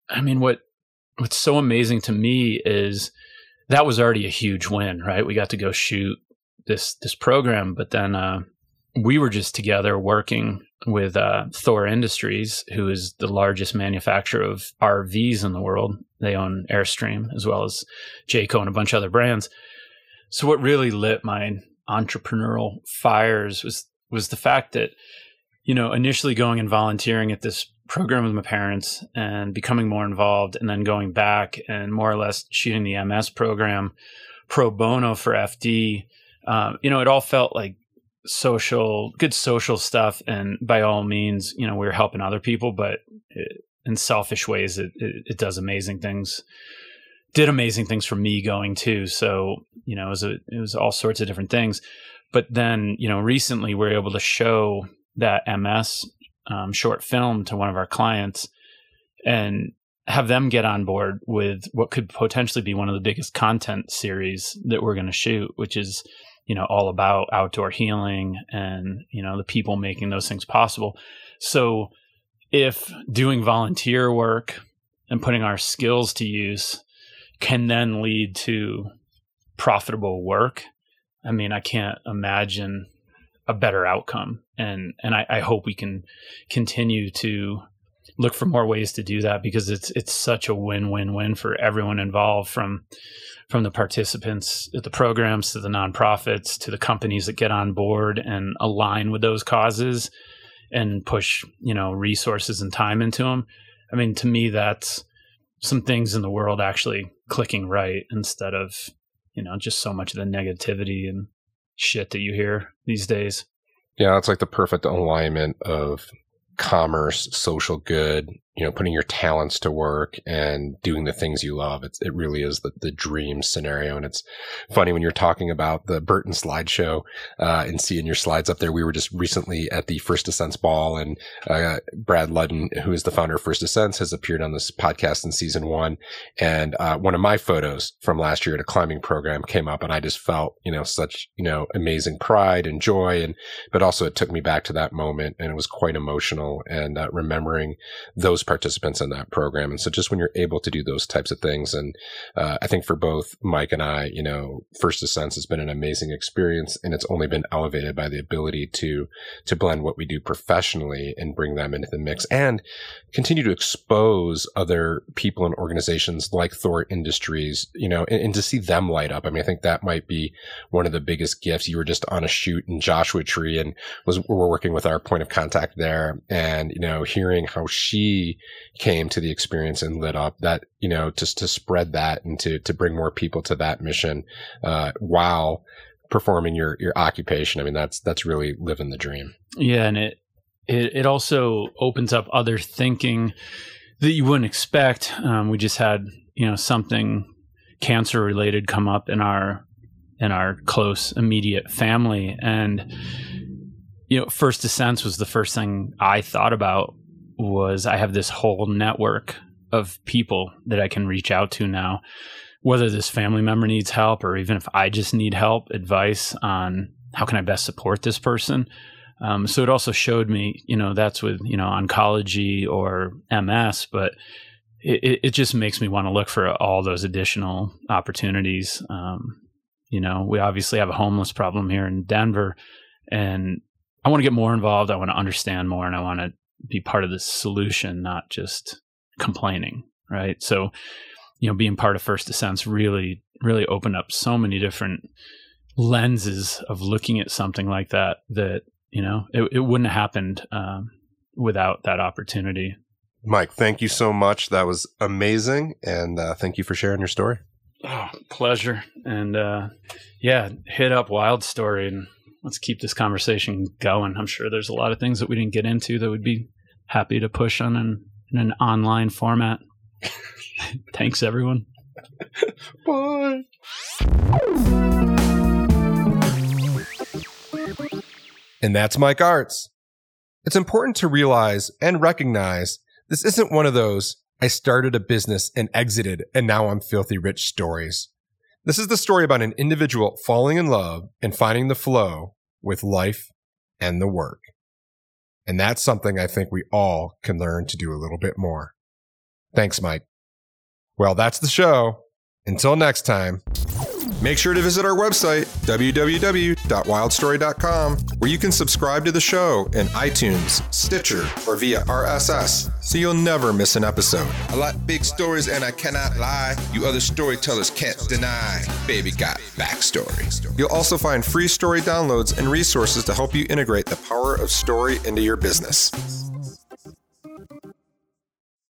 I mean, what what's so amazing to me is that was already a huge win, right? We got to go shoot this this program, but then uh, we were just together working with uh, Thor Industries, who is the largest manufacturer of RVs in the world. They own Airstream as well as Jayco and a bunch of other brands. So what really lit my entrepreneurial fires was was the fact that you know, initially going and volunteering at this program with my parents and becoming more involved and then going back and more or less shooting the MS program pro bono for FD. Um, you know, it all felt like social, good social stuff. And by all means, you know, we are helping other people, but it, in selfish ways, it, it, it, does amazing things. Did amazing things for me going too. So, you know, it was, a, it was all sorts of different things. But then, you know, recently we we're able to show that MS um, short film to one of our clients and have them get on board with what could potentially be one of the biggest content series that we're going to shoot, which is you know all about outdoor healing and you know the people making those things possible. So if doing volunteer work and putting our skills to use can then lead to profitable work, I mean, I can't imagine a better outcome. And and I, I hope we can continue to look for more ways to do that because it's it's such a win-win-win for everyone involved from from the participants at the programs to the nonprofits to the companies that get on board and align with those causes and push you know resources and time into them i mean to me that's some things in the world actually clicking right instead of you know just so much of the negativity and shit that you hear these days.
Yeah, it's like the perfect alignment of commerce, social good, you know, putting your talents to work and doing the things you love. It's, it really is the, the dream scenario. And it's funny when you're talking about the Burton slideshow, uh, and seeing your slides up there. We were just recently at the First Descents ball and, uh, Brad Ludden, who is the founder of First Descents, has appeared on this podcast in season one. And, uh, one of my photos from last year at a climbing program came up and I just felt, you know, such, you know, amazing pride and joy. And, but also it took me back to that moment and it was quite emotional and, uh, remembering those participants in that program. And so just when you're able to do those types of things, and uh, I think for both Mike and I, you know, First Descents has been an amazing experience, and it's only been elevated by the ability to to blend what we do professionally and bring them into the mix, and continue to expose other people and organizations like Thor Industries, you know, and, and to see them light up. I mean, I think that might be one of the biggest gifts. You were just on a shoot in Joshua Tree, and was we're working with our point of contact there, and you know, hearing how she came to the experience and lit up that, you know, just to spread that and to, to bring more people to that mission, uh, while performing your, your occupation. I mean, that's, that's really living the dream.
Yeah. And it, it, it also opens up other thinking that you wouldn't expect. Um, we just had, you know, something cancer related come up in our, in our close immediate family. And, you know, First Descents was the first thing I thought about was I have this whole network of people that I can reach out to now, whether this family member needs help or even if I just need help, advice on how can I best support this person. Um, so it also showed me, you know, that's with you know oncology or MS, but it, it just makes me want to look for all those additional opportunities. Um, you know, we obviously have a homeless problem here in Denver, and I want to get more involved. I want to understand more, and I want to be part of the solution, not just complaining, right? So, you know, being part of First Descents really, really opened up so many different lenses of looking at something like that that you know it, it wouldn't have happened um, without that opportunity.
Mike, thank you so much. That was amazing, and uh, thank you for sharing your story.
Oh, pleasure, and uh, yeah, hit up Wild Story and let's keep this conversation going. I'm sure there's a lot of things that we didn't get into that we'd be happy to push on an, in an online format. Thanks, everyone.
Bye. And that's Mike Arzt. It's important to realize and recognize this isn't one of those I started a business and exited and now I'm filthy rich stories. This is the story about an individual falling in love and finding the flow with life and the work. And that's something I think we all can learn to do a little bit more. Thanks, Mike. Well, that's the show. Until next time. Make sure to visit our website, www.wildstory.com, where you can subscribe to the show in iTunes, Stitcher, or via RSS, so you'll never miss an episode.
I like big stories and I cannot lie. You other storytellers can't deny. Baby got backstory.
You'll also find free story downloads and resources to help you integrate the power of story into your business.